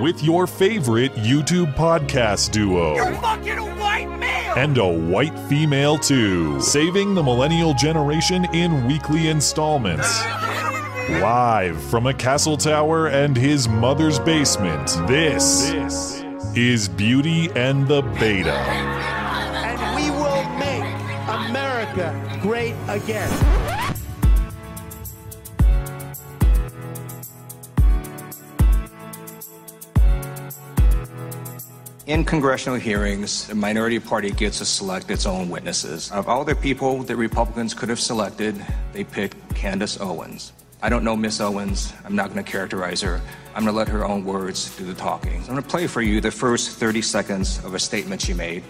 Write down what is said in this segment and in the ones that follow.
with your favorite YouTube podcast duo You're Fucking a white male. and a white female too, saving the millennial generation in weekly installments. Live from a castle tower and his mother's basement, this is Beauty and the Beta. and we will make America great again. In congressional hearings, the minority party gets to select its own witnesses. Of all the people that Republicans could have selected, they picked Candace Owens. I don't know Miss Owens. I'm not going to characterize her. I'm going to let her own words do the talking. I'm going to play for you the first 30 seconds of a statement she made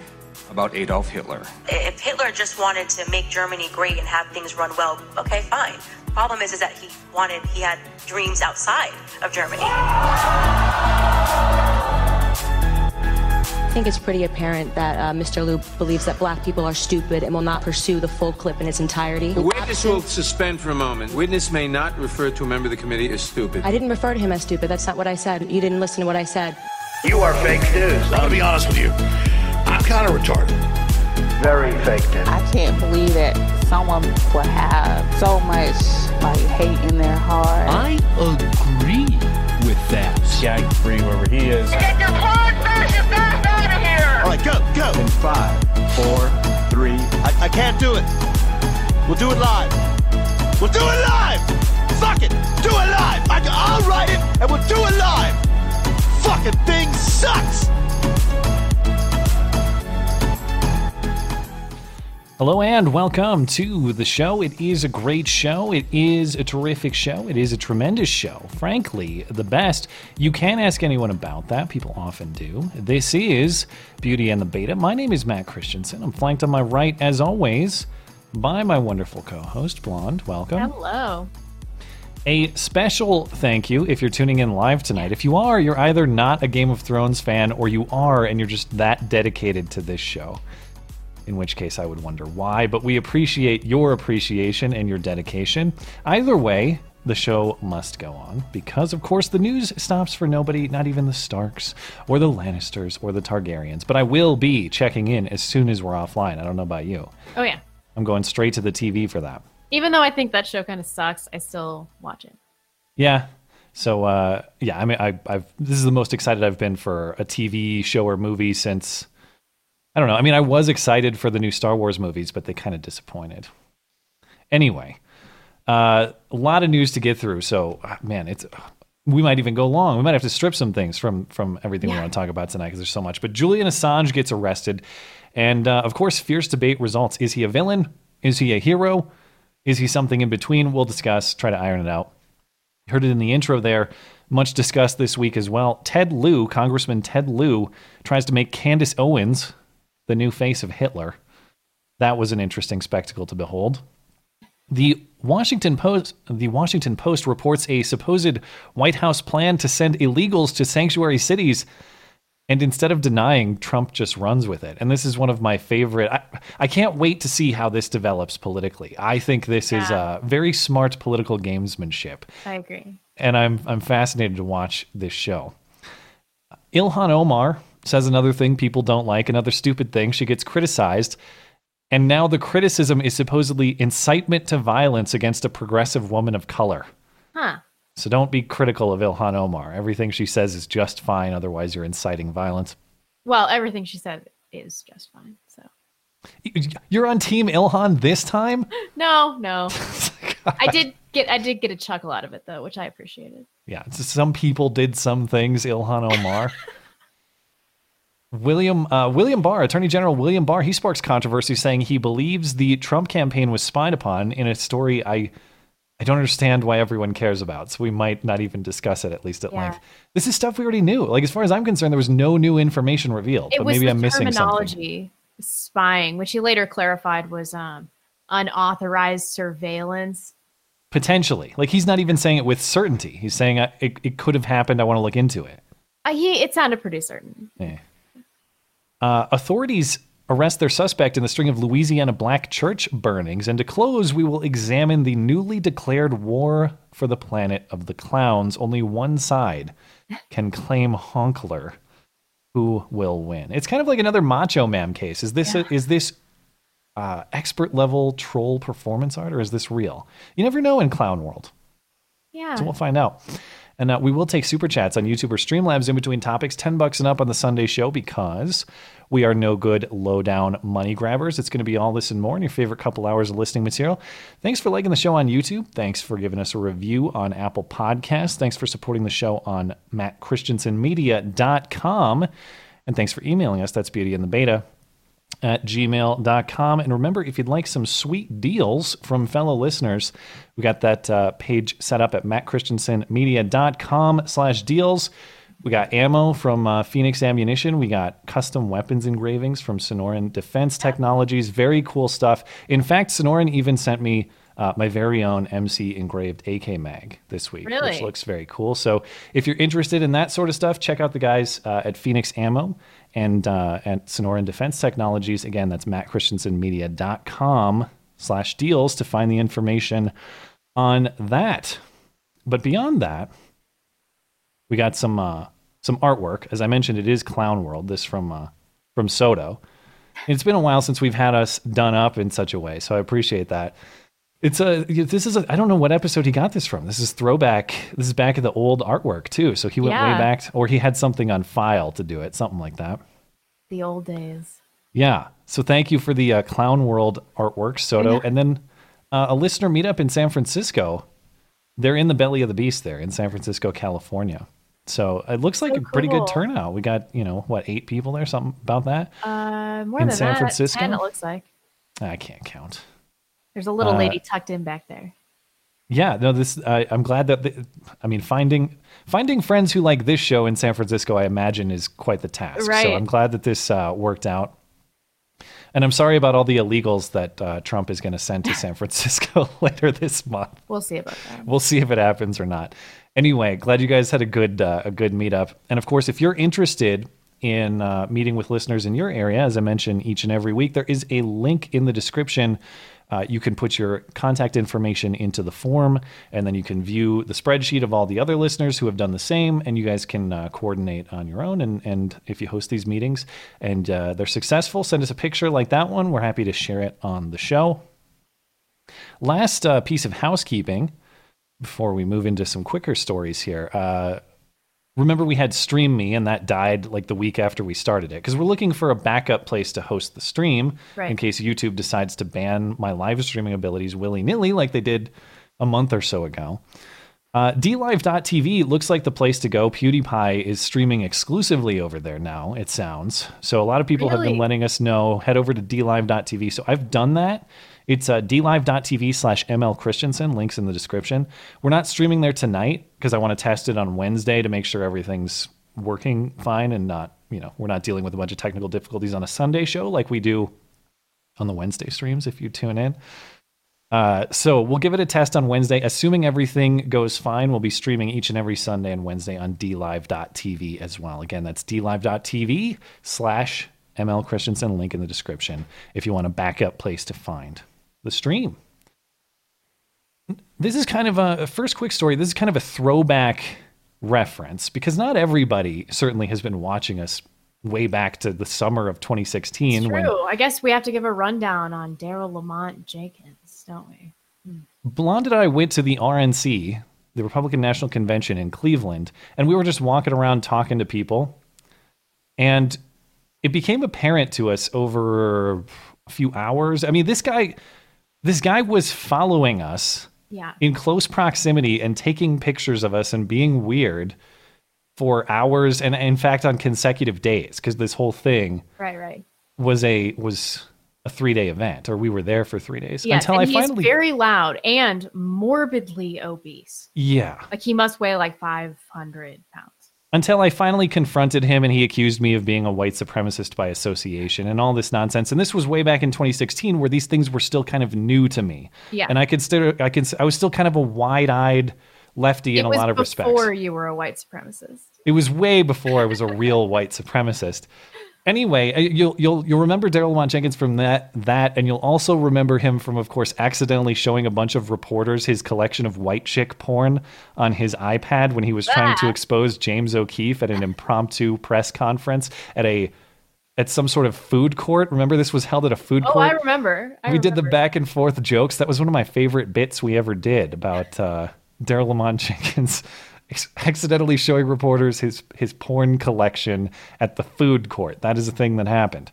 about Adolf Hitler. if Hitler just wanted to make Germany great and have things run well, okay, fine. Problem is, is that he wanted, he had dreams outside of Germany. I think it's pretty apparent that uh, Mr. Lieu believes that black people are stupid and will not pursue the full clip in its entirety. The witness will suspend for a moment. Witness may not refer to a member of the committee as stupid. I didn't refer to him as stupid. That's not what I said. You didn't listen to what I said. You are fake news. I'm gonna be honest with you. I'm kind of retarded. Very fake news. I can't believe that someone would have so much like hate in their heart. I agree with that. Gag free wherever he is. Right, go, go. In five, four, three. I, I can't do it. We'll do it live. We'll do it live. Fuck it. Do it live. I, I'll write it and we'll do it live. Fucking thing sucks. Hello and welcome to the show. It is a great show. It is a terrific show. It is a tremendous show. Frankly, the best. You can ask anyone about that. People often do. This is Beauty and the Beta. My name is Matt Christiansen. I'm flanked on my right, as always, by my wonderful co host, Blonde. Welcome. Hello. A special thank you if you're tuning in live tonight. If you are, you're either not a Game of Thrones fan or you are and you're just that dedicated to this show. In which case, I would wonder why, but we appreciate your appreciation and your dedication. Either way, the show must go on because, of course, the news stops for nobody, not even the Starks or the Lannisters or the Targaryens. But I will be checking in as soon as we're offline. I don't know about you. Oh yeah. I'm going straight to the TV for that. Even though I think that show kind of sucks, I still watch it. Yeah. So uh, yeah, I mean, I, I've this is the most excited I've been for a TV show or movie since I don't know. I mean, I was excited for the new Star Wars movies, but they kind of disappointed. Anyway, uh, a lot of news to get through. So uh, man, it's we might even go long. We might have to strip some things from from everything we want to talk about tonight because there's so much. But Julian Assange gets arrested, and uh, of course, fierce debate results. Is he a villain? Is he a hero? Is he something in between? We'll discuss. Try to iron it out. Heard it in the intro there. Much discussed this week as well. Ted Lieu, Congressman Ted Lieu, tries to make Candace Owens the new face of Hitler. That was an interesting spectacle to behold. The Washington Post, the Washington Post reports a supposed White House plan to send illegals to sanctuary cities. And instead of denying, Trump just runs with it. And this is one of my favorite. I, I can't wait to see how this develops politically. I think this is a very smart political gamesmanship I agree. and I'm I'm fascinated to watch this show. Ilhan Omar says another thing people don't like, another stupid thing. She gets criticized, and now the criticism is supposedly incitement to violence against a progressive woman of color. Huh. So don't be critical of Ilhan Omar. Everything she says is just fine, otherwise you're inciting violence. Well, everything she said is just fine. So You're on team Ilhan this time? no, no. I did get I did get a chuckle out of it though, which I appreciated. Yeah, some people did some things. Ilhan Omar. William uh, William Barr, Attorney General William Barr, he sparks controversy, saying he believes the Trump campaign was spied upon in a story I I don't understand why everyone cares about. So we might not even discuss it at least at Yeah. length. This is stuff we already knew. Like as far as I'm concerned, there was no new information revealed. It but was maybe the I'm missing something. terminology spying, which he later clarified was um unauthorized surveillance. Potentially, like he's not even saying it with certainty. He's saying uh, it, it could have happened. I want to look into it. Uh, he it sounded pretty certain. Yeah. Uh, authorities arrest their suspect in the string of Louisiana black church burnings. And to close, we will examine the newly declared war for the planet of the clowns. Only one side can claim Honkler. Who will win? It's kind of like another Macho Man case. Is this Yeah. a, is this uh, expert level troll performance art, or is this real? You never know in clown world. Yeah. So we'll find out. And uh, we will take super chats on YouTube or Streamlabs in between topics, 10 bucks and up on the Sunday show because we are no good low down money grabbers. It's going to be all this and more in your favorite couple hours of listening material. Thanks for liking the show on YouTube. Thanks for giving us a review on Apple Podcasts. Thanks for supporting the show on mattchristiansenmedia.com. And thanks for emailing us. That's Beauty and the Beta at gmail.com. And remember, if you'd like some sweet deals from fellow listeners, we got that uh, page set up at mattchristiansenmedia.com slash deals. We got ammo from uh, Phoenix Ammunition. We got custom weapons engravings from Sonoran Defense Technologies. Very cool stuff. In fact, Sonoran even sent me uh, my very own MC engraved AK mag this week, which looks very cool. So if you're interested in that sort of stuff, check out the guys uh, at Phoenix Ammo and uh, at Sonoran Defense Technologies. Again, that's mattchristiansenmedia.com slash deals to find the information on that. But beyond that, we got some uh, some artwork. As I mentioned, it is Clown World. This from uh, from Soto. It's been a while since we've had us done up in such a way, so I appreciate that. It's a this is a I don't know what episode he got this from. This is throwback. This is back of the old artwork too. So he went way Yeah. back, or he had something on file to do it, something like that. The old days. Yeah. So thank you for the uh, Clown World artwork, Soto, Yeah. and then uh, a listener meetup in San Francisco. They're in the belly of the beast there in San Francisco, California. So it looks like So a pretty cool. good turnout. We got you know what eight people there, something about that. Uh, more In than San that. Francisco? Ten, it looks like. I can't count. There's a little Uh, lady tucked in back there. Yeah, no, this I I'm glad that the, I mean finding finding friends who like this show in San Francisco, I imagine, is quite the task. Right. So I'm glad that this uh, worked out. And I'm sorry about all the illegals that uh, Trump is going to send to San Francisco later this month. We'll see about that. We'll see if it happens or not. Anyway, glad you guys had a good uh, a good meetup. And of course, if you're interested in uh, meeting with listeners in your area, as I mention each and every week, there is a link in the description. Uh, you can put your contact information into the form, and then you can view the spreadsheet of all the other listeners who have done the same, and you guys can uh, coordinate on your own. And, and if you host these meetings and uh, they're successful, send us a picture like that one. We're happy to share it on the show. Last uh, piece of housekeeping before we move into some quicker stories here. Remember, we had Stream Me, and that died like the week after we started it because we're looking for a backup place to host the stream Right. in case YouTube decides to ban my live streaming abilities willy nilly, like they did a month or so ago. Uh, DLive.tv looks like the place to go. PewDiePie is streaming exclusively over there now, it sounds. So a lot of people have been letting us know, head over to DLive.tv. So I've done that. It's uh, dlive.tv slash ML Christiansen. Links in the description. We're not streaming there tonight because I want to test it on Wednesday to make sure everything's working fine and not, you know, we're not dealing with a bunch of technical difficulties on a Sunday show like we do on the Wednesday streams if you tune in. Uh, so we'll give it a test on Wednesday. Assuming everything goes fine, we'll be streaming each and every Sunday and Wednesday on dlive.tv as well. Again, that's dlive.tv slash ML Christiansen. Link in the description if you want a backup place to find the stream. This is kind of a, a first quick story. This is kind of a throwback reference because not everybody certainly has been watching us way back to the summer of 2016 True. when I guess we have to give a rundown on Daryl Lamont Jenkins, don't we? Hmm. Blonde and I went to the RNC, the Republican National Convention in Cleveland, and we were just walking around talking to people. And it became apparent to us over a few hours. I mean, this guy this guy was following us Yeah. in close proximity and taking pictures of us and being weird for hours and in fact on consecutive days because this whole thing Right, right. was a was a three day event or we were there for three days Yeah, until I finally very loud and morbidly obese. yeah Like he must weigh like 500 pounds. Until I finally confronted him and he accused me of being a white supremacist by association and all this nonsense. And this was way back in 2016 where these things were still kind of new to me. Yeah. And I could still, I can, I was still kind of a wide eyed lefty in a lot of respects. before you were a white supremacist. It was way before I was a real white supremacist. Anyway, uh, you'll you'll you'll remember Daryl Lamont Jenkins from that that, and you'll also remember him from, of course, accidentally showing a bunch of reporters his collection of white chick porn on his iPad when he was trying to expose James O'Keefe at an impromptu press conference at a at some sort of food court. Remember, this was held at a food Oh, court. Oh, I remember. I we did the back and forth jokes. That was one of my favorite bits we ever did about uh, Daryl Lamont Jenkins accidentally showing reporters his his porn collection at the food court. That is a thing that happened.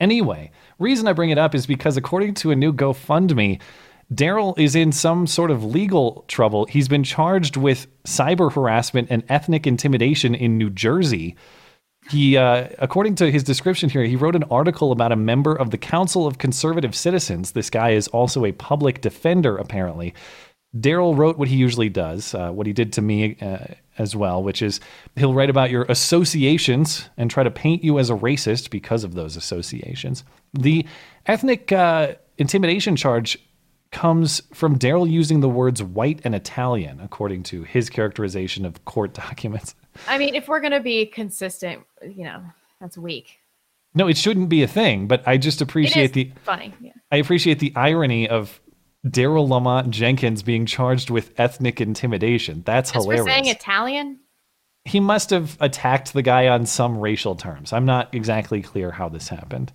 Anyway, reason I bring it up is because according to a new GoFundMe, Daryl is in some sort of legal trouble. He's been charged with cyber harassment and ethnic intimidation in New Jersey. He, uh, according to his description here, he wrote an article about a member of the Council of Conservative Citizens. This guy is also a public defender, apparently. Daryl wrote what he usually does, uh, what he did to me uh, as well, which is he'll write about your associations and try to paint you as a racist because of those associations. The ethnic uh, intimidation charge comes from Daryl using the words white and Italian, according to his characterization of court documents. I mean, if we're gonna be consistent, you know, that's weak. No, it shouldn't be a thing, but I just appreciate the funny. Yeah. I appreciate the irony of Daryl Lamont Jenkins being charged with ethnic intimidation. That's Just hilarious. for saying Italian. he must have attacked the guy on some racial terms. I'm not exactly clear how this happened.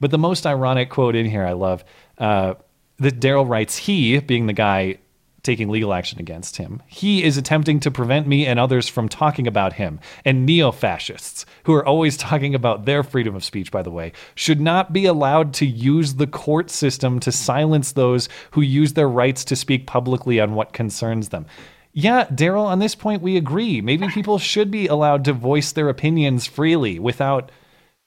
But the most ironic quote in here I love uh, that Daryl writes, he, being the guy taking legal action against him, he is attempting to prevent me and others from talking about him. And neo fascists, who are always talking about their freedom of speech, by the way, should not be allowed to use the court system to silence those who use their rights to speak publicly on what concerns them. Yeah, Daryl, on this point, we agree. Maybe people should be allowed to voice their opinions freely without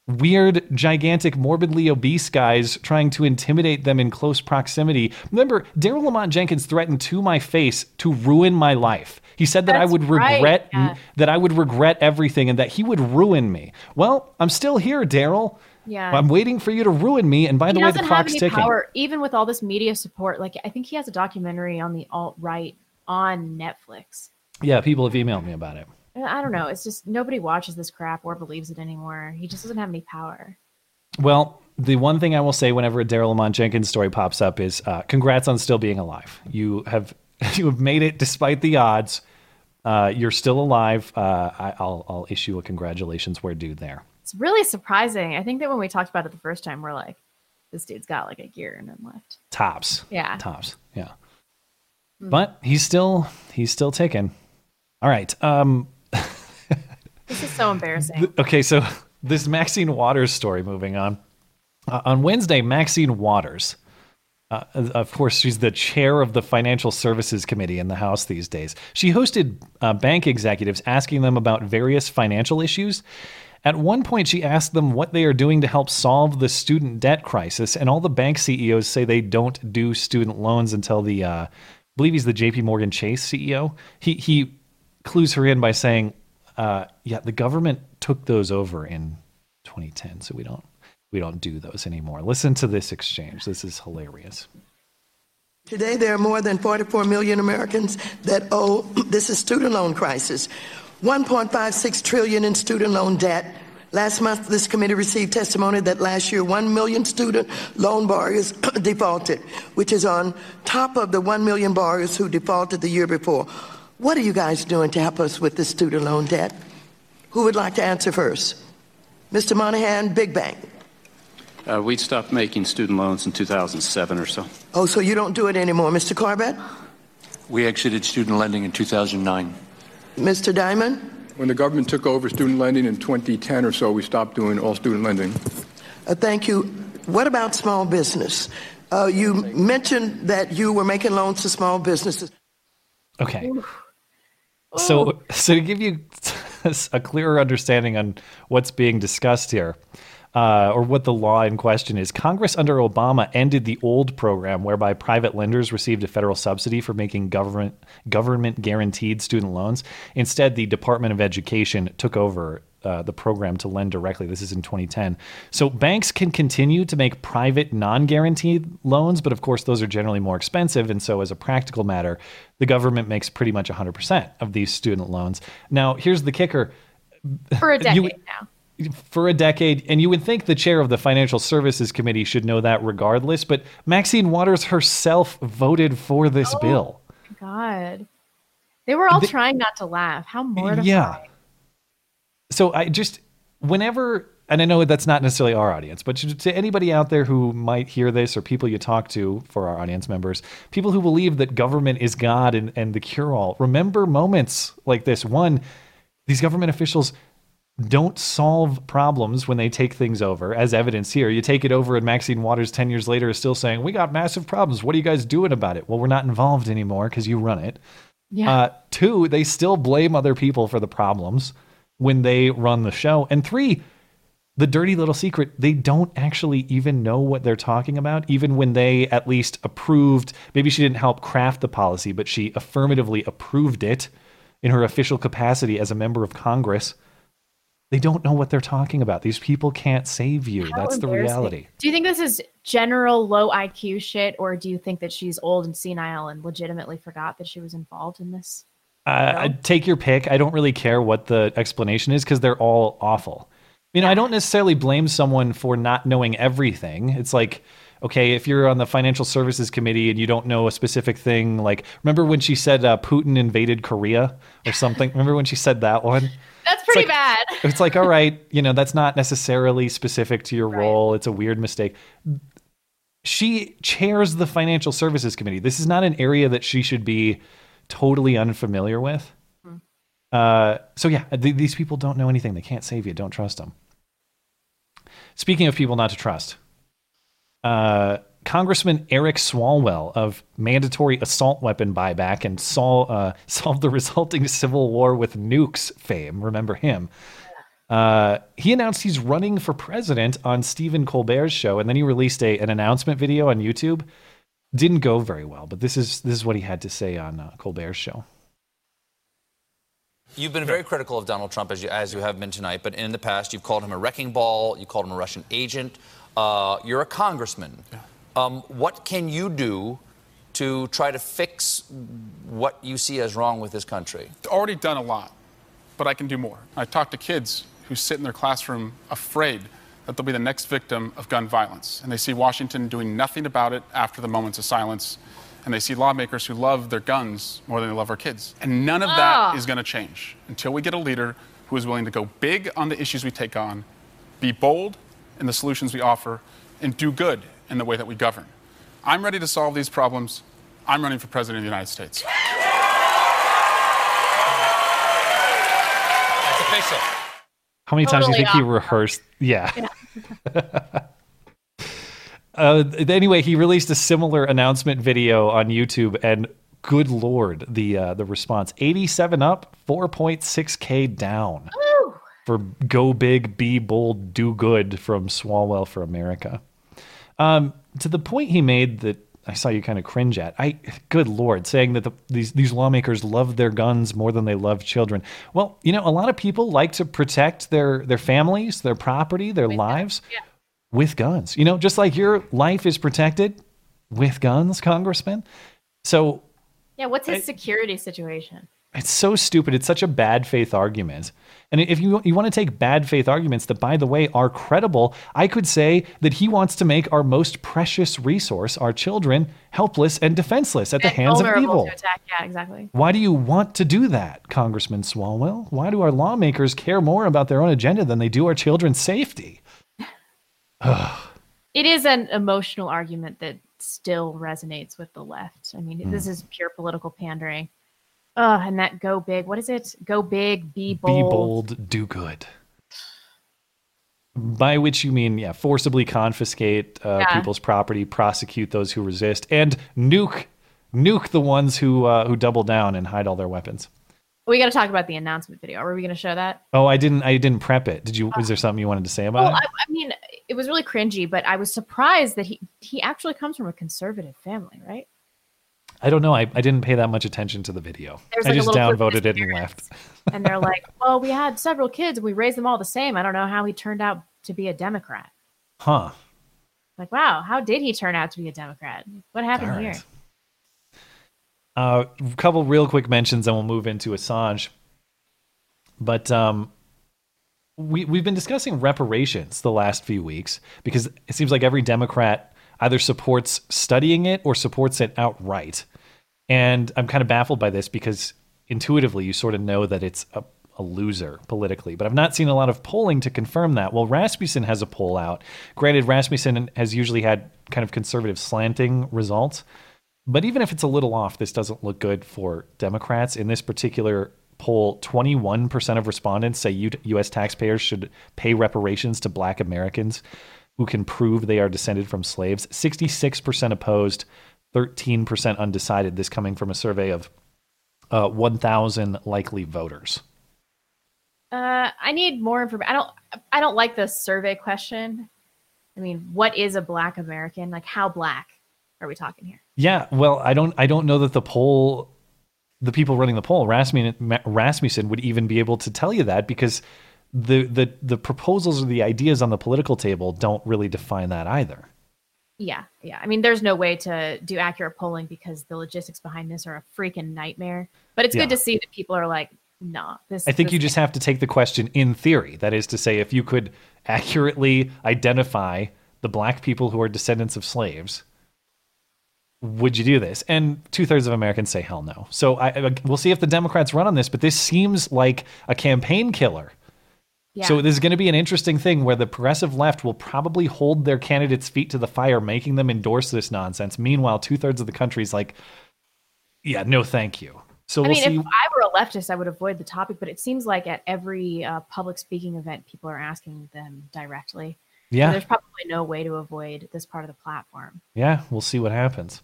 weird, gigantic, morbidly obese guys trying to intimidate them in close proximity. Remember, Daryl Lamont Jenkins threatened to my face to ruin my life. He said that I That's would right, regret yeah. that I would regret everything and that he would ruin me. Well, I'm still here, Daryl. Yeah. I'm waiting for you to ruin me. And by he the way, the clock's any ticking. power, even with all this media support. Like I think he has a documentary on the alt right on Netflix. Yeah, people have emailed me about it. And I don't know. It's just nobody watches this crap or believes it anymore. He just doesn't have any power. Well, the one thing I will say whenever a Daryl Lamont Jenkins story pops up is uh, congrats on still being alive. You have you have made it despite the odds. Uh, you're still alive. Uh, I, I'll I'll issue a congratulations where due there. It's really surprising. I think that when we talked about it the first time, we're like, this dude's got like a gear and then left. Tops. Yeah. Tops. Yeah. Hmm. But he's still he's still ticking. All right. Um, This is so embarrassing. okay, so this Maxine Waters story. Moving on. Uh, on Wednesday, Maxine Waters, uh, of course, she's the chair of the Financial Services Committee in the House these days. She hosted uh, bank executives asking them about various financial issues. At one point, she asked them what they are doing to help solve the student debt crisis, and all the bank CEOs say they don't do student loans until the, uh, I believe he's the J.P. Morgan Chase CEO. He he clues her in by saying, uh, "Yeah, the government took those over in 2010, so we don't we don't do those anymore." Listen to this exchange. This is hilarious. Today, there are more than 44 million Americans that owe this is student loan crisis, 1.56 trillion in student loan debt. Last month, this committee received testimony that last year 1 million student loan borrowers defaulted, which is on top of the 1 million borrowers who defaulted the year before. What are you guys doing to help us with the student loan debt? Who would like to answer first? Mr. Moynihan, Big Bank. Uh, we stopped making student loans in 2007 or so. Oh, so you don't do it anymore. Mr. Corbat? We exited student lending in 2009. Mr. Dimon? When the government took over student lending in 2010 or so, we stopped doing all student lending. Uh, thank you. What about small business? Uh, you mentioned that you were making loans to small businesses. Okay. So, so to give you a clearer understanding on what's being discussed here, uh, or what the law in question is. Congress under Obama ended the old program whereby private lenders received a federal subsidy for making government government guaranteed student loans. Instead, the Department of Education took over uh, the program to lend directly. This is in 2010. So banks can continue to make private non guaranteed loans, but of course, those are generally more expensive. And so, as a practical matter, the government makes pretty much 100% of these student loans. Now, here's the kicker for a decade You- now. For a decade, and you would think the chair of the Financial Services Committee should know that regardless, but Maxine Waters herself voted for this Oh. bill. God. They were all They- trying not to laugh. How mortifying. Yeah. So I just, whenever, and I know that's not necessarily our audience, but to to anybody out there who might hear this or people you talk to for our audience members, people who believe that government is God and, and the cure all, remember moments like this. One, these government officials don't solve problems when they take things over, as evidence here. You take it over, and Maxine Waters, 10 years later, is still saying, We got massive problems. What are you guys doing about it? Well, we're not involved anymore because you run it. Yeah. Uh, two, they still blame other people for the problems when they run the show. And three, the dirty little secret, they don't actually even know what they're talking about, even when they at least approved. Maybe she didn't help craft the policy, but she affirmatively approved it in her official capacity as a member of Congress. They don't know what they're talking about. These people can't save you. How That's the reality. Do you think this is general low IQ shit, or do you think that she's old and senile and legitimately forgot that she was involved in this? Uh, take your pick. I don't really care what the explanation is because they're all awful. You know, I don't necessarily blame someone for not knowing everything. It's like, okay, if you're on the financial services committee and you don't know a specific thing, like remember when she said uh, Putin invaded Korea or something? remember when she said that one? That's pretty like- bad. It's like, all right, you know, that's not necessarily specific to your role. It's a weird mistake. She chairs the financial services committee. This is not an area that she should be totally unfamiliar with. Uh, so yeah, th- these people don't know anything. They can't save you. Don't trust them. Speaking of people not to trust, uh, Congressman Eric Swalwell of mandatory assault weapon buyback and sol- uh, solved the resulting civil war with nukes fame. Remember him? Uh, he announced he's running for president on Stephen Colbert's show, and then he released a, an announcement video on YouTube. Didn't go very well, but this is this is what he had to say on uh, Colbert's show. You've been very critical of Donald Trump as you, as you have been tonight, but in the past you've called him a wrecking ball, you called him a Russian agent. Uh, you're a congressman. Um, what can you do to try to fix what you see as wrong with this country? I've already done a lot, but I can do more. I talk to kids who sit in their classroom afraid that they'll be the next victim of gun violence. And they see Washington doing nothing about it after the moments of silence. And they see lawmakers who love their guns more than they love our kids. And none of that Ah. is going to change until we get a leader who is willing to go big on the issues we take on, be bold in the solutions we offer, and do good in the way that we govern. I'm ready to solve these problems. I'm running for president of the United States. That's official. How many times do you Totally think he rehearsed? Yeah. uh, anyway, he released a similar announcement video on YouTube, and good lord, the uh, the response: eighty-seven up, four point six k down for "Go Big, Be Bold, Do Good" from Swalwell for America. Um, to the point he made that I saw you kind of cringe at. I, good lord, saying that the, these these lawmakers love their guns more than they love children. Well, you know, a lot of people like to protect their their families, their property, their lives with guns. You know, just like your life is protected with guns, Congressman. So Yeah, what's his security situation? it's so stupid. It's such a bad faith argument. And if you you want to take bad faith arguments that, by the way, are credible, I could say that he wants to make our most precious resource, our children, helpless and defenseless at the hands of evil. Yeah, exactly. Why do you want to do that, Congressman Swalwell? Why do our lawmakers care more about their own agenda than they do our children's safety? It is an emotional argument that still resonates with the left. I mean, Hmm. this is pure political pandering. Oh, and that go big. What is it? Go big, be bold. Be bold, do good. By which you mean, yeah, forcibly confiscate uh, Yeah. people's property, prosecute those who resist, and nuke nuke the ones who uh, who double down and hide all their weapons. We got to talk about the announcement video. Are we going to show that? Oh, I didn't I didn't prep it. Did you? Was there something you wanted to say about Well, it? I, I mean, it was really cringy, but I was surprised that he he actually comes from a conservative family, right? I don't know. I, I didn't pay that much attention to the video. There's I like just little clip of downvoted it and left. And they're like, "Well, we had several kids, and we raised them all the same. I don't know how he turned out to be a Democrat." Huh. Like, wow, how did he turn out to be a Democrat? What happened here? right. Uh, a couple real quick mentions, and we'll move into Assange. But um, we we've been discussing reparations the last few weeks because it seems like every Democrat either supports studying it or supports it outright. And I'm kind of baffled by this because intuitively you sort of know that it's a, a loser politically. But I've not seen a lot of polling to confirm that. Well, Rasmussen has a poll out. Granted, Rasmussen has usually had kind of conservative slanting results. But even if it's a little off, this doesn't look good for Democrats. In this particular poll, 21% of respondents say U- U.S. taxpayers should pay reparations to black Americans who can prove they are descended from slaves. 66% opposed, 13% undecided. This coming from a survey of uh, 1,000 likely voters. Uh, I need more information. I don't. I don't like the survey question. I mean, what is a Black American? Like, how black are we talking here? Yeah, well, I don't I don't know that the poll the people running the poll, Rasmussen, Rasmussen would even be able to tell you that because the the the proposals or the ideas on the political table don't really define that either. Yeah, yeah. I mean, there's no way to do accurate polling because the logistics behind this are a freaking nightmare. But it's Yeah. good to see that people are like, nah, this. I think this you just have to take the question in theory. That is to say, if you could accurately identify the black people who are descendants of slaves, would you do this? And two thirds of Americans say hell no. So I, I- we'll see if the Democrats run on this. But this seems like a campaign killer. So this is going to be an interesting thing where the progressive left will probably hold their candidates' feet to the fire, making them endorse this nonsense. Meanwhile, two thirds of the country's like, yeah, no, thank you. So I we'll mean, see. if I were a leftist, I would avoid the topic. But it seems like at every uh, public speaking event, people are asking them directly. So Yeah. there's probably no way to avoid this part of the platform. yeah, we'll see what happens.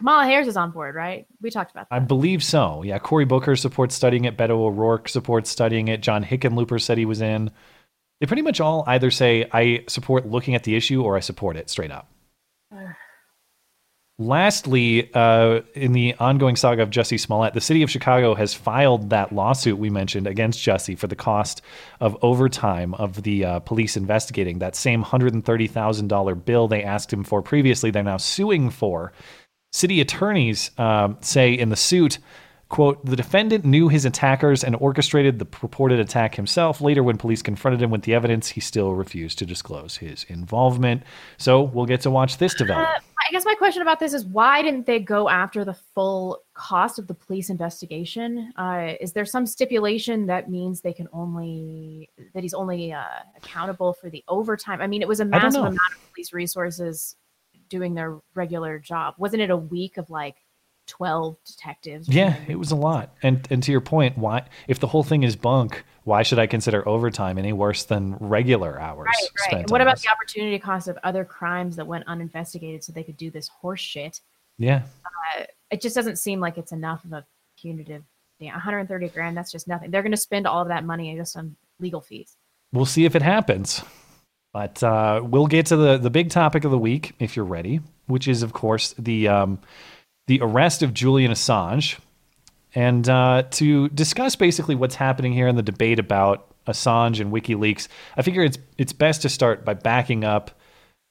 Kamala Harris is on board, right? We talked about that. I believe so. Yeah, Cory Booker supports studying it. Beto O'Rourke supports studying it. John Hickenlooper said he was in. They pretty much all either say I support looking at the issue or I support it straight up. Lastly, uh, in the ongoing saga of Jussie Smollett, the city of Chicago has filed that lawsuit we mentioned against Jesse for the cost of overtime of the uh, police investigating that same $130,000 bill they asked him for previously. They're now suing for. City attorneys um, say in the suit, quote, the defendant knew his attackers and orchestrated the purported attack himself. Later, when police confronted him with the evidence, he still refused to disclose his involvement. So we'll get to watch this develop. Uh, I guess my question about this is why didn't they go after the full cost of the police investigation? Uh, is there some stipulation that means they can only that he's only uh, accountable for the overtime? I mean, it was a massive amount of police resources doing their regular job. Wasn't it a week of like twelve detectives? Yeah, it was a lot. And and to your point, why if the whole thing is bunk, why should I consider overtime any worse than regular hours Right, right. what about this? the opportunity cost of other crimes that went uninvestigated so they could do this horse shit? Yeah. uh, it just doesn't seem like it's enough of a punitive. Yeah, 130 grand. That's just nothing. They're going to spend all of that money just on legal fees. We'll see if it happens. But uh, we'll get to the, the big topic of the week if you're ready, which is, of course, the um, the arrest of Julian Assange, and uh, to discuss basically what's happening here in the debate about Assange and WikiLeaks. I figure it's it's best to start by backing up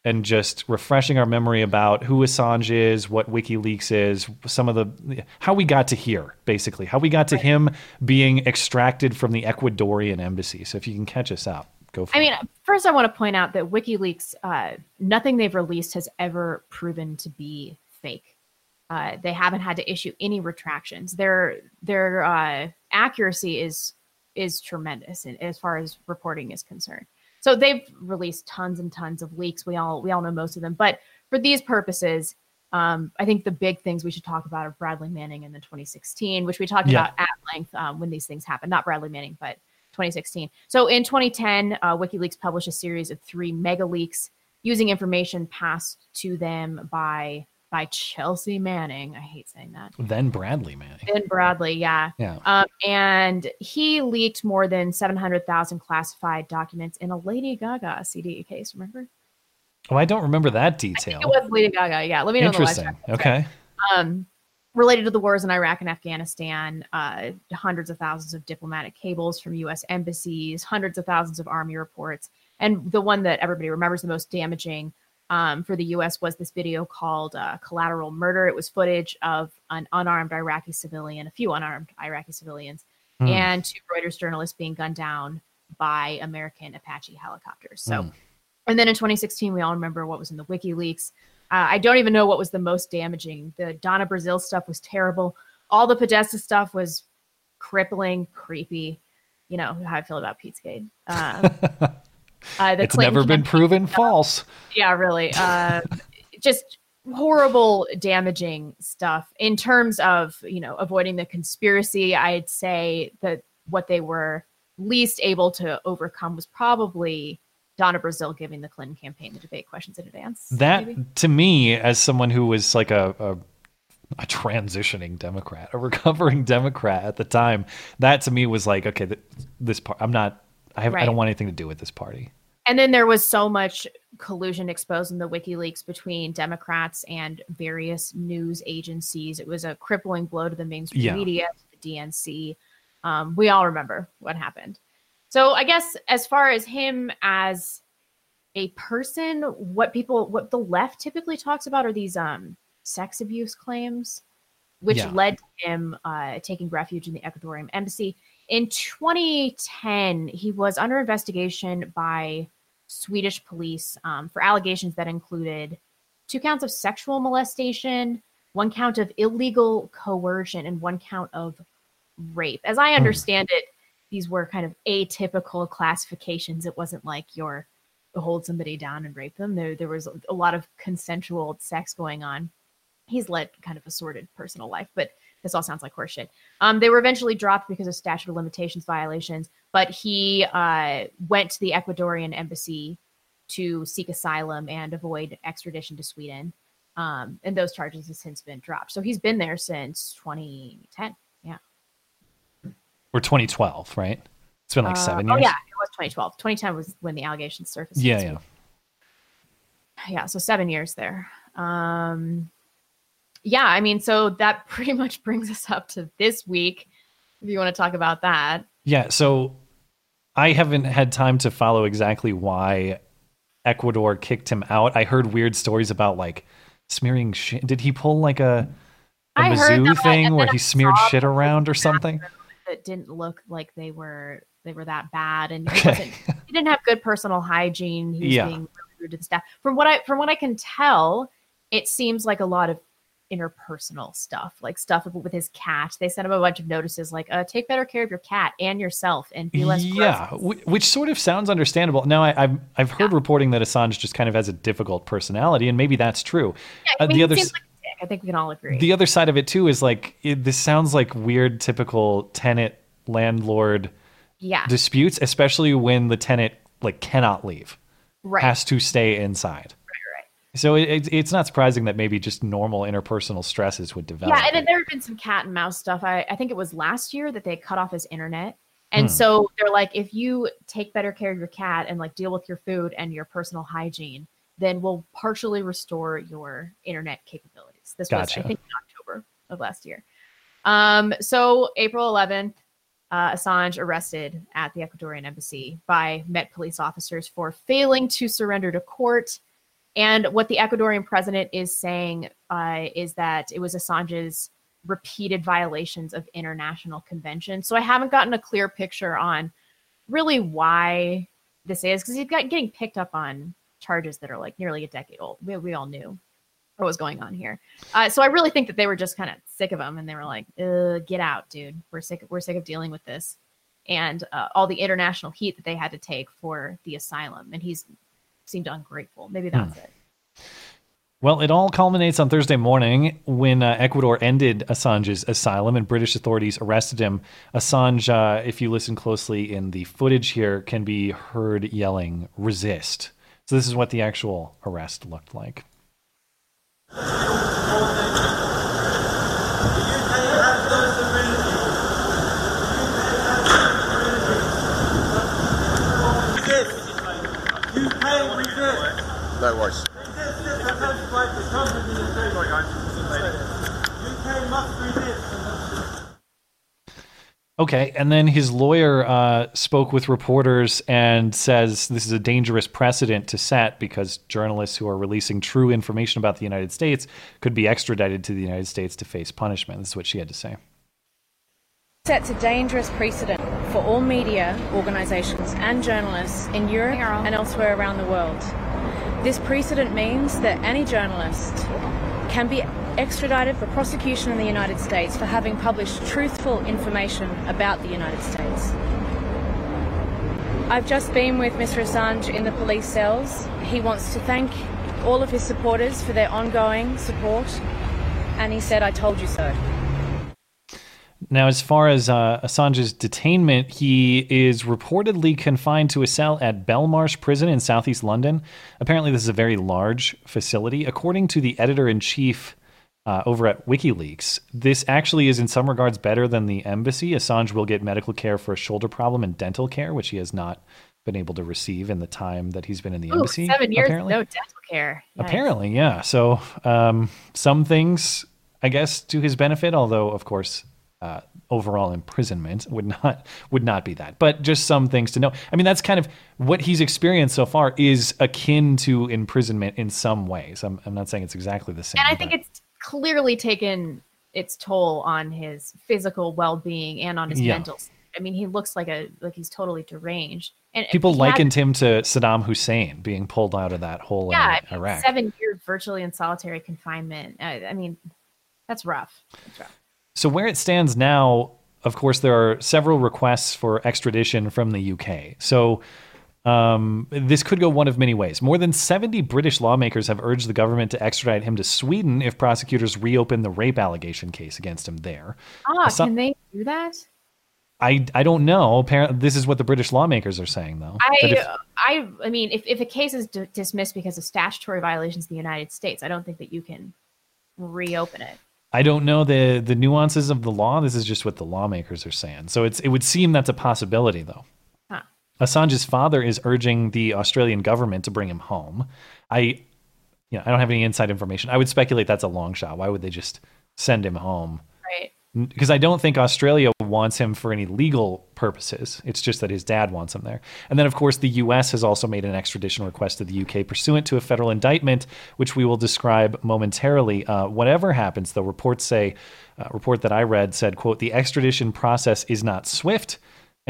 and just refreshing our memory about who Assange is, what WikiLeaks is, some of the how we got to here, basically, how we got to him being extracted from the Ecuadorian embassy. So if you can catch us up, go for I it. mean, first, I want to point out that WikiLeaks, uh, nothing they've released has ever proven to be fake. Uh, they haven't had to issue any retractions. Their their uh, accuracy is is tremendous in, as far as reporting is concerned. So they've released tons and tons of leaks. We all we all know most of them, but for these purposes, um, I think the big things we should talk about are Bradley Manning in the 2016, which we talked Yeah. about at length um, when these things happened. Not Bradley Manning, but 2016. So in 2010, uh, WikiLeaks published a series of three mega leaks using information passed to them by by Chelsea Manning. I hate saying that. Then Bradley, Manning. Then Bradley, yeah. Yeah. Um, and he leaked more than 700,000 classified documents in a Lady Gaga CD case, remember? Oh, I don't remember that detail. It was Lady Gaga. Yeah, let me know Interesting. Okay. um, related to the wars in Iraq and Afghanistan, uh, hundreds of thousands of diplomatic cables from U.S. embassies, hundreds of thousands of army reports, and the one that everybody remembers the most damaging um, for the U.S. was this video called uh, "Collateral Murder." It was footage of an unarmed Iraqi civilian, a few unarmed Iraqi civilians, Hmm. and two Reuters journalists being gunned down by American Apache helicopters. So. Hmm. And then in 2016, we all remember what was in the WikiLeaks. Uh, I don't even know what was the most damaging. The Donna Brazile stuff was terrible. All the Podesta stuff was crippling, creepy. You know how I feel about Pizzagate. Uh, uh, the it's never been proven false. yeah, really. Um, just horrible, damaging stuff. In terms of you know avoiding the conspiracy, I'd say that what they were least able to overcome was probably Donna Brazile giving the Clinton campaign the debate questions in advance. That maybe? to me, as someone who was like a, a a transitioning Democrat, a recovering Democrat at the time, that to me was like, okay, th- this part, I'm not, I, have, I don't want anything to do with this party. And then there was so much collusion exposed in the WikiLeaks between Democrats and various news agencies. It was a crippling blow to the mainstream Yeah. media, the DNC. Um, we all remember what happened. So I guess as far as him as a person, what people, what the left typically talks about are these um, sex abuse claims, which Yeah. led to him uh, taking refuge in the Ecuadorian embassy. In 2010, he was under investigation by Swedish police um, for allegations that included two counts of sexual molestation, one count of illegal coercion, and one count of rape. As I understand it, these were kind of atypical classifications. It wasn't like you're hold somebody down and rape them. There, there was a lot of consensual sex going on. He's led kind of a sordid personal life, but this all sounds like horseshit. Um, they were eventually dropped because of statute of limitations violations, but he uh, went to the Ecuadorian embassy to seek asylum and avoid extradition to Sweden. Um, and those charges have since been dropped. So he's been there since 2010. Or 2012, right? It's been like Uh, seven Oh, years. yeah. It was 2012. 2010 was when the allegations surfaced. yeah, yeah. yeah so seven years there um yeah i mean so that pretty much brings us up to this week if you want to talk about that Yeah, so I haven't had time to follow exactly why Ecuador kicked him out. I heard weird stories about like smearing shit. Did he pull like a, a I heard Mizzou thing where he smeared shit around or something? That didn't look like they were they were that bad and he, Okay. he didn't have good personal hygiene he was Yeah. being rude to the staff from what i from what i can tell it seems like a lot of interpersonal stuff like stuff with his cat they sent him a bunch of notices like uh, take better care of your cat and yourself and be less Yeah, which sort of sounds understandable. Now, I, I've I've heard reporting that Assange just kind of has a difficult personality, and maybe that's true. Yeah, I Uh, the other seems like. I think we can all agree. the other side of it too is like it, this sounds like weird, typical tenant landlord Yeah. disputes, especially when the tenant like cannot leave, Right. has to stay inside. So it, it, it's not surprising that maybe just normal interpersonal stresses would develop. Yeah, and then there have been some cat and mouse stuff. I, I think it was last year that they cut off his internet. And Hmm. so they're like, if you take better care of your cat and like deal with your food and your personal hygiene, then we'll partially restore your internet capabilities. This was, Gotcha. I think, in October of last year. Um, so April 11th, uh, Assange arrested at the Ecuadorian embassy by Met police officers for failing to surrender to court. And what the Ecuadorian president is saying uh, is that it was Assange's repeated violations of international conventions. So I haven't gotten a clear picture on really why this is because he's got getting picked up on charges that are like nearly a decade old. We, we all knew what was going on here. Uh, so I really think that they were just kind of sick of him and they were like, uh, "Get out, dude. We're sick. We're sick of dealing with this." And uh, all the international heat that they had to take for the asylum, and he's seemed ungrateful. Maybe that's it. Well, it all culminates on Thursday morning when uh, Ecuador ended Assange's asylum and British authorities arrested him. Assange, uh, if you listen closely in the footage here, can be heard yelling, resist. So, this is what the actual arrest looked like. Resist. UK resist. No worries. Okay, and then his lawyer uh, spoke with reporters and says this is a dangerous precedent to set because journalists who are releasing true information about the United States could be extradited to the United States to face punishment. This is what she had to say. Sets a dangerous precedent for all media organisations and journalists in Europe and elsewhere around the world. This precedent means that any journalist can be extradited for prosecution in the United States for having published truthful information about the United States. I've just been with Mr. Assange in the police cells. He wants to thank all of his supporters for their ongoing support, and he said, I told you so. Now, as far as uh, Assange's detainment, he is reportedly confined to a cell at Belmarsh Prison in southeast London. Apparently, this is a very large facility. According to the editor in chief uh, over at WikiLeaks, this actually is in some regards better than the embassy. Assange will get medical care for a shoulder problem and dental care, which he has not been able to receive in the time that he's been in the Ooh, embassy. seven years, apparently. no dental care. Yikes. Apparently, yeah. So um, some things, I guess, to his benefit, although of course, uh, overall imprisonment would not would not be that. But just some things to know. I mean, that's kind of what he's experienced so far is akin to imprisonment in some ways. I'm, I'm not saying it's exactly the same. And I think it's clearly taken its toll on his physical well-being and on his Yeah. mental. I mean, he looks like a like he's totally deranged. And people he had- likened him to Saddam Hussein being pulled out of that hole yeah, in Iraq. seven years virtually in solitary confinement. I, I mean, that's rough. That's rough. So where it stands now, of course, there are several requests for extradition from the UK. So um, this could go one of many ways. More than 70 British lawmakers have urged the government to extradite him to Sweden if prosecutors reopen the rape allegation case against him there. Ah, Assa- can they do that? I, I don't know. Apparently, this is what the British lawmakers are saying, though. I, if- I, I mean, if, if a case is d- dismissed because of statutory violations in the United States, I don't think that you can reopen it. I don't know the the nuances of the law. This is just what the lawmakers are saying. So it's it would seem that's a possibility, though. Assange's father is urging the Australian government to bring him home. I, you know, I don't have any inside information. I would speculate that's a long shot. Why would they just send him home? Right. Because I don't think Australia wants him for any legal purposes. It's just that his dad wants him there. And then, of course, the U.S. has also made an extradition request to the U.K. pursuant to a federal indictment, which we will describe momentarily. Uh, whatever happens, though, reports say, uh, report that I read said, "quote The extradition process is not swift."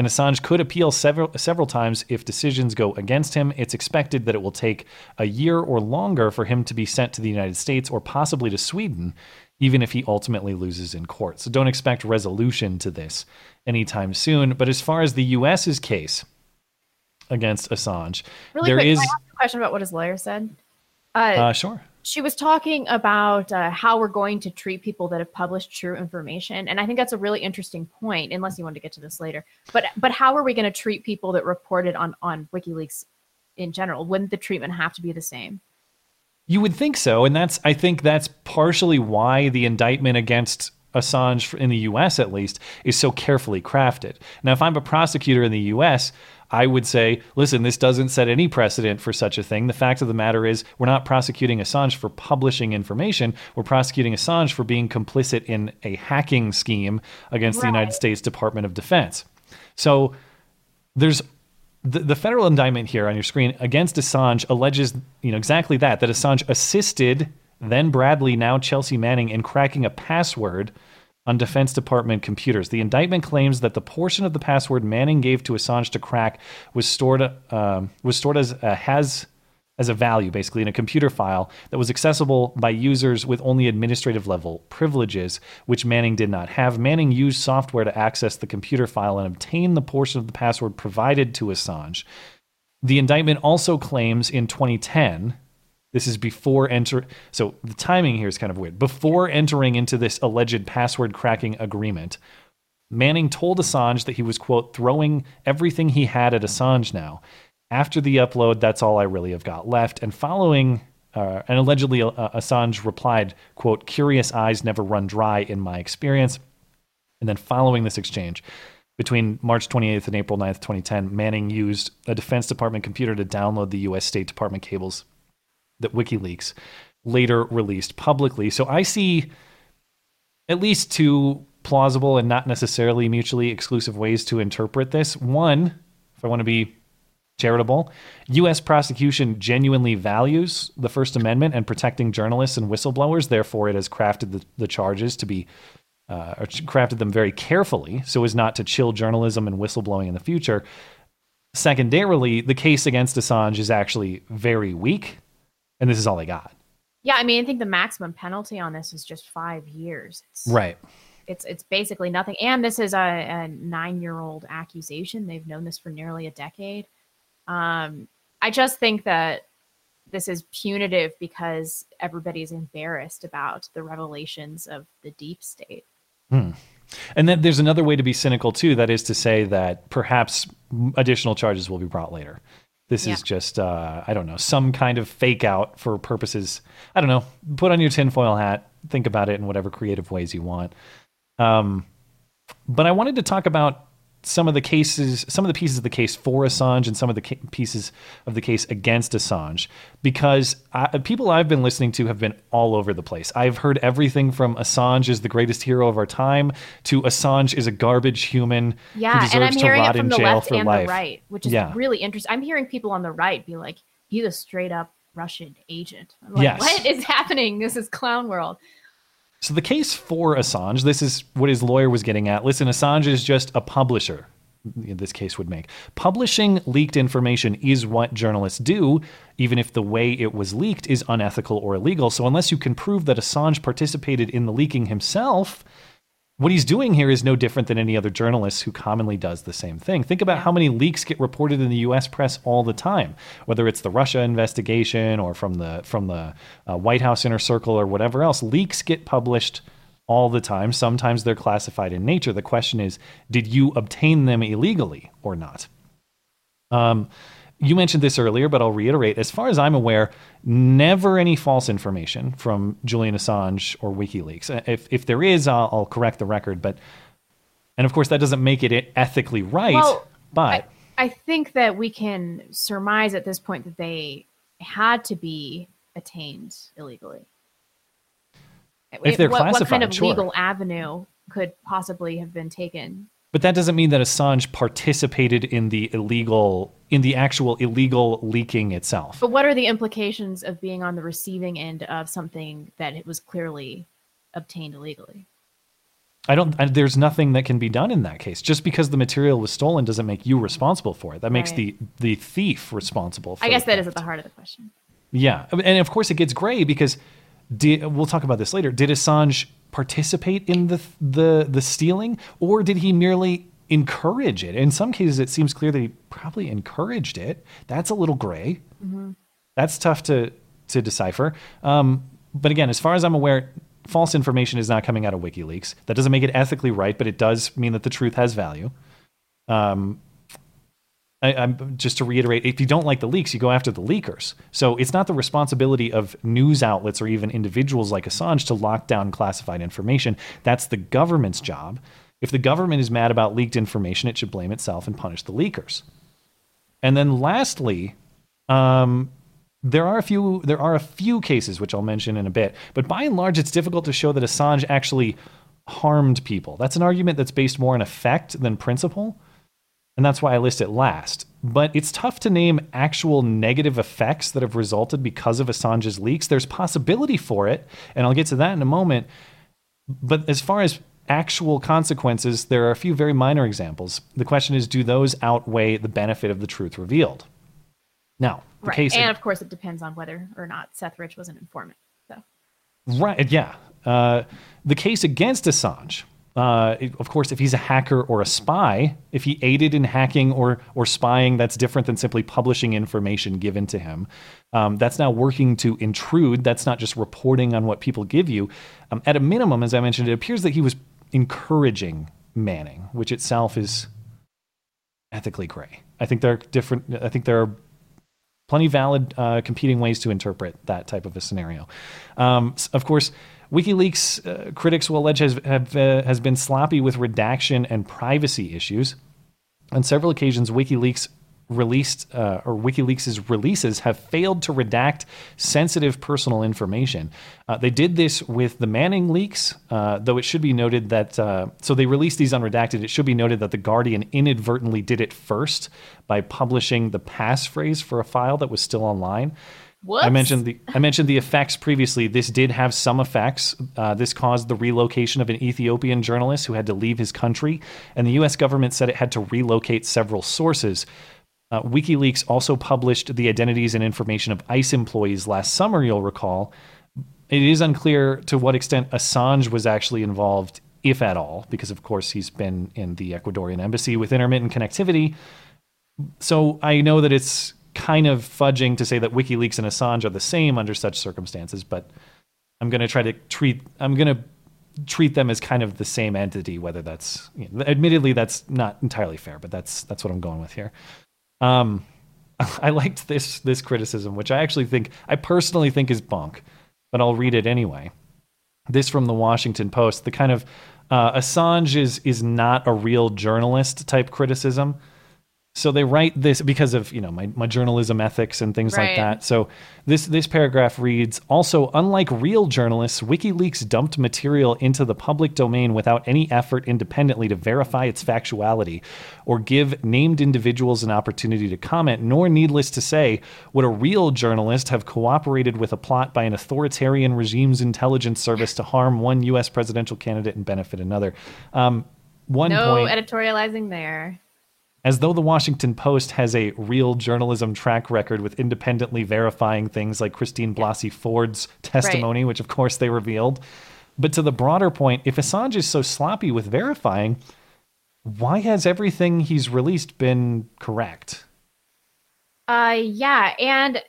And Assange could appeal several several times if decisions go against him. It's expected that it will take a year or longer for him to be sent to the United States or possibly to Sweden, even if he ultimately loses in court. So don't expect resolution to this anytime soon. But as far as the U.S.'s case against Assange, Really there quick, is a question about what his lawyer said? Uh, uh, sure. She was talking about uh, how we're going to treat people that have published true information and i think that's a really interesting point unless you want to get to this later but but how are we going to treat people that reported on on wikileaks in general wouldn't the treatment have to be the same You would think so, and that's I think that's partially why the indictment against Assange in the U.S. at least is so carefully crafted. Now, if I'm a prosecutor in the U.S., I would say, listen, this doesn't set any precedent for such a thing. The fact of the matter is, we're not prosecuting Assange for publishing information. We're prosecuting Assange for being complicit in a hacking scheme against the United States Department of Defense. So there's the, the federal indictment here on your screen against Assange alleges, you know, exactly that, that Assange assisted then Bradley, now Chelsea Manning, in cracking a password on Defense Department computers. The indictment claims that the portion of the password Manning gave to Assange to crack was stored um, was stored as has as a value, basically in a computer file that was accessible by users with only administrative level privileges, which Manning did not have. Manning used software to access the computer file and obtain the portion of the password provided to Assange. The indictment also claims in 2010, this is before enter. So the timing here is kind of weird. Before entering into this alleged password cracking agreement, Manning told Assange that he was, quote, throwing everything he had at Assange now. After the upload, that's all I really have got left. And following, uh, and allegedly, uh, Assange replied, quote, curious eyes never run dry in my experience. And then following this exchange, between March 28th and April 9th, 2010, Manning used a Defense Department computer to download the U.S. State Department cables that WikiLeaks later released publicly. So I see at least two plausible and not necessarily mutually exclusive ways to interpret this. One, if I want to be charitable, U.S. prosecution genuinely values the First Amendment and protecting journalists and whistleblowers. Therefore, it has crafted the, the charges to be uh, crafted them very carefully so as not to chill journalism and whistleblowing in the future. Secondarily, the case against Assange is actually very weak, and this is all they got. Yeah, I mean, I think the maximum penalty on this is just five years. It's, Right. It's it's basically nothing. And this is a, a nine year old accusation. They've known this for nearly a decade. Um, I just think that this is punitive because everybody's embarrassed about the revelations of the deep state. Hmm. And then there's another way to be cynical too. That is to say that perhaps additional charges will be brought later. This Yeah. is just, uh, I don't know, some kind of fake out for purposes. I don't know. Put on your tinfoil hat. Think about it in whatever creative ways you want. Um, but I wanted to talk about some of the cases, some of the pieces of the case for Assange and some of the ca- pieces of the case against Assange, because I, people I've been listening to have been all over the place. I've heard everything from Assange is the greatest hero of our time to Assange is a garbage human Yeah, who and deserves I'm to hearing rot it from in the jail left for and life. the right, which is yeah. really interesting. I'm hearing people on the right be like, "He's a straight up Russian agent." I'm like, Yes. what is happening? This is clown world. So the case for Assange, this is what his lawyer was getting at. Listen, Assange is just a publisher. This case would make publishing leaked information is what journalists do, even if the way it was leaked is unethical or illegal. So unless you can prove that Assange participated in the leaking himself, what he's doing here is no different than any other journalist who commonly does the same thing. Think about how many leaks get reported in the U.S. press all the time, whether it's the Russia investigation or from the from the uh, White House inner circle or whatever else. Leaks get published all the time. Sometimes they're classified in nature. The question is, did you obtain them illegally or not? Um, you mentioned this earlier, but I'll reiterate. As far as I'm aware, never any false information from Julian Assange or WikiLeaks. Uh, If if there is, I'll, I'll correct the record. But and of course, that doesn't make it ethically right. Well, but I think that we can surmise at this point that they had to be attained illegally. If they're what, what kind of sure. legal avenue could possibly have been taken? But that doesn't mean that Assange participated in the illegal, in the actual illegal leaking itself. But what are the implications of being on the receiving end of something that it was clearly obtained illegally? I don't. I, there's nothing that can be done in that case. Just because the material was stolen doesn't make you responsible for it. That makes Right. the the thief responsible. for I guess that is at the heart of the question. Yeah, and of course it gets gray because did, we'll talk about this later. Did Assange participate in the the the stealing, or did he merely encourage it? In some cases, it seems clear that he probably encouraged it. That's a little gray. Mhm. That's tough to to decipher. Um, but again, as far as I'm aware, false information is not coming out of WikiLeaks. That doesn't make it ethically right, but it does mean that the truth has value. Um, I, I'm just to reiterate: if you don't like the leaks, you go after the leakers. So it's not the responsibility of news outlets or even individuals like Assange to lock down classified information. That's the government's job. If the government is mad about leaked information, it should blame itself and punish the leakers. And then lastly, um, there are a few there are a few cases which I'll mention in a bit, but by and large, it's difficult to show that Assange actually harmed people. That's an argument that's based more on effect than principle, and that's why I list it last. But it's tough to name actual negative effects that have resulted because of Assange's leaks. There's possibility for it, and I'll get to that in a moment. But as far as actual consequences, there are a few very minor examples. The question is, do those outweigh the benefit of the truth revealed? Now, the Right. case and of course, it depends on whether or not Seth Rich was an informant. So Right. Yeah. Uh, the case against Assange, uh, of course, if he's a hacker or a spy, if he aided in hacking or or spying, that's different than simply publishing information given to him. Um, that's now working to intrude. That's not just reporting on what people give you. Um, at a minimum, as I mentioned, it appears that he was encouraging Manning, which itself is ethically gray. I think there are different. I think there are plenty valid uh, competing ways to interpret that type of a scenario. Um, of course, WikiLeaks uh, critics will allege has have, uh, has been sloppy with redaction and privacy issues. On several occasions, WikiLeaks released uh, or WikiLeaks' releases have failed to redact sensitive personal information. Uh, they did this with the Manning leaks, uh, though it should be noted that uh, so they released these unredacted. It should be noted that the Guardian inadvertently did it first by publishing the passphrase for a file that was still online. Whoops. I mentioned the I mentioned the effects previously. This did have some effects. Uh, this caused the relocation of an Ethiopian journalist who had to leave his country, and the U.S. government said it had to relocate several sources. Uh, WikiLeaks also published the identities and information of ICE employees last summer. You'll recall. It is unclear to what extent Assange was actually involved, if at all, because of course he's been in the Ecuadorian embassy with intermittent connectivity. So I know that it's kind of fudging to say that WikiLeaks and Assange are the same under such circumstances, but I'm going to try to treat I'm going to treat them as kind of the same entity. Whether that's you know, admittedly that's not entirely fair, but that's that's what I'm going with here. Um, I liked this this criticism, which I actually think I personally think is bunk, but I'll read it anyway. This from the Washington Post, the kind of uh, Assange is is not a real journalist type criticism. So they write this because of you know my, my journalism ethics and things Right. like that. So this this paragraph reads also unlike real journalists, WikiLeaks dumped material into the public domain without any effort independently to verify its factuality or give named individuals an opportunity to comment, nor needless to say, would a real journalist have cooperated with a plot by an authoritarian regime's intelligence service to harm one US presidential candidate and benefit another. Um, one no point editorializing there. As though the Washington Post has a real journalism track record with independently verifying things like Christine Blasey Ford's testimony, which of course they revealed. But to the broader point, if Assange is so sloppy with verifying, why has everything he's released been correct? Uh, yeah, and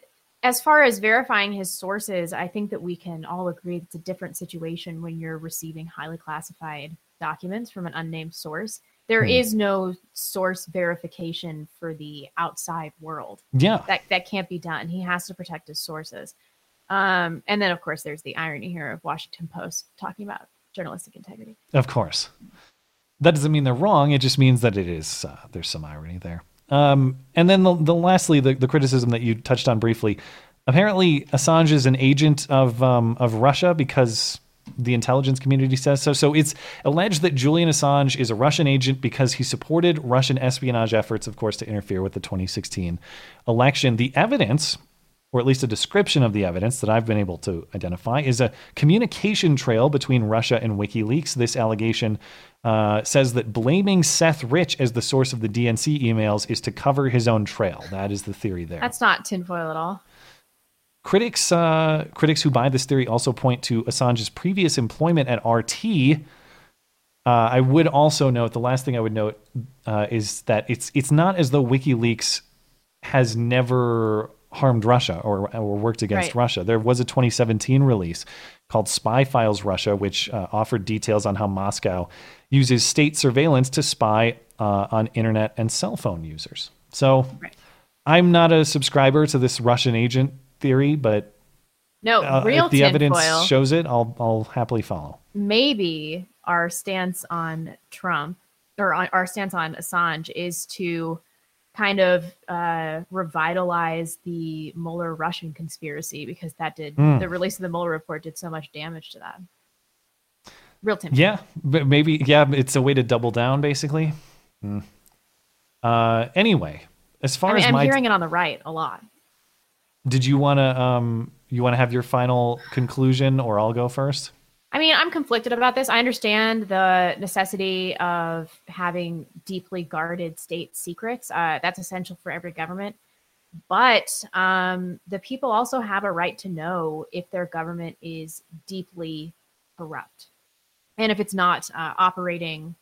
as far as verifying his sources, I think that we can all agree it's a different situation when you're receiving highly classified documents from an unnamed source. There Hmm. is no source verification for the outside world. Yeah. That that can't be done. He has to protect his sources. Um, and then of course there's the irony here of Washington Post talking about journalistic integrity. Of course. That doesn't mean they're wrong. It just means that it is, uh, there's some irony there. Um, and then the, the lastly, the, the criticism that you touched on briefly. Apparently, Assange is an agent of um, of Russia because the intelligence community says so. So it's alleged that Julian Assange is a Russian agent because he supported Russian espionage efforts, of course, to interfere with the 2016 election. The evidence, or at least a description of the evidence that I've been able to identify, is a communication trail between Russia and WikiLeaks. This allegation uh, says that blaming Seth Rich as the source of the DNC emails is to cover his own trail. That is the theory there. That's not tinfoil at all. Critics, uh, critics who buy this theory also point to Assange's previous employment at RT. Uh, I would also note the last thing I would note uh, is that it's it's not as though WikiLeaks has never harmed Russia or, or worked against Right. Russia. There was a 2017 release called Spy Files Russia, which uh, offered details on how Moscow uses state surveillance to spy uh, on internet and cell phone users. So I'm not a subscriber to this Russian agent theory, but No, uh, real if the evidence tinfoil. shows it, I'll I'll happily follow. maybe our stance on Trump or on, our stance on Assange is to kind of uh, revitalize the Mueller Russian conspiracy because that did Hmm. the release of the Mueller report did so much damage to that. Real Tim. Yeah, but maybe yeah, it's a way to double down, basically. Hmm. Uh, anyway, as far I mean, as I'm my hearing it on the right a lot. Did you want to um you want to have your final conclusion, or I'll go first? I mean, I'm conflicted about this. I understand the necessity of having deeply guarded state secrets. Uh, that's essential for every government. But um, the people also have a right to know if their government is deeply corrupt and if it's not uh, operating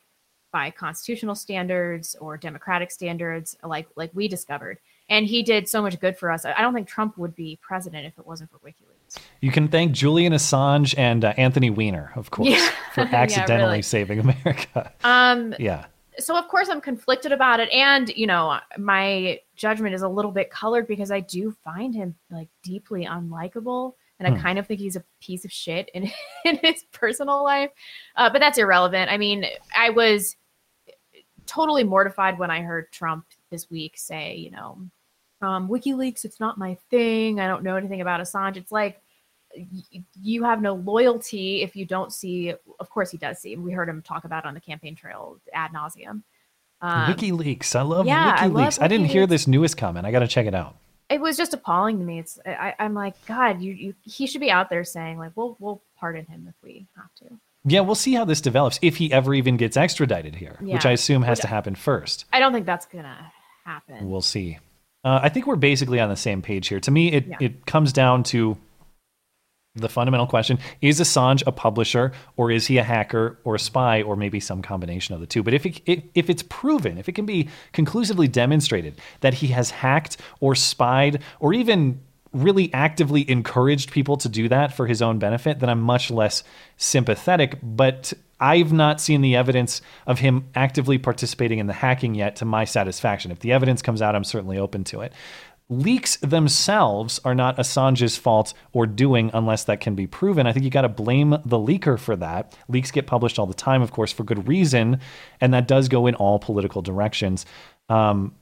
by constitutional standards or democratic standards, like like we discovered. And he did so much good for us. I don't think Trump would be president if it wasn't for WikiLeaks. You can thank Julian Assange and uh, Anthony Weiner, of course, Yeah. for Yeah, accidentally really. saving America. Um, yeah. so of course I'm conflicted about it, and you know my judgment is a little bit colored because I do find him like deeply unlikable, and I Hmm. kind of think he's a piece of shit in in his personal life. Uh, but that's irrelevant. I mean, I was totally mortified when I heard Trump this week say, you know, um, WikiLeaks, it's not my thing. I don't know anything about Assange. It's like y- you have no loyalty if you don't see. Of course, he does see. We heard him talk about on the campaign trail ad nauseum. Um, WikiLeaks. I love yeah, I WikiLeaks. love I, didn't hear this newest comment. I got to check it out. it was just appalling to me. It's I, I'm like, God, you, you he should be out there saying like, we'll we'll pardon him if we have to. Yeah, we'll see how this develops if he ever even gets extradited here, which I assume has Which- to happen first. I don't think that's gonna happen. We'll see. Uh, I think we're basically on the same page here. To me, it, Yeah. it comes down to the fundamental question is Assange a publisher or is he a hacker or a spy or maybe some combination of the two? But if, it, if, if it's proven, if it can be conclusively demonstrated that he has hacked or spied or even really actively encouraged people to do that for his own benefit, then I'm much less sympathetic. But I've not seen the evidence of him actively participating in the hacking yet to my satisfaction. If the evidence comes out, I'm certainly open to it. Leaks themselves are not Assange's fault or doing unless that can be proven. I think you got to blame the leaker for that. Leaks get published all the time, of course, for good reason, and that does go in all political directions. Um,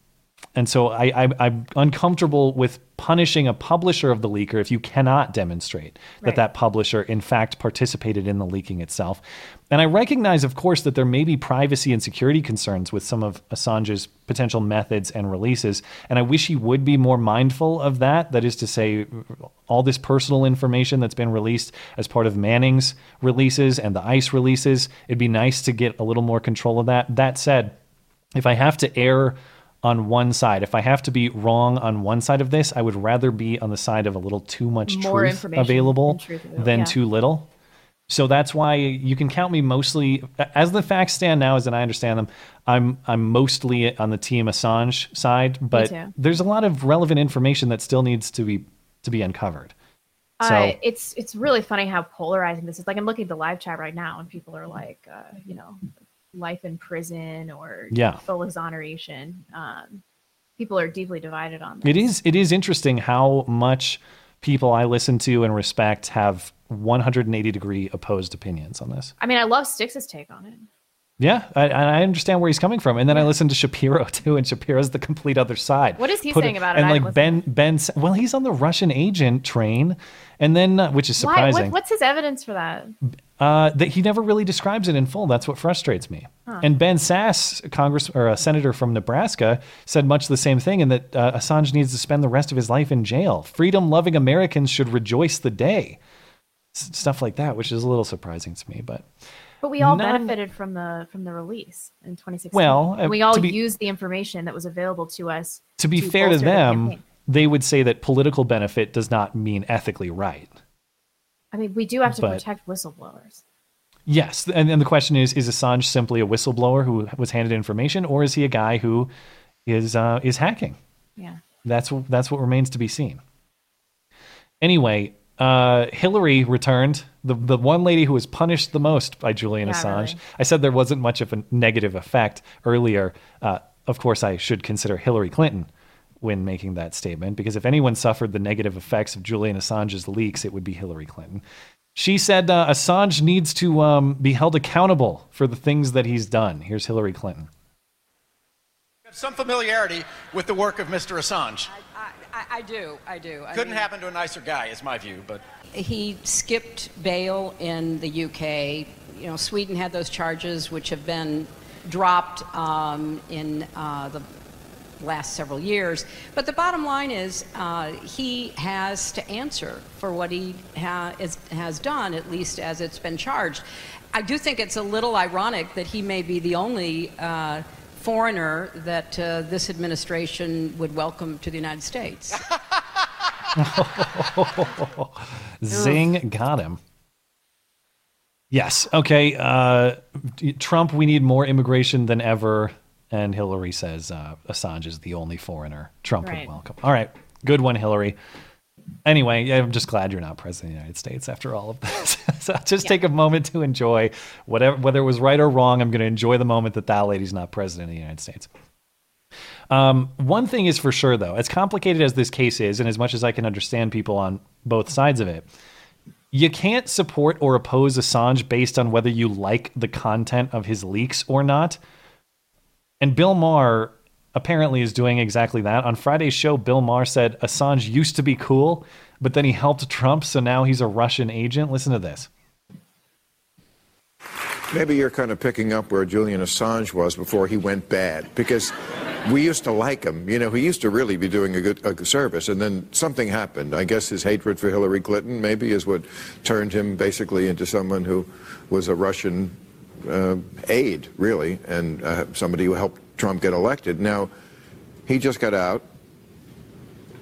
and so I, I, I'm uncomfortable with punishing a publisher of the leaker if you cannot demonstrate that Right. that publisher, in fact, participated in the leaking itself. And I recognize, of course, that there may be privacy and security concerns with some of Assange's potential methods and releases. And I wish he would be more mindful of that. That is to say, all this personal information that's been released as part of Manning's releases and the ICE releases, it'd be nice to get a little more control of that. That said, if I have to err on one side, if I have to be wrong on one side of this, I would rather be on the side of a little too much More truth available than truth available, than yeah. too little. So that's why you can count me mostly as the facts stand now, as and I understand them. I'm I'm mostly on the team Assange side, but there's a lot of relevant information that still needs to be to be uncovered. So uh, it's it's really funny how polarizing this is. Like I'm looking at the live chat right now, and people are like, uh, you know, life in prison or Yeah. full exoneration. Um, people are deeply divided on that. It is it is interesting how much people I listen to and respect have 180 degree opposed opinions on this. I mean, I love Styx's take on it. Yeah, I, I understand where he's coming from, and then I listened to Shapiro too, and Shapiro's the complete other side. What is he Put saying about it? And like Ben Ben, well, he's on the Russian agent train, and then uh, which is surprising. What, what's his evidence for that? Uh, that he never really describes it in full. That's what frustrates me. Huh. And Ben Sasse, Congress or a senator from Nebraska, said much the same thing, and that uh, Assange needs to spend the rest of his life in jail. Freedom-loving Americans should rejoice the day. S- stuff like that, which is a little surprising to me, but But we all None- benefited from the from the release in 2016. Well, uh, we all be- used the information that was available to us. to be fair to bolster the them, they would say that political benefit does not mean ethically right. I mean, we do have to but- protect whistleblowers. Yes, and, and the question is: Is Assange simply a whistleblower who was handed information, or is he a guy who is uh, is hacking? Yeah. That's that's what remains to be seen. Anyway, uh, Hillary returned, the the one lady who was punished the most by Julian Yeah, Assange. really. I said there wasn't much of a negative effect earlier. Uh, of course, I should consider Hillary Clinton when making that statement because if anyone suffered the negative effects of Julian Assange's leaks, it would be Hillary Clinton. She said uh, Assange needs to um, be held accountable for the things that he's done. Here's Hillary Clinton. have some familiarity with the work of Mr. Assange. I, I do, I do. I Couldn't mean, happen to a nicer guy, is my view, but He skipped bail in the UK. You know, Sweden had those charges, which have been dropped um, in uh, the last several years. But the bottom line is, uh, he has to answer for what he ha- is, has done, at least as it's been charged. I do think it's a little ironic that he may be the only uh, foreigner that uh, this administration would welcome to the United States. Zing got him. Yes. Okay. Uh, Trump, we need more immigration than ever. And Hillary says uh, Assange is the only foreigner Trump Right. would welcome. All right. Good one, Hillary. Anyway, I'm just glad you're not president of the United States after all of this. so just take a moment to enjoy whatever, whether it was right or wrong. I'm going to enjoy the moment that that lady's not president of the United States. Um, one thing is for sure, though, as complicated as this case is, and as much as I can understand people on both sides of it, you can't support or oppose Assange based on whether you like the content of his leaks or not. And Bill Maher apparently is doing exactly that. On Friday's show, Bill Maher said Assange used to be cool, but then he helped Trump, so now he's a Russian agent. Listen to this. Maybe you're kind of picking up where Julian Assange was before he went bad, because we used to like him. You know, he used to really be doing a good, a service, and then something happened. I guess his hatred for Hillary Clinton maybe is what turned him basically into someone who was a Russian uh, aide, really, and uh, somebody who helped Trump get elected. Now, he just got out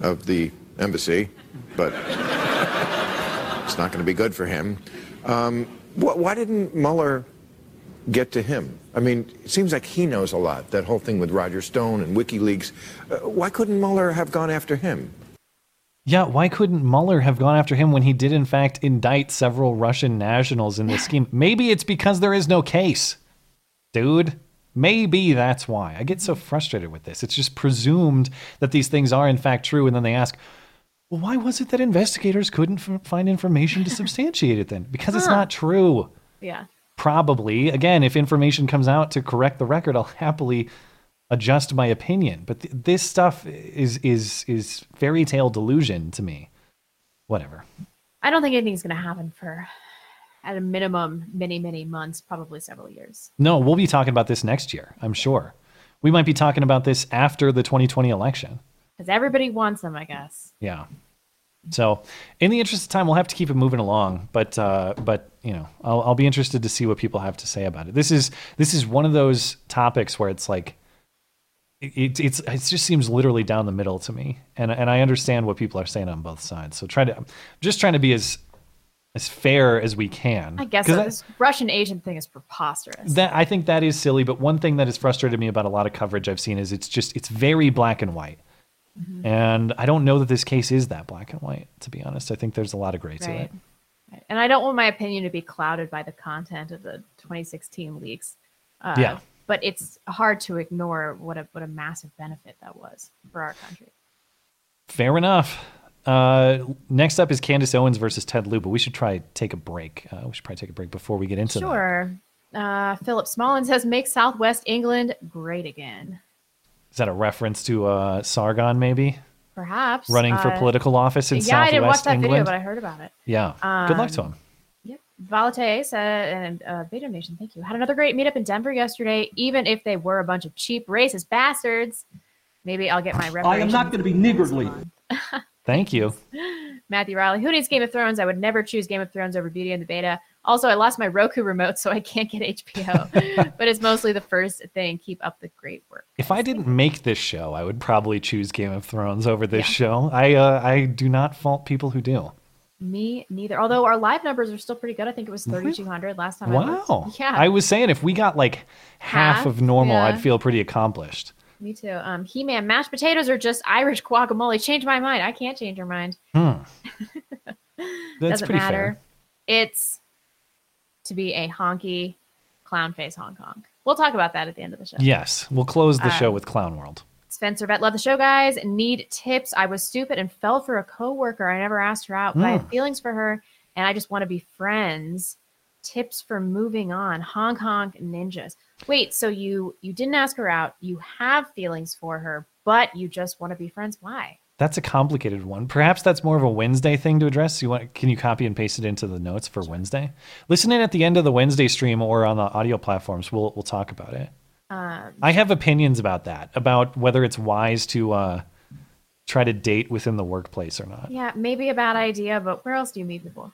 of the embassy, but it's not going to be good for him. Um, wh- why didn't Mueller get to him? I mean, it seems like he knows a lot, that whole thing with Roger Stone and WikiLeaks. Uh, why couldn't Mueller have gone after him? Yeah, why couldn't Mueller have gone after him when he did, in fact, indict several Russian nationals in this scheme? Maybe it's because there is no case. Dude, maybe that's why. I get so frustrated with this. It's just presumed that these things are, in fact, true, and then they ask, well, why was it that investigators couldn't f- find information to substantiate it then? Because it's not true. Yeah. Probably. Again, if information comes out to correct the record, I'll happily adjust my opinion. But th- this stuff is is is fairy tale delusion to me. Whatever. I don't think anything's going to happen for, at a minimum, many, many months, probably several years. No, we'll be talking about this next year, I'm sure. We might be talking about this after the 2020 election. Because everybody wants them, I guess. Yeah. So, in the interest of time, we'll have to keep it moving along. But, uh, but you know, I'll, I'll be interested to see what people have to say about it. This is this is one of those topics where it's like, it, it's it just seems literally down the middle to me, and and I understand what people are saying on both sides. So try to I'm just trying to be as as fair as we can. I guess so. This Russian Asian thing is preposterous. that I think that is silly, but one thing that has frustrated me about a lot of coverage I've seen is it's just it's very black and white. Mhm. And I don't know that this case is that black and white, to be honest. I think there's a lot of gray to Right. it. Right. And I don't want my opinion to be clouded by the content of the 2016 leaks. Uh, Yeah. But it's hard to ignore what a what a massive benefit that was for our country. Fair enough. Uh, next up is Candace Owens versus Ted Lieu, but we should try take a break. Uh, we should probably take a break before we get into that. Sure. Uh, Philip Smallin says, "Make Southwest England great again." Is that a reference to uh, Sargon, maybe Perhaps running for political office in Southwest. yeah, I didn't watch Southwest that England? video, but I heard about it. Yeah. Good luck to Um, him. Yep. Valete said, and uh, Beta Nation, thank you. Had another great meetup in Denver yesterday. Even if they were a bunch of cheap racist bastards, maybe I'll get my I am not going to be niggardly. Thank you. Matthew Riley, who needs Game of Thrones? I would never choose Game of Thrones over Beauty and the Beta. Also, I lost my Roku remote, so I can't get HBO. but it's mostly the first thing. Keep up the great work. If I didn't make this show, I would probably choose Game of Thrones over this show. I uh, I do not fault people who do. Me neither. Although our live numbers are still pretty good. I think it was 3,200 last time. Wow. looked. Yeah. I was saying if we got like half, Half, of normal, yeah. I'd feel pretty accomplished. Me too. Um, He Man, mashed potatoes are just Irish guacamole. Change my mind. I can't change your mind. Hmm. That's Doesn't pretty matter. fair. It's to be a honky clown face Hong Kong. We'll talk about that at the end of the show. Yes, we'll close the show Uh, with Clown World. Spencer Bet, love the show, guys. Need tips. I was stupid and fell for a coworker. I never asked her out, but I have Mm. feelings for her and I just want to be friends. Tips for moving on. Hong Kong ninjas. Wait, so you you didn't ask her out. You have feelings for her, but you just want to be friends. Why? That's a complicated one. Perhaps that's more of a Wednesday thing to address. You want? Can you copy and paste it into the notes for Wednesday? Listen in at the end of the Wednesday stream or on the audio platforms. We'll we'll talk about it. Um, I have opinions about that, about whether it's wise to uh, try to date within the workplace or not. Yeah, maybe a bad idea, but where else do you meet people?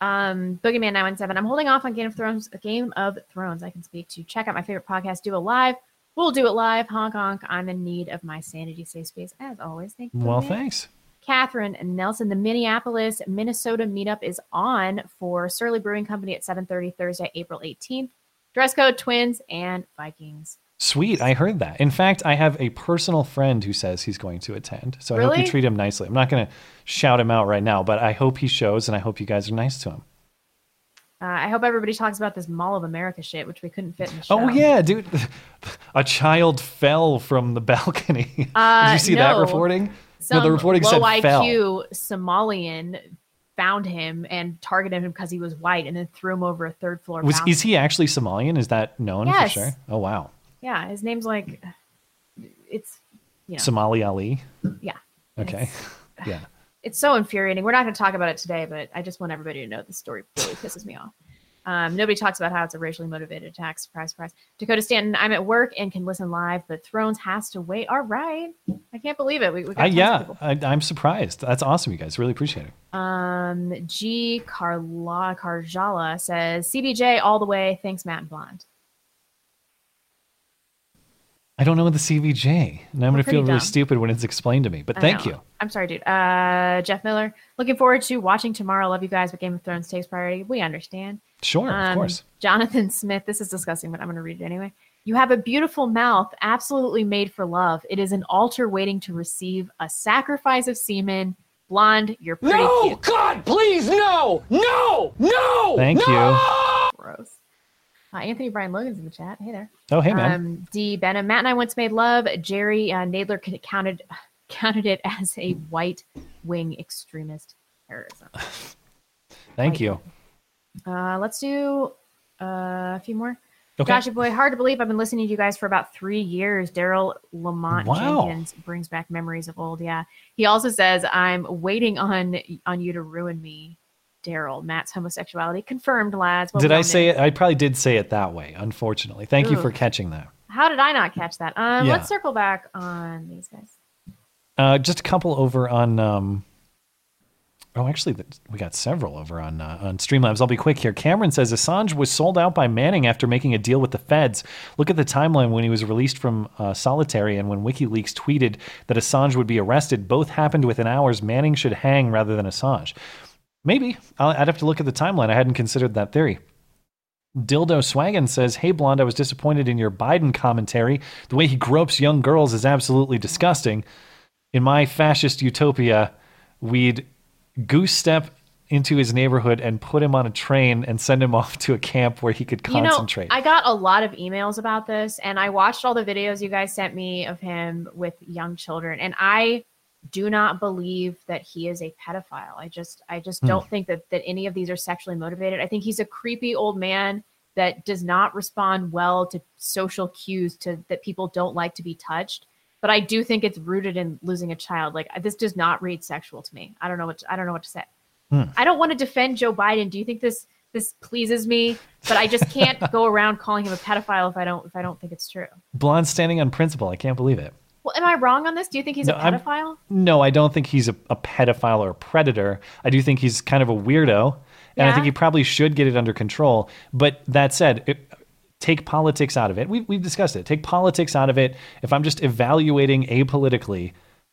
Um, Boogeyman nine one seven. I'm holding off on Game of Thrones. Game of Thrones. I can speak to. Check out my favorite podcast. Do it live. We'll do it live. Honk honk. I'm in need of my sanity safe space as always. Thank you. Well, thanks. Catherine and Nelson. The Minneapolis, Minnesota meetup is on for Surly Brewing Company at 7:30 Thursday, April 18th. Dress code Twins and Vikings. Sweet, I heard that. In fact, I have a personal friend who says he's going to attend. So I hope you treat him nicely. I'm not going to shout him out right now, but I hope he shows and I hope you guys are nice to him. Uh, I hope everybody talks about this Mall of America shit, which we couldn't fit in the show. Oh yeah, dude. A child fell from the balcony. Uh, Did you see that reporting? Some no, the reporting low said IQ fell. Somalian found him and targeted him because he was white, and then threw him over a third floor. Was balcony. is he actually Somalian? Is that known Yes. for sure? Oh wow. Yeah, his name's like it's you know Somali Ali. yeah. Okay. yeah. It's so infuriating. We're not going to talk about it today, but I just want everybody to know the story really pisses me off. Um, nobody talks about how it's a racially motivated attack. Surprise, surprise. Dakota Stanton, I'm at work and can listen live, but Thrones has to wait. All right. I can't believe it. We, we got I, yeah, I, am surprised. That's awesome, you guys. Really appreciate it. Um, G. Carla Carjala says CBJ all the way. Thanks, Matt and Blonde. I don't know the CVJ, and I'm going to pretty feel really dumb. stupid when it's explained to me. But I thank know. you. I'm sorry, dude. Uh, Jeff Miller, looking forward to watching tomorrow. Love you guys, but Game of Thrones takes priority. We understand. Sure, of Um, course. Jonathan Smith, this is disgusting, but I'm going to read it anyway. You have a beautiful mouth, absolutely made for love. It is an altar waiting to receive a sacrifice of semen. Blonde, you're pretty No, cute. God, please, no, no, no. Thank you. Gross. Uh, Anthony Brian Logan's in the chat. Hey there. Oh, hey, man. Um, D. Benham. Matt and I once made love. Jerry uh, Nadler counted counted it as a white wing extremist terrorism. Thank you. Uh, let's do uh, a few more. Okay. Joshy boy, hard to believe I've been listening to you guys for about three years. Daryl Lamont Wow. Jenkins brings back memories of old. Yeah. He also says, I'm waiting on on you to ruin me, Daryl. Matt's homosexuality confirmed, lads. What did I say it? I probably did say it that way, unfortunately. Thank you for catching that. How did I not catch that? Um, Yeah. Let's circle back on these guys. Uh, just a couple over on. Um, oh, actually, we got several over on uh, on Streamlabs. I'll be quick here. Cameron says Assange was sold out by Manning after making a deal with the feds. Look at the timeline when he was released from uh, solitary and when WikiLeaks tweeted that Assange would be arrested. Both happened within hours. Manning should hang rather than Assange. Maybe I'll, I'd have to look at the timeline. I hadn't considered that theory. Dildo Swaggin says, Hey Blonde, I was disappointed in your Biden commentary. The way he gropes young girls is absolutely disgusting. In my fascist utopia, we'd goose step into his neighborhood and put him on a train and send him off to a camp where he could concentrate. You know, I got a lot of emails about this, and I watched all the videos you guys sent me of him with young children, and I do not believe that he is a pedophile. I just, I just Hmm. don't think that that any of these are sexually motivated. I think he's a creepy old man that does not respond well to social cues to that people don't like to be touched. But I do think it's rooted in losing a child. Like this does not read sexual to me. I don't know what I don't know what to say. Hmm. I don't want to defend Joe Biden. Do you think this this pleases me? But I just can't go around calling him a pedophile if I don't if I don't think it's true. Blonde standing on principle. I can't believe it. Well, am I wrong on this? Do you think he's No, a I'm- pedophile? No, I don't think he's a, a pedophile or a predator. I do think he's kind of a weirdo, and I think he probably should get it under control. But that said, it, take politics out of it. We've, we've discussed it. Take politics out of it. If I'm just evaluating apolitically,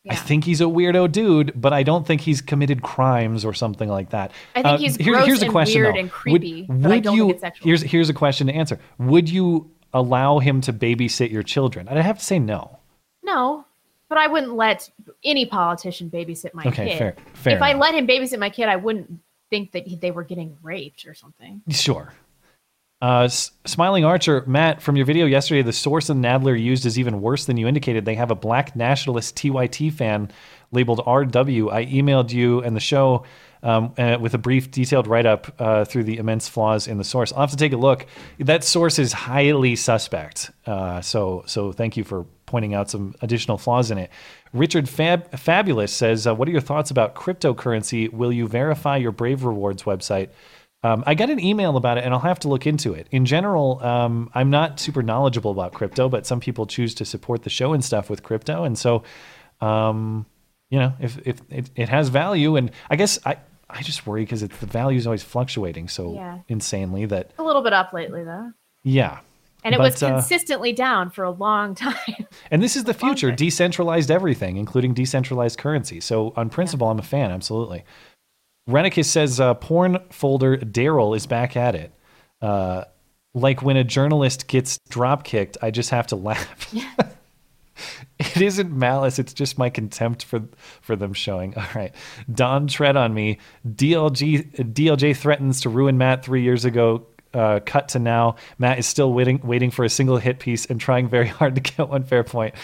I think he's a weirdo dude, but I don't think he's committed crimes or something like that. I think uh, he's gross and weird and creepy, Would, would don't you, think it's sexual. Here's here's a question to answer. Would you allow him to babysit your children? I'd have to say no. No, but I wouldn't let any politician babysit my Okay, kid. fair- fair if I let him babysit my kid, I wouldn't think that he- they were getting raped or something. Sure. Uh, S- Smiling Archer, Matt, from your video yesterday, the source and Nadler used is even worse than you indicated. They have a black nationalist TYT fan labeled RW. I emailed you and the show um, uh, with a brief, detailed write up uh, through the immense flaws in the source. I'll have to take a look. That source is highly suspect. Uh, so, so thank you for pointing out some additional flaws in it. Richard Fab- Fabulous says, uh, What are your thoughts about cryptocurrency? Will you verify your Brave Rewards website? Um, I got an email about it, and I'll have to look into it. In general, um, I'm not super knowledgeable about crypto, but some people choose to support the show and stuff with crypto, and so, um, you know, if if it, it has value, and I guess I I just worry because the value is always fluctuating so Yeah. insanely that A little bit up lately though, yeah. And it But, was uh, consistently down for a long time. and this is the future decentralized everything, including decentralized currency. So, on principle, I'm a fan, absolutely. Renicus says uh, porn folder Daryl is back at it. Uh, like when a journalist gets drop kicked, I just have to laugh. Yeah. it isn't malice, it's just my contempt for for them showing. All right. Don tread on me. DLG DLJ threatens to ruin Matt 3 years ago. Uh, cut to now. Matt is still waiting waiting for a single hit piece and trying very hard to get one fair point.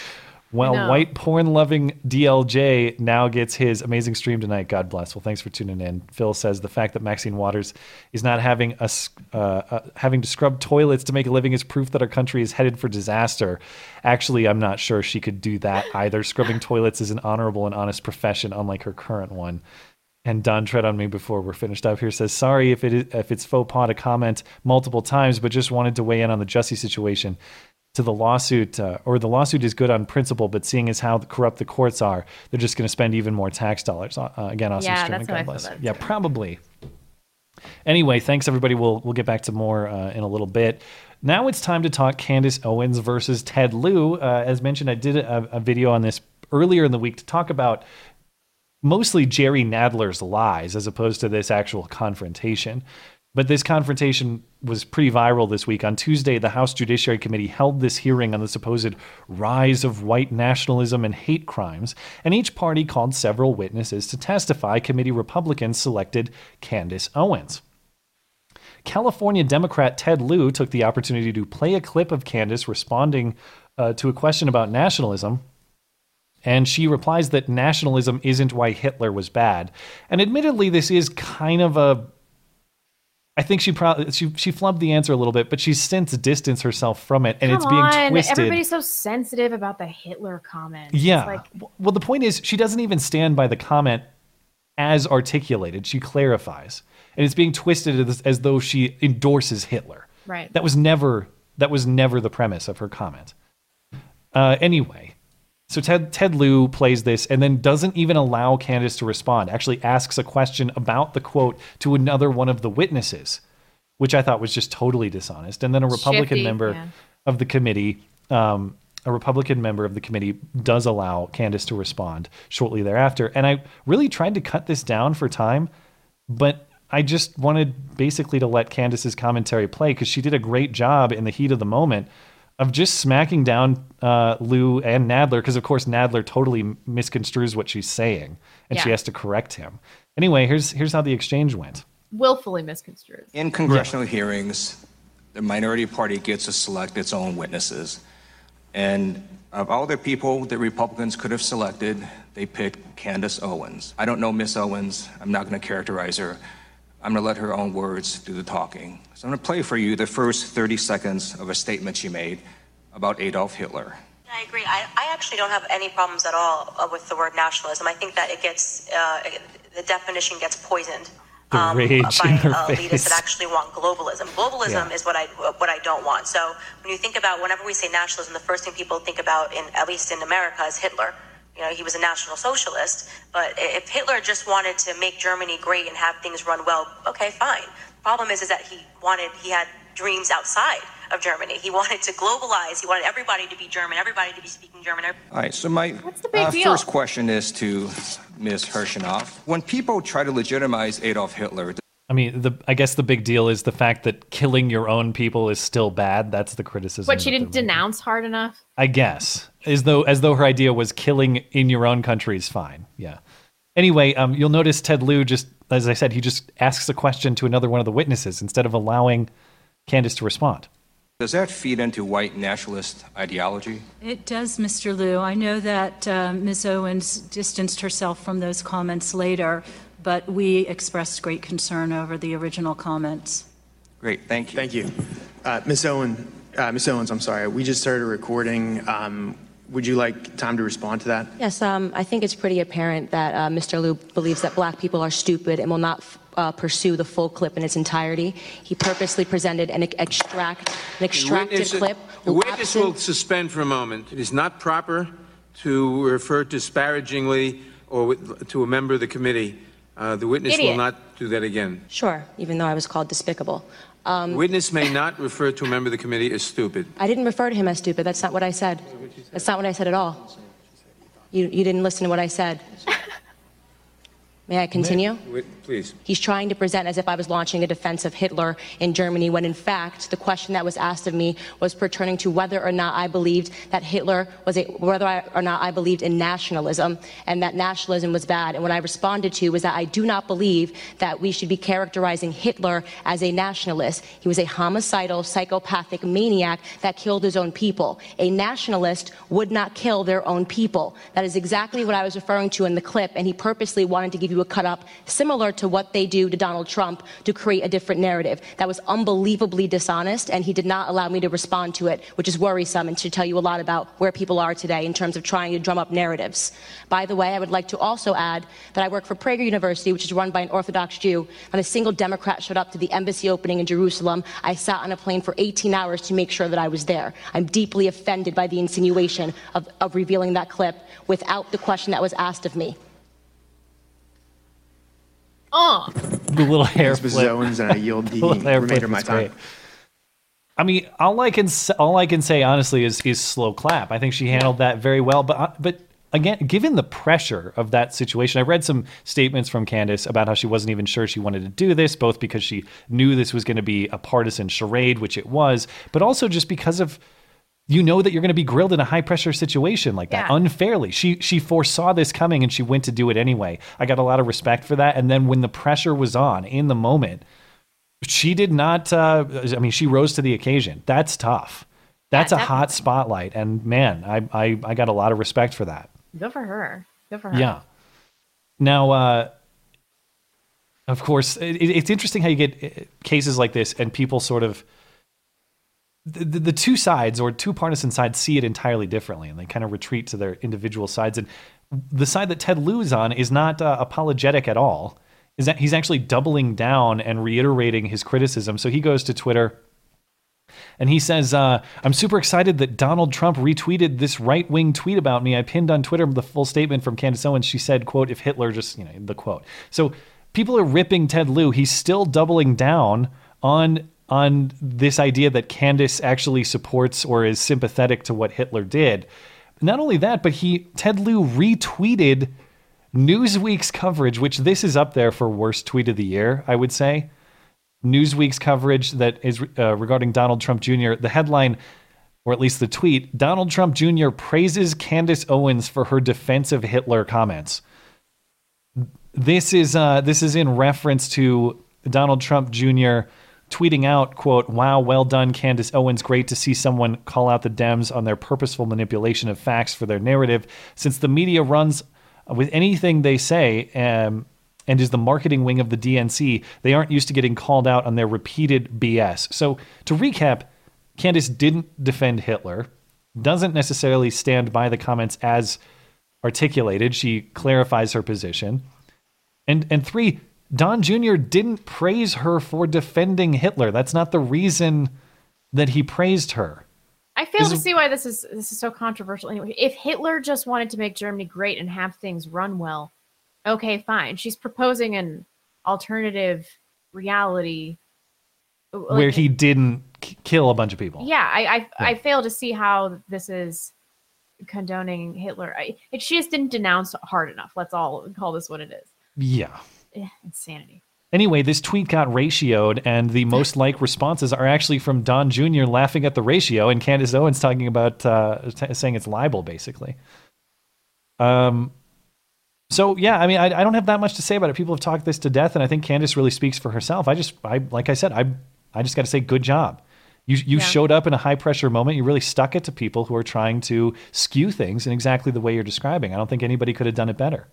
Know. white porn loving DLJ now gets his amazing stream tonight. God bless. Well, thanks for tuning in. Phil says the fact that Maxine Waters is not having us uh, uh, having to scrub toilets to make a living is proof that our country is headed for disaster. Actually, I'm not sure she could do that either. Scrubbing toilets is an honorable and honest profession, unlike her current one. And Don tread on me before we're finished up here says sorry if it is, if it's faux pas to comment multiple times, but just wanted to weigh in on the Jussie situation. To the lawsuit, uh, or the lawsuit is good on principle, but seeing as how corrupt the courts are, they're just going to spend even more tax dollars. Uh, again, awesome Yeah, stream, that's and how God bless. Yeah, probably. Anyway, thanks everybody. We'll we'll get back to more uh, in a little bit. Now it's time to talk Candace Owens versus Ted Lieu. Uh, as mentioned, I did a, a video on this earlier in the week to talk about mostly Jerry Nadler's lies as opposed to this actual confrontation. But this confrontation was pretty viral this week. On Tuesday, the House Judiciary Committee held this hearing on the supposed rise of white nationalism and hate crimes, and each party called several witnesses to testify. Committee Republicans selected Candace Owens. California Democrat Ted Lieu took the opportunity to play a clip of Candace responding uh, to a question about nationalism. And she replies that nationalism isn't why Hitler was bad. And admittedly, this is kind of a. I think she probably she she flubbed the answer a little bit, but she's since distanced herself from it, and Come it's being on. twisted. Everybody's so sensitive about the Hitler comment. Yeah. Like, well, the point is, she doesn't even stand by the comment as articulated. She clarifies, and it's being twisted as, as though she endorses Hitler. Right. That was never that was never the premise of her comment. Uh, anyway, so Ted Ted Lieu plays this and then doesn't even allow Candace to respond. Actually, asks a question about the quote to another one of the witnesses, which I thought was just totally dishonest. And then a Republican Shifty, member yeah. of the committee, um, a Republican member of the committee, does allow Candace to respond shortly thereafter. And I really tried to cut this down for time, but I just wanted basically to let Candace's commentary play because she did a great job in the heat of the moment of just smacking down uh, Lieu and Nadler because, of course, Nadler totally misconstrues what she's saying and she has to correct him. Anyway, here's here's how the exchange went. willfully misconstrued. In congressional hearings, the minority party gets to select its own witnesses. And of all the people that Republicans could have selected, they picked Candace Owens. I don't know Miss Owens. I'm not going to characterize her. I'm going to let her own words do the talking. So I'm going to play for you the first 30 seconds of a statement she made about Adolf Hitler. I agree. I, I actually don't have any problems at all uh, with the word nationalism. I think that it gets uh, the definition gets poisoned The um, by in her uh, face. elitists that actually want globalism. Globalism Yeah. is what I what I don't want. So when you think about whenever we say nationalism, the first thing people think about, in at least in America, is Hitler. You know, he was a national socialist. But if Hitler just wanted to make Germany great and have things run well, okay, fine. Problem is, is that he wanted he had dreams outside of Germany. He wanted to globalize. He wanted everybody to be German, everybody to be speaking German. All right, so my the big uh, deal? first question is to Ms. Hershenov. When people try to legitimize Adolf Hitler, I mean, the I guess the big deal is the fact that killing your own people is still bad. That's the criticism. But she didn't they're- denounce hard enough. I guess as though as though her idea was killing in your own country is fine. Yeah. Anyway, um, you'll notice Ted Lieu just, as I said, he just asks a question to another one of the witnesses instead of allowing Candace to respond. does that feed into white nationalist ideology? It does, Mr. Lieu. I know that uh, Ms. Owens distanced herself from those comments later, but we expressed great concern over the original comments. Great, thank you. Thank you. Uh, Ms. Owen, uh, Ms. Owens, I'm sorry. We just started recording. Um, would you like time to respond to that? Yes, um, I think it's pretty apparent that uh, Mr. Lieu believes that black people are stupid and will not uh, pursue the full clip in its entirety. He purposely presented an extract, an extracted witness- clip. The witness absent- will suspend for a moment. It is not proper to refer disparagingly or with- to a member of the committee. Uh, the witness will not do that again. Sure, even though I was called despicable. Um, witness may not refer to a member of the committee as stupid. I didn't refer to him as stupid. That's not what I said. That's not what I said at all. You, you didn't listen to what I said. May I continue? Please. He's trying to present as if I was launching a defense of Hitler in Germany, when in fact the question that was asked of me was pertaining to whether or not I believed that Hitler was a, whether I, or not I believed in nationalism and that nationalism was bad. And what I responded to was that I do not believe that we should be characterizing Hitler as a nationalist. He was a homicidal, psychopathic maniac that killed his own people. A nationalist would not kill their own people. That is exactly what I was referring to in the clip, and he purposely wanted to give you cut up similar to what they do to Donald Trump to create a different narrative. That was unbelievably dishonest, and he did not allow me to respond to it, which is worrisome and should tell you a lot about where people are today in terms of trying to drum up narratives. By the way, I would like to also add that I work for Prager University, which is run by an Orthodox Jew. Not a single Democrat showed up to the embassy opening in Jerusalem. I sat on a plane for 18 hours to make sure that I was there. I'm deeply offended by the insinuation of, of revealing that clip without the question that was asked of me. Oh. The little hair Thanks, Mrs. flip. Owens, and I yield the little remainder of my time. great. I mean, all I can all I can say honestly is is slow clap. I think she handled that very well. But uh, but again, given the pressure of that situation, I read some statements from Candace about how she wasn't even sure she wanted to do this, both because she knew this was going to be a partisan charade, which it was, but also just because of you know that you're going to be grilled in a high pressure situation like that Yeah. unfairly. She she foresaw this coming and she went to do it anyway. I got a lot of respect for that. And then when the pressure was on in the moment, she did not. Uh, I mean, she rose to the occasion. That's tough. That's a hot spotlight, and man, I, I I got a lot of respect for that. Good for her. Good for her. Yeah. Now, uh, of course, it, it's interesting how you get uh, cases like this, and people sort of the, the, two sides or two partisan sides see it entirely differently, and they kind of retreat to their individual sides. And the side that Ted Lieu is on is not uh, apologetic at all. Is that he's actually doubling down and reiterating his criticism. So he goes to Twitter. And he says, uh, I'm super excited that Donald Trump retweeted this right wing tweet about me. I pinned on Twitter the full statement from Candace Owens. She said, quote, if Hitler just, you know, the quote. So people are ripping Ted Lieu. He's still doubling down on on this idea that Candace actually supports or is sympathetic to what Hitler did. Not only that, but he Ted Lieu retweeted Newsweek's coverage, which this is up there for worst tweet of the year, I would say. Newsweek's coverage that is uh, regarding Donald Trump Jr. The headline, or at least the tweet, Donald Trump Jr. praises Candace Owens for her defense of Hitler comments. This is uh, this is in reference to Donald Trump Jr. tweeting out, "quote Wow, well done, Candace Owens. Great to see someone call out the Dems on their purposeful manipulation of facts for their narrative. Since the media runs with anything they say." Um, and is the marketing wing of the DNC. They aren't used to getting called out on their repeated BS. So, to recap, Candace didn't defend Hitler, doesn't necessarily stand by the comments as articulated. She clarifies her position. And and three, Don Jr. didn't praise her for defending Hitler. That's not the reason that he praised her. I fail to see why this is this is so controversial. Anyway, if Hitler just wanted to make Germany great and have things run well, okay, fine. She's proposing an alternative reality. Uh, where he didn't k- kill a bunch of people. Yeah, I I, I fail to see how this is condoning Hitler. I, it, she just didn't denounce hard enough. Let's all call this what it is. Yeah. Eh, insanity. Anyway, this tweet got ratioed, and the most like responses are actually from Don Jr. laughing at the ratio, and Candace Owens talking about uh, t- saying it's libel, basically. Um, so yeah, I mean, I, I don't have that much to say about it. People have talked this to death, and I think Candace really speaks for herself. I just, I like I said, I, I just got to say, good job. You you Yeah. showed up in a high pressure moment. You really stuck it to people who are trying to skew things in exactly the way you're describing. I don't think anybody could have done it better.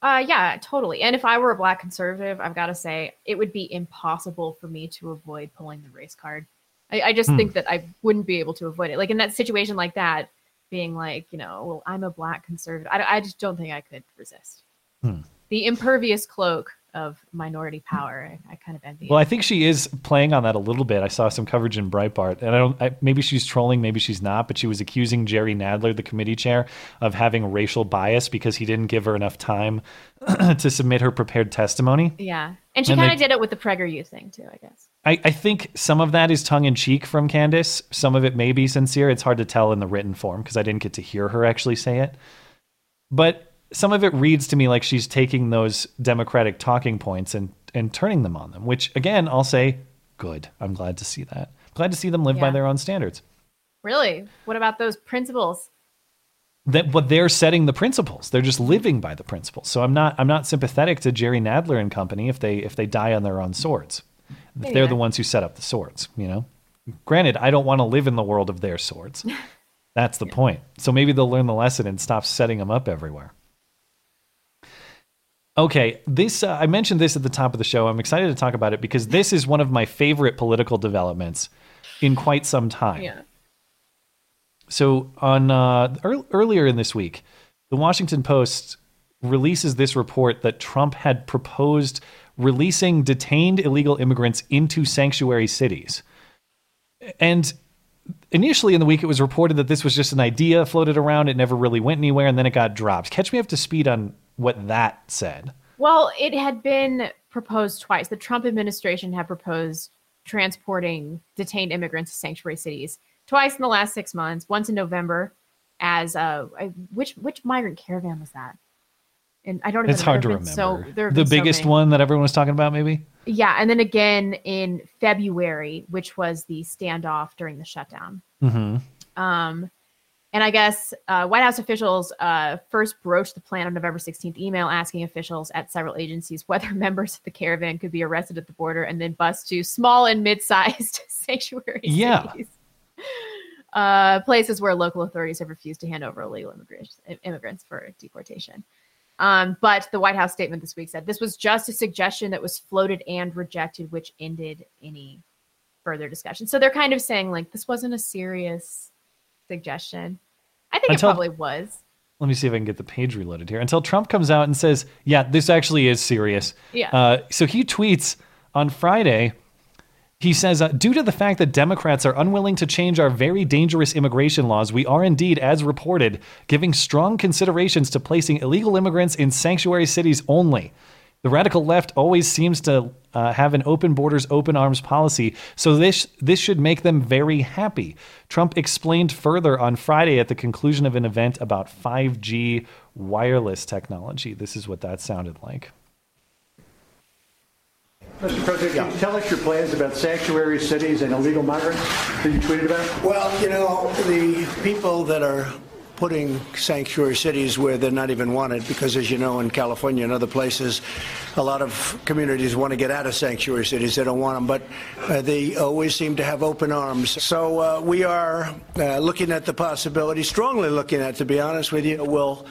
Uh, yeah, totally. And if I were a black conservative, I've got to say it would be impossible for me to avoid pulling the race card. I, I just Hmm. think that I wouldn't be able to avoid it. Like in that situation like that, being like, you know, well, I'm a black conservative. I, I just don't think I could resist Hmm. the impervious cloak of minority power. I, I kind of envy. Well, it. I think she is playing on that a little bit. I saw some coverage in Breitbart, and I don't. I, maybe she's trolling, maybe she's not. But she was accusing Jerry Nadler, the committee chair, of having racial bias because he didn't give her enough time to submit her prepared testimony. Yeah, and she kind of did it with the Prager U thing too. I guess. I, I think some of that is tongue in cheek from Candace. Some of it may be sincere. It's hard to tell in the written form because I didn't get to hear her actually say it. But some of it reads to me like she's taking those Democratic talking points and and turning them on them. Which again, I'll say, good. I'm glad to see that. Glad to see them live by their own standards. Really? What about those principles? that but they're setting the principles they're just living by the principles so i'm not i'm not sympathetic to jerry nadler and company if they if they die on their own swords if they're the ones who set up the swords you know granted i don't want to live in the world of their swords that's the point so maybe they'll learn the lesson and stop setting them up everywhere okay this uh, i mentioned this at the top of the show i'm excited to talk about it because this is one of my favorite political developments in quite some time Yeah. so on uh, ear- earlier in this week, the Washington Post releases this report that Trump had proposed releasing detained illegal immigrants into sanctuary cities. And initially in the week, it was reported that this was just an idea floated around. It never really went anywhere, and then it got dropped. Catch me up to speed on what that said. Well, it had been proposed twice. The Trump administration had proposed transporting detained immigrants to sanctuary cities twice in the last six months. Once in November, as uh, which which migrant caravan was that? And I don't even. It's hard to remember. So the been so biggest one that everyone was talking about, maybe? Yeah, and then again in February, which was the standoff during the shutdown. Mm-hmm. Um, and I guess uh, White House officials uh, first broached the plan on November 16th email asking officials at several agencies whether members of the caravan could be arrested at the border and then bused to small and mid-sized sanctuary Yeah. cities. Uh, places where local authorities have refused to hand over illegal immigrants, immigrants for deportation. Um, but the White House statement this week said this was just a suggestion that was floated and rejected, which ended any further discussion. So they're kind of saying like this wasn't a serious suggestion. I think Until- it probably was. Let me see if I can get the page reloaded here. Until Trump comes out and says, yeah, this actually is serious. Yeah. Uh, so he tweets on Friday. He says, uh, due to the fact that Democrats are unwilling to change our very dangerous immigration laws, we are indeed, as reported, giving strong considerations to placing illegal immigrants in sanctuary cities only. The radical left always seems to uh, have an open borders, open arms policy, so this this should make them very happy. Trump explained further on Friday at the conclusion of an event about 5G wireless technology. This is what that sounded like. Mr. President, can you tell us your plans about sanctuary cities and illegal migrants that you tweeted about? Well, you know, the people that are putting sanctuary cities where they're not even wanted, because as you know, in California and other places, a lot of communities want to get out of sanctuary cities. They don't want them, but uh, they always seem to have open arms. So uh, we are uh, looking at the possibility, strongly looking at, to be honest with you, we'll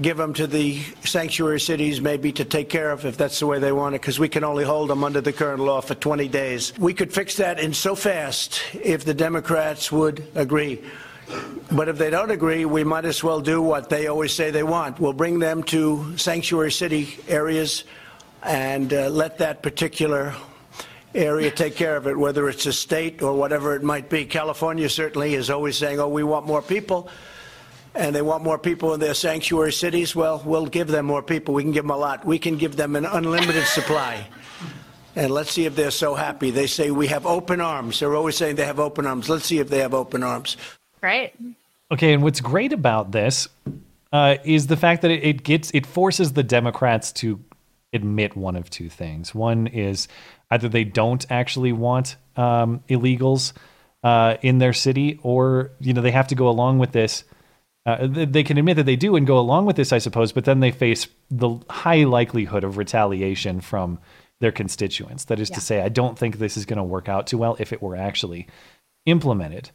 give them to the sanctuary cities maybe to take care of if that's the way they want it because we can only hold them under the current law for 20 days we could fix that in so fast if the democrats would agree but if they don't agree we might as well do what they always say they want we'll bring them to sanctuary city areas and uh, let that particular area take care of it whether it's a state or whatever it might be california certainly is always saying oh we want more people and they want more people in their sanctuary cities, well, we'll give them more people. We can give them a lot. We can give them an unlimited supply. And let's see if they're so happy. They say we have open arms. They're always saying they have open arms. Let's see if they have open arms. Right? Okay, and what's great about this uh, is the fact that it, it gets it forces the Democrats to admit one of two things. One is either they don't actually want um, illegals uh, in their city, or you know they have to go along with this. Uh, they can admit that they do and go along with this, I suppose, but then they face the high likelihood of retaliation from their constituents. That is Yeah. to say, I don't think this is going to work out too well if it were actually implemented.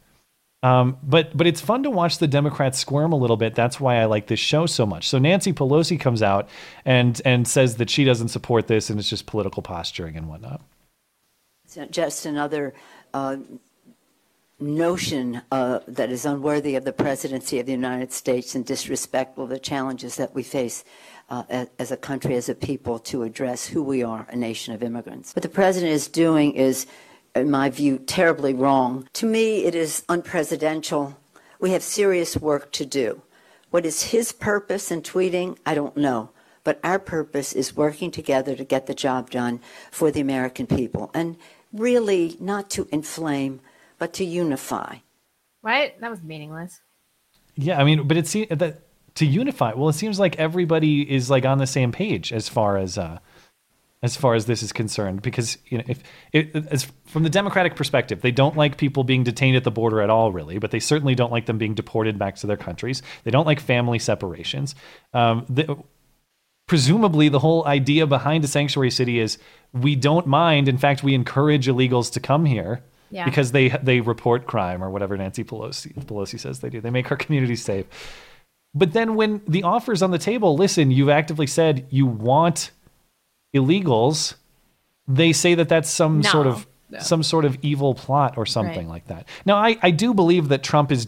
Um, but but it's fun to watch the Democrats squirm a little bit. That's why I like this show so much. So Nancy Pelosi comes out and and says that she doesn't support this and it's just political posturing and whatnot. It's just another uh, notion uh, that is unworthy of the presidency of the United States and disrespectful of the challenges that we face uh, as a country, as a people, to address who we are, a nation of immigrants. What the president is doing is, in my view, terribly wrong. To me, it is unpresidential. We have serious work to do. What is his purpose in tweeting? I don't know. But our purpose is working together to get the job done for the American people. And really not to inflame, but to unify. Right? That was meaningless. Yeah, I mean, but it it's that to unify. Well, it seems like everybody is like on the same page as far as uh, as far as this is concerned, because you know, if it, as from the Democratic perspective, they don't like people being detained at the border at all, really, but they certainly don't like them being deported back to their countries. They don't like family separations. Um, the, presumably, the whole idea behind a sanctuary city is we don't mind. In fact, we encourage illegals to come here. Yeah. Because they they report crime or whatever Nancy Pelosi Pelosi says they do. They make our communities safe. But then when the offer's on the table, listen, you've actively said you want illegals. They say that that's some No. sort of No. some sort of evil plot or something Right. like that. Now, I, I do believe that Trump is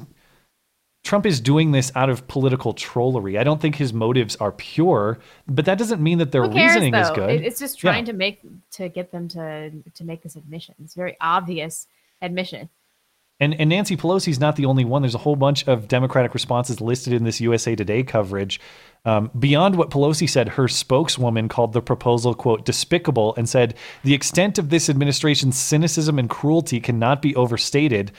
Trump is doing this out of political trollery. I don't think his motives are pure, but that doesn't mean that their cares, reasoning is good. It's just Yeah. trying to make to get them to to make this admission. It's a very obvious admission. And, and Nancy Pelosi's not the only one. There's a whole bunch of Democratic responses listed in this USA Today coverage. Um, beyond what Pelosi said, her spokeswoman called the proposal, quote, despicable and said, the extent of this administration's cynicism and cruelty cannot be overstated.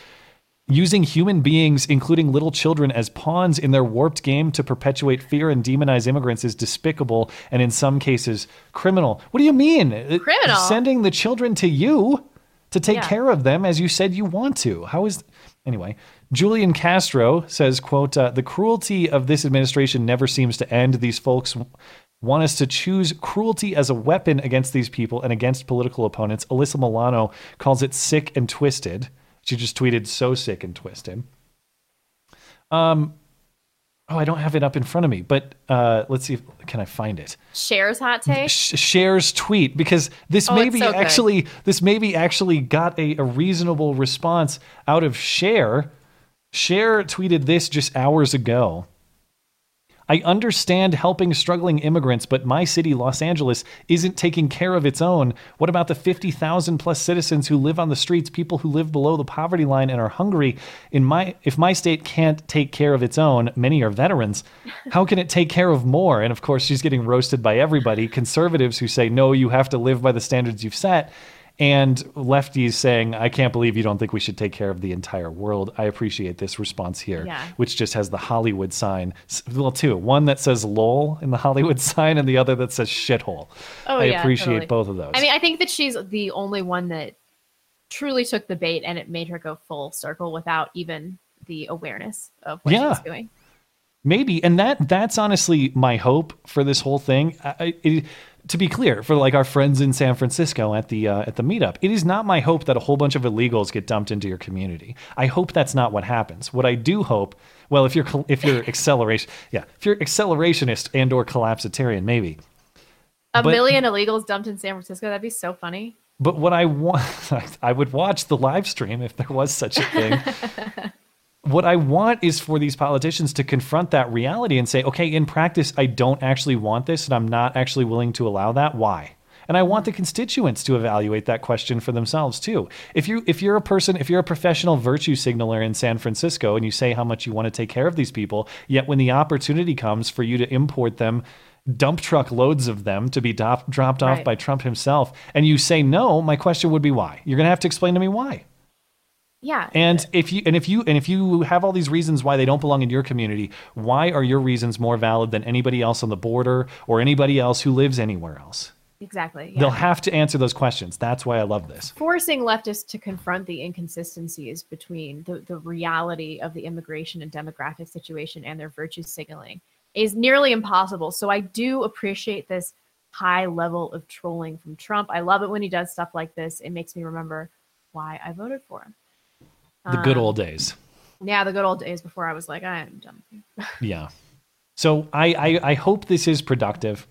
Using human beings, including little children, as pawns in their warped game to perpetuate fear and demonize immigrants is despicable and, in some cases, criminal. What do you mean? Criminal? Sending the children to you to take Yeah. care of them as you said you want to. How is anyway? Julian Castro says, "quote uh, The cruelty of this administration never seems to end. These folks want us to choose cruelty as a weapon against these people and against political opponents." Alyssa Milano calls it sick and twisted. She just tweeted, "So sick and twisted." Um. Oh, I don't have it up in front of me, but uh, let's see if can I find it. Cher's hot take. Sh- Cher's tweet because this Oh, maybe so actually this maybe actually got a, a reasonable response out of Cher Cher tweeted this just hours ago. I understand helping struggling immigrants but my city los angeles isn't taking care of its own. What about the 50000 plus citizens who live on the streets people who live below the poverty line and are hungry? In my if my state can't take care of its own many are veterans. How can it take care of more? And of course she's getting roasted by everybody conservatives who say no you have to live by the standards you've set and lefties saying i can't believe you don't think we should take care of the entire world i appreciate this response here Yeah. which just has the hollywood sign well two one that says lol in the hollywood sign and the other that says shithole Oh i yeah, appreciate totally. both of those I mean, I think that she's the only one that truly took the bait and it made her go full circle without even the awareness of what she Yeah. was doing. Maybe, and that that's honestly my hope for this whole thing. I, I- it, to be clear, for like our friends in San Francisco at the uh, at the meetup, it is not my hope that a whole bunch of illegals get dumped into your community. I hope that's not what happens. What I do hope, well, if you're if you're acceleration, yeah, if you're accelerationist and or collapsitarian, maybe. A But- million illegals dumped in San Francisco. That'd be so funny. But what I want, I would watch the live stream if there was such a thing. what I want is for these politicians to confront that reality and say, okay, in practice, I don't actually want this and I'm not actually willing to allow that. Why? And I want the constituents to evaluate that question for themselves too. If you if you're a person, if you're a professional virtue signaler in San Francisco and you say how much you want to take care of these people, yet when the opportunity comes for you to import them, dump truck loads of them to be dop- dropped off Right. by Trump himself, and you say no, my question would be why? You're going to have to explain to me why. Yeah. And if you and if you and if you have all these reasons why they don't belong in your community, why are your reasons more valid than anybody else on the border or anybody else who lives anywhere else? Exactly. Yeah. They'll have to answer those questions. That's why I love this. forcing leftists to confront the inconsistencies between the, the reality of the immigration and demographic situation and their virtue signaling is nearly impossible. So I do appreciate this high level of trolling from Trump. I love it when he does stuff like this. It makes me remember why I voted for him. The good Um, old days. Yeah, the good old days before I was like, I am done. you." Yeah. So I, I I hope this is productive.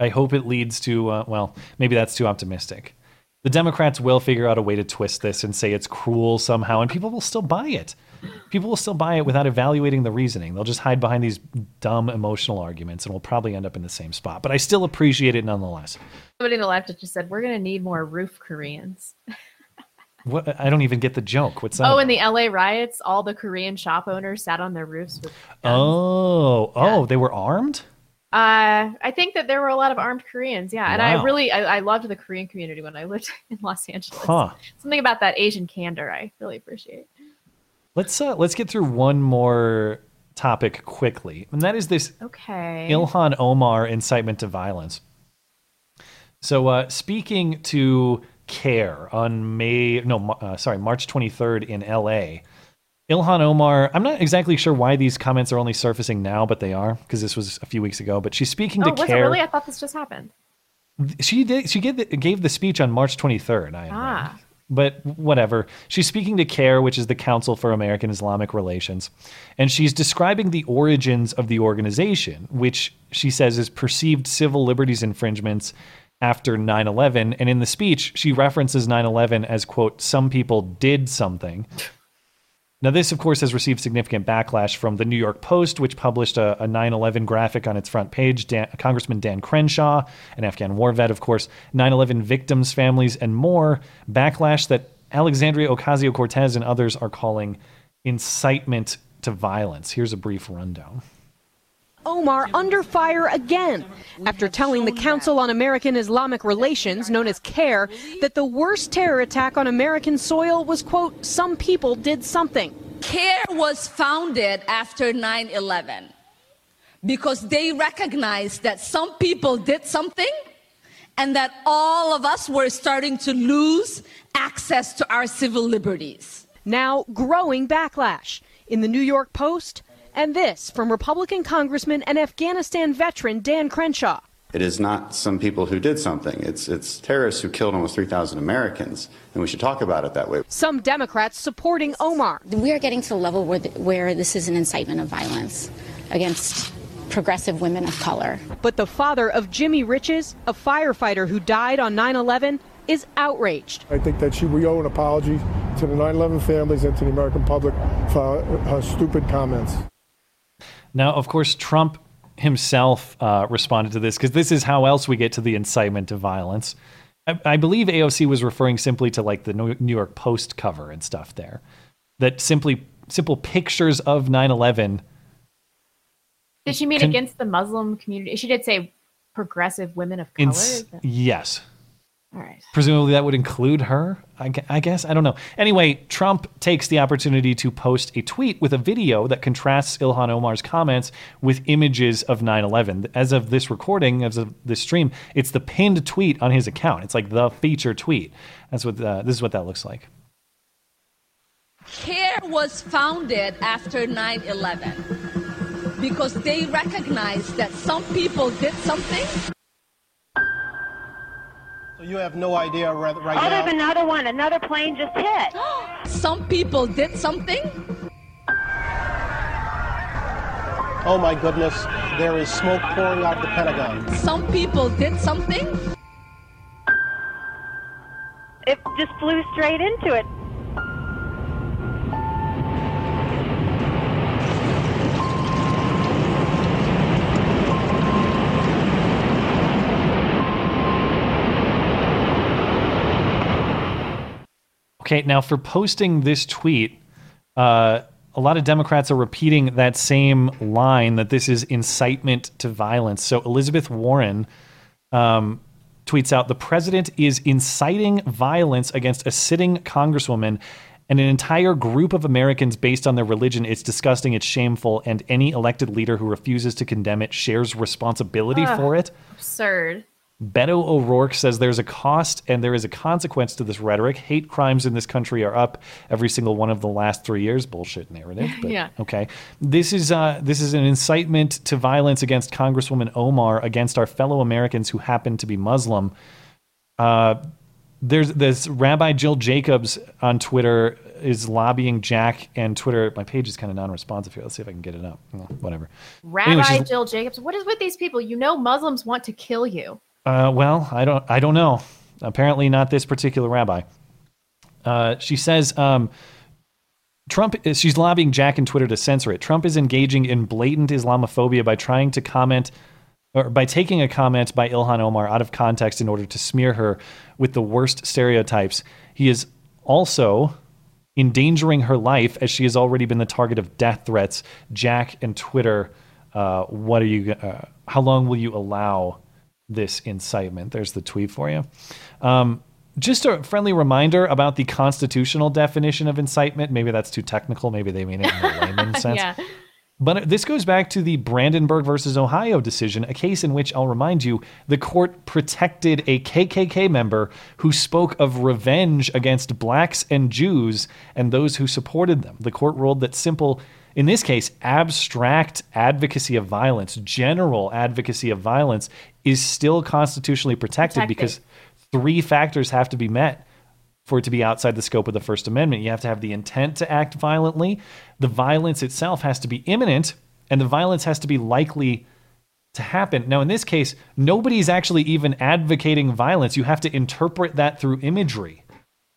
I hope it leads to uh, well, maybe that's too optimistic. The Democrats will figure out a way to twist this and say it's cruel somehow, and people will still buy it. People will still buy it without evaluating the reasoning. They'll just hide behind these dumb emotional arguments, and we'll probably end up in the same spot. But I still appreciate it nonetheless. Somebody in the left just said, We're going to need more roof Koreans. What I don't even get the joke. What's that? Oh, in the LA riots, all the Korean shop owners sat on their roofs with oh, oh, they were armed. Uh, I think that there were a lot of armed Koreans. Yeah, and I really I, I loved the Korean community when I lived in Los Angeles. Huh. Something about that Asian candor I really appreciate. Let's uh, let's get through one more topic quickly, and that is this Okay. Ilhan Omar incitement to violence. So, uh, speaking to CAIR on May, no, uh, sorry, March 23rd in LA, Ilhan Omar, I'm not exactly sure why these comments are only surfacing now, but they are because this was a few weeks ago. But she's speaking oh, to was CAIR. it really? I thought this just happened. She did. She gave the, gave the speech on March 23rd. I Ah. but whatever. She's speaking to CAIR, which is the Council for American Islamic Relations, and she's describing the origins of the organization, which she says is perceived civil liberties infringements after 9/11. And in the speech, she references 9/11 as quote some people did something. Now, this, of course, has received significant backlash from the New York Post, which published a, a 9 11 graphic on its front page. Dan, Congressman Dan Crenshaw, an Afghan war vet, of course, 9 11 victims' families, and more. Backlash that Alexandria Ocasio Cortez and others are calling incitement to violence. Here's a brief rundown. Omar under fire again after telling the Council on American Islamic Relations, known as CAIR, that the worst terror attack on American soil was, quote, some people did something. CAIR was founded after 9 11 because they recognized that some people did something and that all of us were starting to lose access to our civil liberties. Now, growing backlash. In the New York Post, and this from Republican Congressman and Afghanistan veteran Dan Crenshaw. It is not some people who did something. It's, it's terrorists who killed almost 3,000 Americans, and we should talk about it that way. Some Democrats supporting Omar. We are getting to the level where, the, where this is an incitement of violence against progressive women of color. But the father of Jimmy Riches, a firefighter who died on 9 11, is outraged. I think that she, we owe an apology to the 9 11 families and to the American public for her stupid comments. Now, of course, Trump himself uh, responded to this because this is how else we get to the incitement to violence. I, I, believe AOC was referring simply to like the New York Post cover and stuff there. That simply simple pictures of 9/11. Did she mean Can- against the Muslim community? She did say progressive women of color. That- yes. All right. Presumably that would include her. I, I guess I don't know. Anyway, Trump takes the opportunity to post a tweet with a video that contrasts Ilhan Omar's comments with images of 9/11. As of this recording, as of this stream, it's the pinned tweet on his account. It's like the feature tweet. That's what uh, this is what that looks like. CAIR was founded after 9 11 because they recognized that some people did something So you have no idea right, right Oh, now. there's another one. Another plane just hit. some people did something. Oh my goodness, there is smoke pouring out of the Pentagon. Some people did something. It just flew straight into it. Okay, now for posting this tweet, uh, a lot of Democrats are repeating that same line that this is incitement to violence. So Elizabeth Warren um, tweets out the president is inciting violence against a sitting congresswoman and an entire group of Americans based on their religion. It's disgusting, it's shameful, and any elected leader who refuses to condemn it shares responsibility Ugh. for it. Absurd. Beto O'Rourke says there's a cost and there is a consequence to this rhetoric. Hate crimes in this country are up every single one of the last three years. Bullshit narrative. But, Yeah. Okay. This is uh, this is an incitement to violence against Congresswoman Omar against our fellow Americans who happen to be Muslim. Uh, there's this Rabbi Jill Jacobs on Twitter is lobbying Jack and Twitter. My page is kind of non-responsive here. Let's see if I can get it up. Whatever. Rabbi Anyway, Jill Jacobs. What is with these people? You know, Muslims want to kill you. Uh, well, I don't. I don't know. Apparently, not this particular rabbi. Uh, she says um, Trump. Is, she's lobbying Jack and Twitter to censor it. Trump is engaging in blatant Islamophobia by trying to comment or by taking a comment by Ilhan Omar out of context in order to smear her with the worst stereotypes. He is also endangering her life as she has already been the target of death threats. Jack and Twitter, uh, what are you? Uh, how long will you allow this incitement? There's the tweet for you. Um, just a friendly reminder about the constitutional definition of incitement. Maybe that's too technical. Maybe they mean it in a layman sense. yeah. But this goes back to the Brandenburg versus Ohio decision, a case in which I'll remind you the court protected a KKK member who spoke of revenge against blacks and Jews and those who supported them. The court ruled that simple, in this case, abstract advocacy of violence, general advocacy of violence, is still constitutionally protected, Protected. because three factors have to be met for it to be outside the scope of the First Amendment. You have to have the intent to act violently, the violence itself has to be imminent, and the violence has to be likely to happen. Now, in this case, nobody's actually even advocating violence. You have to interpret that through imagery.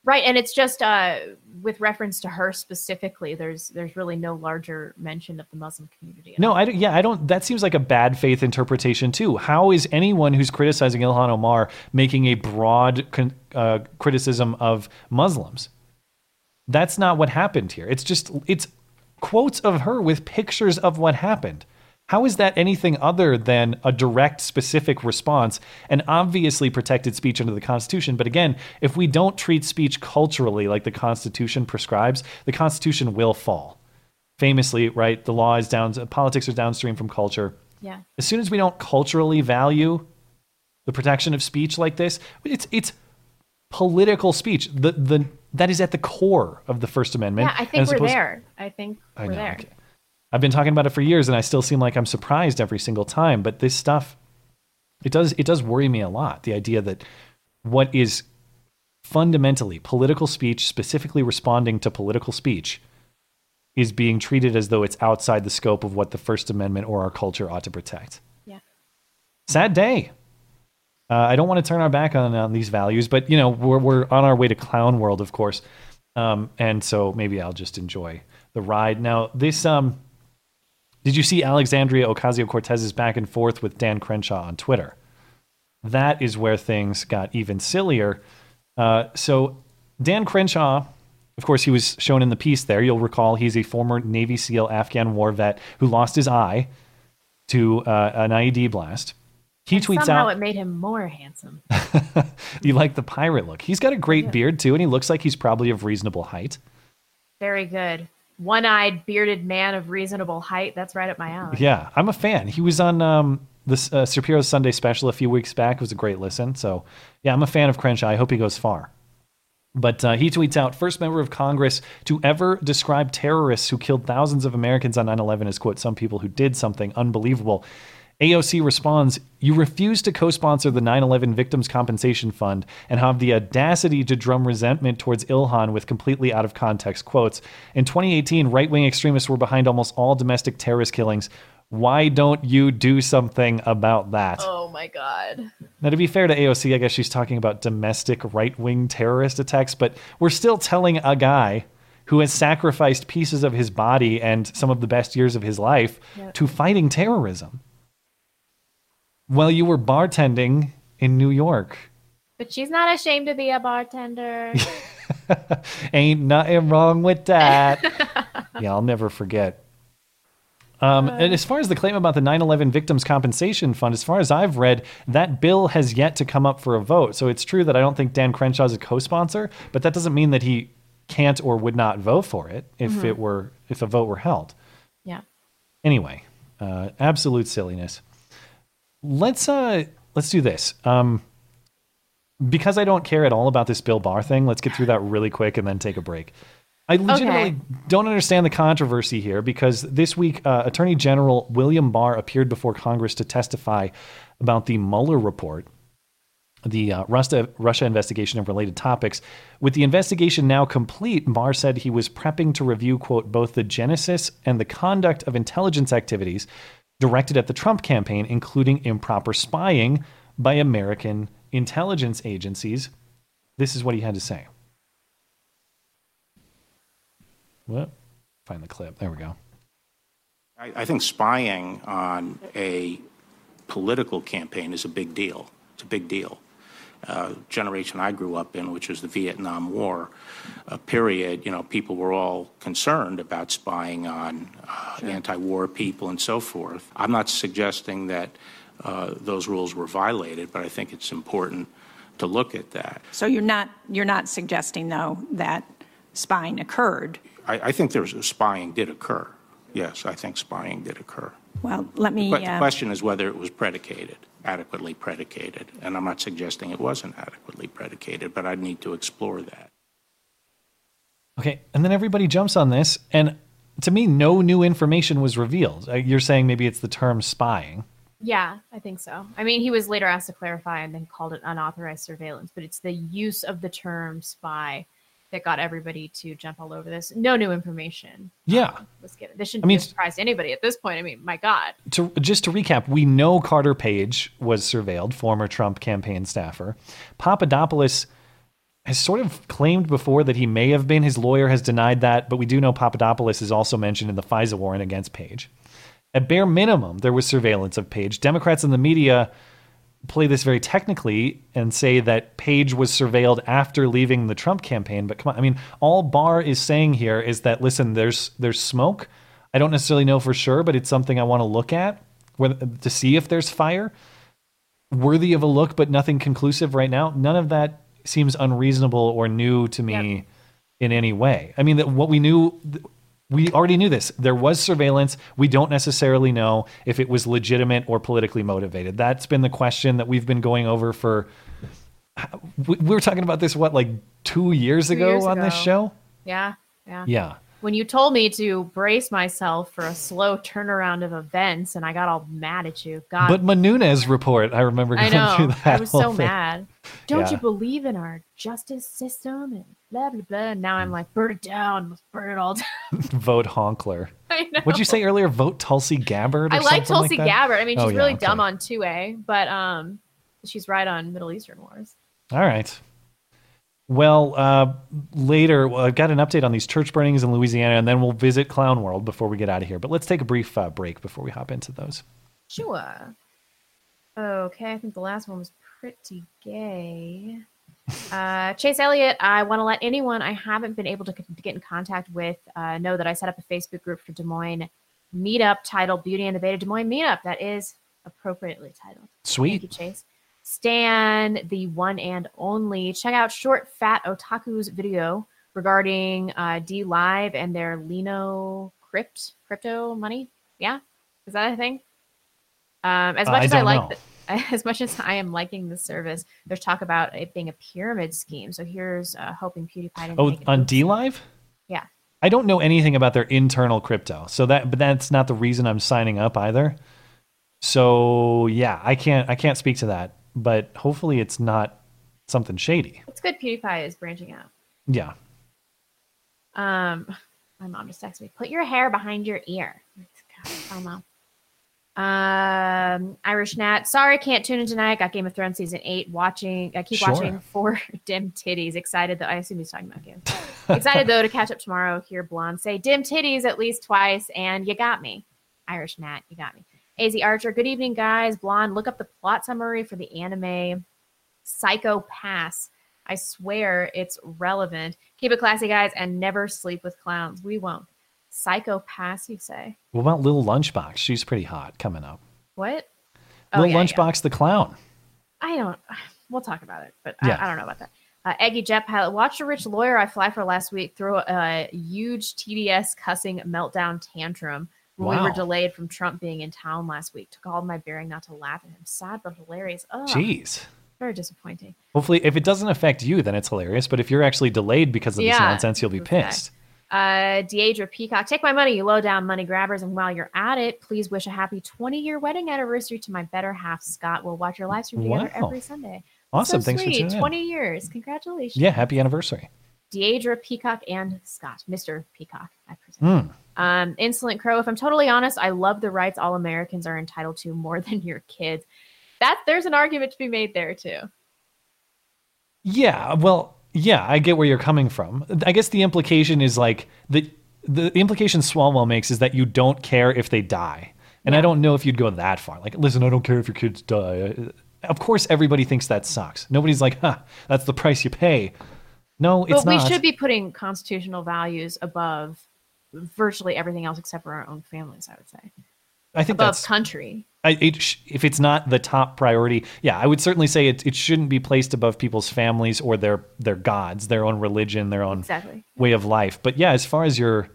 Right, and it's just uh, with reference to her specifically. There's there's really no larger mention of the Muslim community. No, I don't, yeah, I don't. That seems like a bad faith interpretation too. How is anyone who's criticizing Ilhan Omar making a broad con, uh, criticism of Muslims? That's not what happened here. It's just it's quotes of her with pictures of what happened. How is that anything other than a direct, specific response and obviously protected speech under the Constitution? But again, if we don't treat speech culturally like the Constitution prescribes, the Constitution will fall. Famously, right? The law is down, politics are downstream from culture. Yeah. As soon as we don't culturally value the protection of speech like this, it's it's political speech. The the that is at the core of the First Amendment. Yeah, I think we're there. I think we're know, there. okay. I've been talking about it for years, and I still seem like I'm surprised every single time. But this stuff, it does it does worry me a lot. The idea that what is fundamentally political speech, specifically responding to political speech, is being treated as though it's outside the scope of what the First Amendment or our culture ought to protect. Yeah. Sad day. Uh, I don't want to turn our back on, on these values, but you know we're we're on our way to clown world, of course, um, and so maybe I'll just enjoy the ride. Now, this um, did you see Alexandria Ocasio Cortez's back and forth with Dan Crenshaw on Twitter? That is where things got even sillier. Uh, so Dan Crenshaw, of course, he was shown in the piece there. You'll recall he's a former Navy SEAL Afghan war vet who lost his eye to uh, an IED blast. He tweets out Somehow it made him more handsome. "You like the pirate look? He's got a great beard too, and he looks like he's probably of reasonable height." Very good. One-eyed, bearded man of reasonable height. That's right up my alley. Yeah, I'm a fan. He was on um, the uh, Sunday special a few weeks back. It was a great listen. So, yeah, I'm a fan of Crenshaw. I hope he goes far. But uh, he tweets out first member of Congress to ever describe terrorists who killed thousands of Americans on 9 11 as, quote, some people who did something unbelievable. AOC responds, You refuse to co sponsor the 9 11 Victims Compensation Fund and have the audacity to drum resentment towards Ilhan with completely out of context quotes. In 2018, right wing extremists were behind almost all domestic terrorist killings. Why don't you do something about that? Oh my god. Now, to be fair to AOC, I guess she's talking about domestic right wing terrorist attacks, but we're still telling a guy who has sacrificed pieces of his body and some of the best years of his life Yep. to fighting terrorism. While you were bartending in New York, But she's not ashamed to be a bartender. ain't nothing wrong with that. yeah, I'll never forget. Um, and as far as the claim about the 9 11 Victims Compensation Fund, as far as I've read, that bill has yet to come up for a vote. So it's true that I don't think Dan Crenshaw is a co sponsor, but that doesn't mean that he can't or would not vote for it if Mhm. it were if a vote were held. yeah. Anyway, uh, absolute silliness. Let's uh, let's do this. Um, because I don't care at all about this Bill Barr thing, let's get through that really quick and then take a break. I legitimately Okay. don't understand the controversy here because this week, uh, Attorney General William Barr appeared before Congress to testify about the Mueller report, the uh, Russia, Russia investigation and related topics. With the investigation now complete, Barr said he was prepping to review, quote, both the genesis and the conduct of intelligence activities directed at the Trump campaign, including improper spying by American intelligence agencies. This is what he had to say. What? Find the clip. There we go. I, I think spying on a political campaign is a big deal. It's a big deal. Uh, generation I grew up in, which was the Vietnam War uh, period, you know, people were all concerned about spying on uh, anti-war people and so forth. I'm not suggesting that uh, those rules were violated, but I think it's important to look at that. So you're not, you're not suggesting, though, that spying occurred? I, I think there's spying did occur. yes, I think spying did occur. Well, let me. But the uh, question is whether it was predicated, adequately predicated. And I'm not suggesting it wasn't adequately predicated, but I'd need to explore that. Okay, and then everybody jumps on this, and to me, no new information was revealed. Uh, You're saying maybe it's the term spying. Yeah, I think so. I mean, he was later asked to clarify and then called it unauthorized surveillance, but it's the use of the term spy that got everybody to jump all over this. No new information um, Yeah. was given. This shouldn't I mean, be a surprise to anybody at this point. I mean, my God. To just to recap, we know Carter Page was surveilled, former Trump campaign staffer. Papadopoulos has sort of claimed before that he may have been. His lawyer has denied that, but we do know Papadopoulos is also mentioned in the FISA warrant against Page. At bare minimum, there was surveillance of Page. Democrats in the media play this very technically and say that Page was surveilled after leaving the Trump campaign. But come on, I mean, all Barr is saying here is that listen, there's there's smoke. I don't necessarily know for sure, but it's something I want to look at to see if there's fire. Worthy of a look, but nothing conclusive right now. None of that seems unreasonable or new to me in any way. I mean, that what we knew, we already knew this. There was surveillance. We don't necessarily know if it was legitimate or politically motivated. That's been the question that we've been going over for. We we were talking about this what like two years Two ago years on this show. Yeah, yeah. Yeah. When you told me to brace myself for a slow turnaround of events, and I got all mad at you. God, But Menunez report, I remember I going through know. that. I was so thing. mad. Don't Yeah. you believe in our justice system and blah blah blah? And now I'm like, burn it down, let's burn it all down. Vote Honkler. I know. What'd you say earlier? Vote Tulsi Gabbard. Or I like Tulsi that? Gabbard. I mean, she's Oh, yeah, really okay. dumb on two A, but um, she's right on Middle Eastern wars. All right. Well, uh, later, well, I've got an update on these church burnings in Louisiana, and then we'll visit Clown World before we get out of here. But let's take a brief uh, break before we hop into those. Sure. Okay, I think the last one was pretty gay. Uh, Chase Elliott, I want to let anyone I haven't been able to get in contact with uh, know that I set up a Facebook group for Des Moines Meetup titled Beauty and the Beta Des Moines Meetup. That is appropriately titled. Sweet. Thank you, Chase. Stan, the one and only. Check out Short Fat Otaku's video regarding uh, D Live and their Lino crypt crypto money. Yeah, is that a thing? Um, as Uh, much I as I don't like, know. the, as much as I am liking the service, there's talk about it being a pyramid scheme. So here's uh, hoping PewDiePie Oh, on D Live? Yeah. I don't know anything about their internal crypto, so that but that's not the reason I'm signing up either. So yeah, I can't I can't speak to that, but hopefully it's not something shady. It's good PewDiePie is branching out. Yeah. Um, my mom just texted me, put your hair behind your ear. God, oh, mom. Um, Irish Nat, sorry, can't tune in tonight. Got Game of Thrones season eight. Watching, I keep Sure. watching for dim titties. Excited though, I assume he's talking about Game. Excited though to catch up tomorrow. Hear Blonde say dim titties at least twice, and you got me. Irish Nat, you got me. Az Archer, good evening, guys. Blonde, look up the plot summary for the anime Psycho Pass. I swear it's relevant. Keep it classy, guys, and never sleep with clowns. We won't. Psycho Pass, you say? What about Little Lunchbox? She's pretty hot coming up. What? Oh, Little yeah, yeah. Lunchbox the clown. I don't. We'll talk about it, but Yeah. I, I don't know about that. Uh, Eggy Jet Pilot, watched a rich lawyer I fly for last week throw a huge TDS cussing meltdown tantrum when we were delayed from Trump being in town last week. Took all my bearing not to laugh at him. Sad but hilarious. Oh, Jeez. very disappointing. Hopefully, if it doesn't affect you, then it's hilarious. But if you're actually delayed because of this nonsense, you'll be fact. pissed. Uh, Deidre Peacock, take my money, you low down money grabbers. And while you're at it, please wish a happy 20 year wedding anniversary to my better half, Scott. We'll watch your live stream together Wow. every Sunday. Awesome. So Thanks for sweet. tuning in. 20 years. Congratulations. Yeah, happy anniversary. Deidre Peacock and Scott, Mr. Peacock, I presume. Hmm. Um, Insolent Crow, if I'm totally honest, I love the rights all Americans are entitled to more than your kids. That there's an argument to be made there too. Yeah, well, yeah, I get where you're coming from. I guess the implication is like the the implication Swalwell makes is that you don't care if they die. And I don't know if you'd go that far. Like, listen, I don't care if your kids die. Of course, everybody thinks that sucks. Nobody's like, huh, that's the price you pay. No, it's not. but we not. should be putting constitutional values above virtually everything else except for our own families. I would say I think above that's country. I, it sh- if it's not the top priority, yeah, I would certainly say it, it shouldn't be placed above people's families or their their gods, their own religion, their own Exactly. way of life. But yeah, as far as your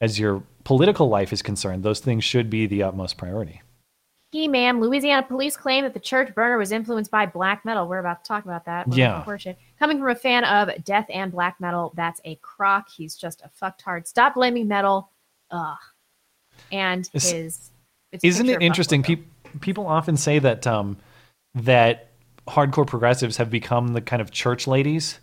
as your political life is concerned, those things should be the utmost priority. He, ma'am, Louisiana police claim that the church burner was influenced by black metal. We're about to talk about that. Yeah. Coming from a fan of death and black metal, that's a crock. He's just a fucktard. Stop blaming metal. Ugh. And Is- his. It's Isn't it interesting? People people often say that um, that hardcore progressives have become the kind of church ladies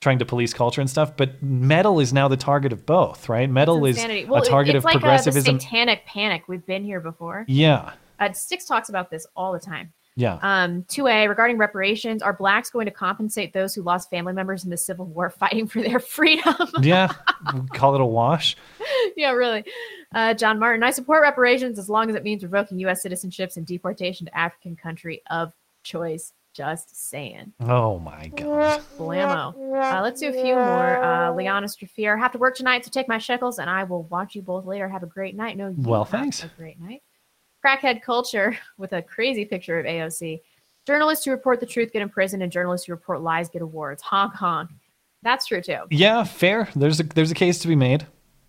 trying to police culture and stuff, but metal is now the target of both, right? Metal is. Well, a target it's of like progressivism. A, satanic panic. We've been here before. yeah, Uh, Six talks about this all the time. Yeah. Um, 2A, regarding reparations, are blacks going to compensate those who lost family members in the Civil War fighting for their freedom? yeah, call it a wash. yeah, really. Uh, John Martin, I support reparations as long as it means revoking U.S. citizenships and deportation to African country of choice. Just saying. Oh my god. Blammo. Uh, let's do a few more. Uh, Liana Strafir, have to work tonight, so take my shekels, and I will watch you both later. Have a great night. No, you Well, thanks. have thanks. A great night. Crackhead culture with a crazy picture of AOC. Journalists who report the truth get imprisoned, and journalists who report lies get awards. Honk honk. That's true too. Yeah, fair. There's a there's a case to be made.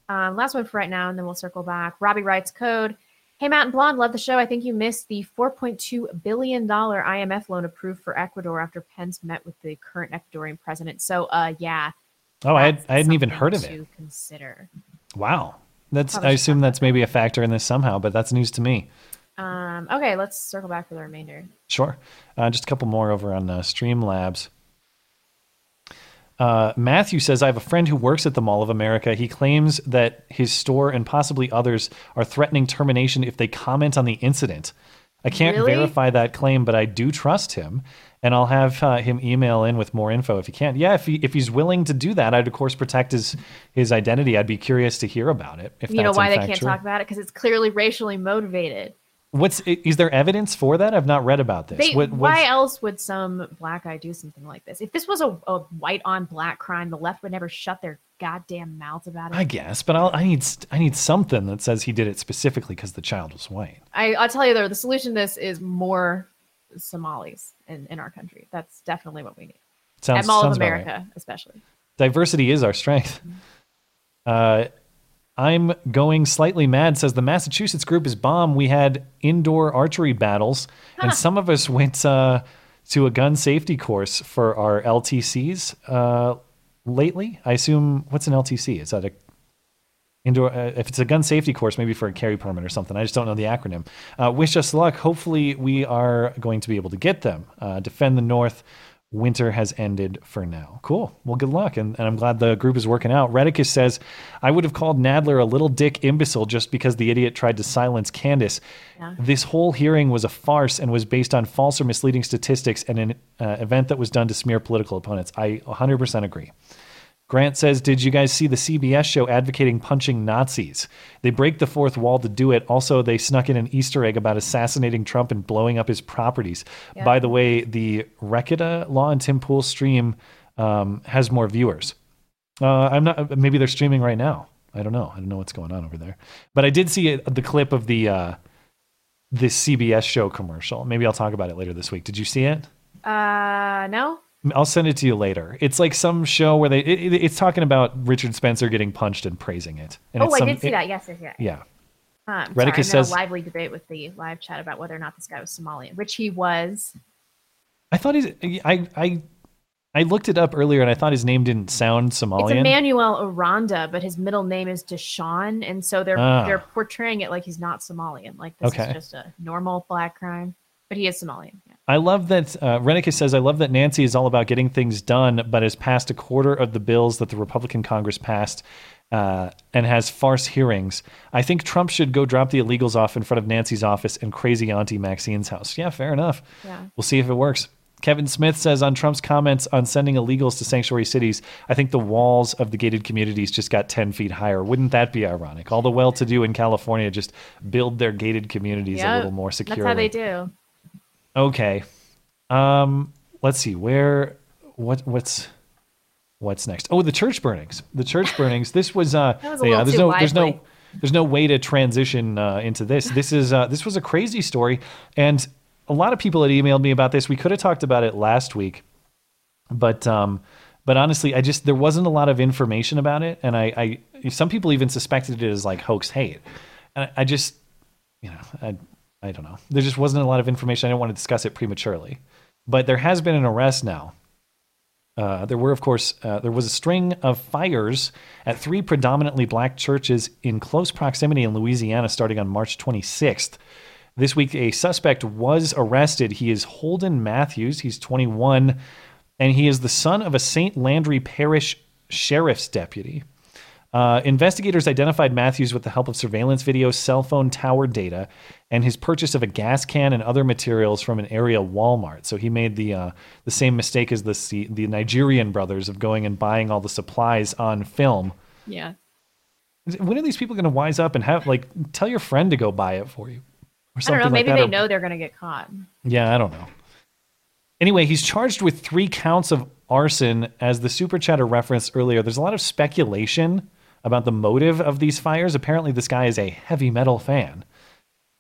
Um, last one for right now, and then we'll circle back. Robbie writes code. Hey, Matt and Blonde, love the show. I think you missed the $4.2 billion IMF loan approved for Ecuador after Pence met with the current Ecuadorian president. So, uh, yeah. Oh, I had, I hadn't even heard of to it. consider. Wow. That's Probably I assume that's maybe a factor in this somehow, but that's news to me. Um, okay, let's circle back for the remainder. Sure. Uh, just a couple more over on uh, Streamlabs. Uh, Matthew says, I have a friend who works at the Mall of America. He claims that his store and possibly others are threatening termination if they comment on the incident. I can't Really? verify that claim, but I do trust him, and I'll have uh, him email in with more info if he can. Yeah, if he if he's willing to do that, I'd of course protect his his identity. I'd be curious to hear about it. If you know why they can't true. talk about it? Because it's clearly racially motivated. What's is there evidence for that? I've not read about this. They, What- why else would some black guy do something like this? If this was a, a white on black crime, the left would never shut their goddamn mouths about it. I guess, but I'll, I need I need something that says he did it specifically because the child was white. I, I'll tell you though, the solution to this is more Somalis in, in our country. That's definitely what we need. Sounds- At Mall of about right. America, especially. Diversity is our strength. Uh, I'm going slightly mad. Says the Massachusetts group is bomb. We had indoor archery battles, and some of us went uh, to a gun safety course for our LTCs uh, lately. I assume what's an LTC? Is that a indoor uh, if it's a gun safety course maybe for a carry permit or something. I just don't know the acronym. Uh, wish us luck. Hopefully we are going to be able to get them. Uh, defend the north. Winter has ended for now. Cool. Well good luck and, and i'm glad the group is working out. Redicus says i would have called nadler a little dick imbecile just because the idiot tried to silence candace. Yeah. this whole hearing was a farce and was based on false or misleading statistics and an uh, event that was done to smear political opponents. I 100% agree Grant says, Did you guys see the CBS show advocating punching Nazis? They break the fourth wall to do it. Also, they snuck in an Easter egg about assassinating Trump and blowing up his properties. Yeah. By the way, the Rekieta Law and Tim Pool stream um, has more viewers. Uh, I'm not, maybe they're streaming right now. I don't know. I don't know what's going on over there. But I did see it, the clip of the uh, this CBS show commercial. Maybe I'll talk about it later this week. Did you see it? Uh, no? I'll send it to you later. It's like some show where they it, it- it's talking about Richard Spencer getting punched and praising it. And oh, I some- did see it- that. Yes, yes, yes. Yeah. Um, Redicus sorry, says- a lively debate with the live chat about whether or not this guy was Somalian, which he was. I thought he's I I I looked it up earlier and I thought his name didn't sound Somalian. It's Emmanuel Aranda, but his middle name is Deshaun, and so they're Ah. they're portraying it like he's not Somalian, like this Okay. is just a normal black crime, but he is Somalian. I love that uh, Renicus says, I love that Nancy is all about getting things done, but has passed a quarter of the bills that the Republican Congress passed uh, and has farce hearings. I think Trump should go drop the illegals off in front of Nancy's office and crazy Auntie Maxine's house. Yeah, fair enough. Yeah. We'll see if it works. Kevin Smith says on Trump's comments on sending illegals to sanctuary cities, I think the walls of the gated communities just got 10 feet higher. Wouldn't that be ironic? All the well to do in California just build their gated communities a little more securely. That's how they do. Okay. Um, let's see where what what's what's next. Oh, the church burnings. The church burnings. This was uh was yeah, there's no there's no there's no way to transition uh, into this. This is uh, this was a crazy story and a lot of people had emailed me about this. We could have talked about it last week. But um But honestly, I just there wasn't a lot of information about it, and I, I some people even suspected it as like hoax hate, and I, I just you know I I don't know. There just wasn't a lot of information. I didn't want to discuss it prematurely, but there has been an arrest now. Uh, there were, of course, uh, there was a string of fires at three predominantly black churches in close proximity in Louisiana starting on March 26th. This week, a suspect was arrested. He is Holden Matthews. He's 21, and he is the son of a St. Landry Parish sheriff's deputy. Uh, investigators identified Matthews with the help of surveillance video, cell phone tower data, and his purchase of a gas can and other materials from an area Walmart. So he made the uh, the same mistake as the the Nigerian brothers of going and buying all the supplies on film. Yeah. When are these people going to wise up and have like tell your friend to go buy it for you, or I something don't know. Maybe that? they or- know they're going to get caught. yeah, I don't know. Anyway, he's charged with three counts of arson. As the super chatter referenced earlier, there's a lot of speculation about the motive of these fires. Apparently, this guy is a heavy metal fan.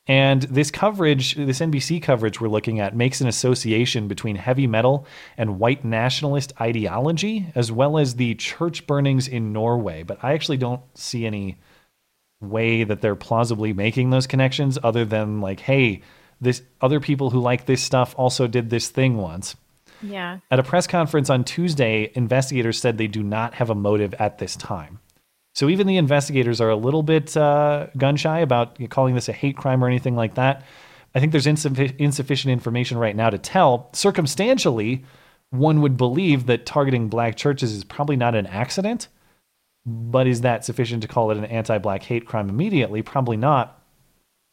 And this coverage, this NBC coverage we're looking at, makes an association between heavy metal and white nationalist ideology, as well as the church burnings in Norway. But I actually don't see any way that they're plausibly making those connections other than like, hey, this other people who like this stuff also did this thing once. Yeah. At a press conference on Tuesday, investigators said they do not have a motive at this time. So even the investigators are a little bit uh, gun shy about calling this a hate crime or anything like that. I think there's insuffi- insufficient information right now to tell. Circumstantially, one would believe that targeting black churches is probably not an accident, but is that sufficient to call it an anti black hate crime immediately? Probably not.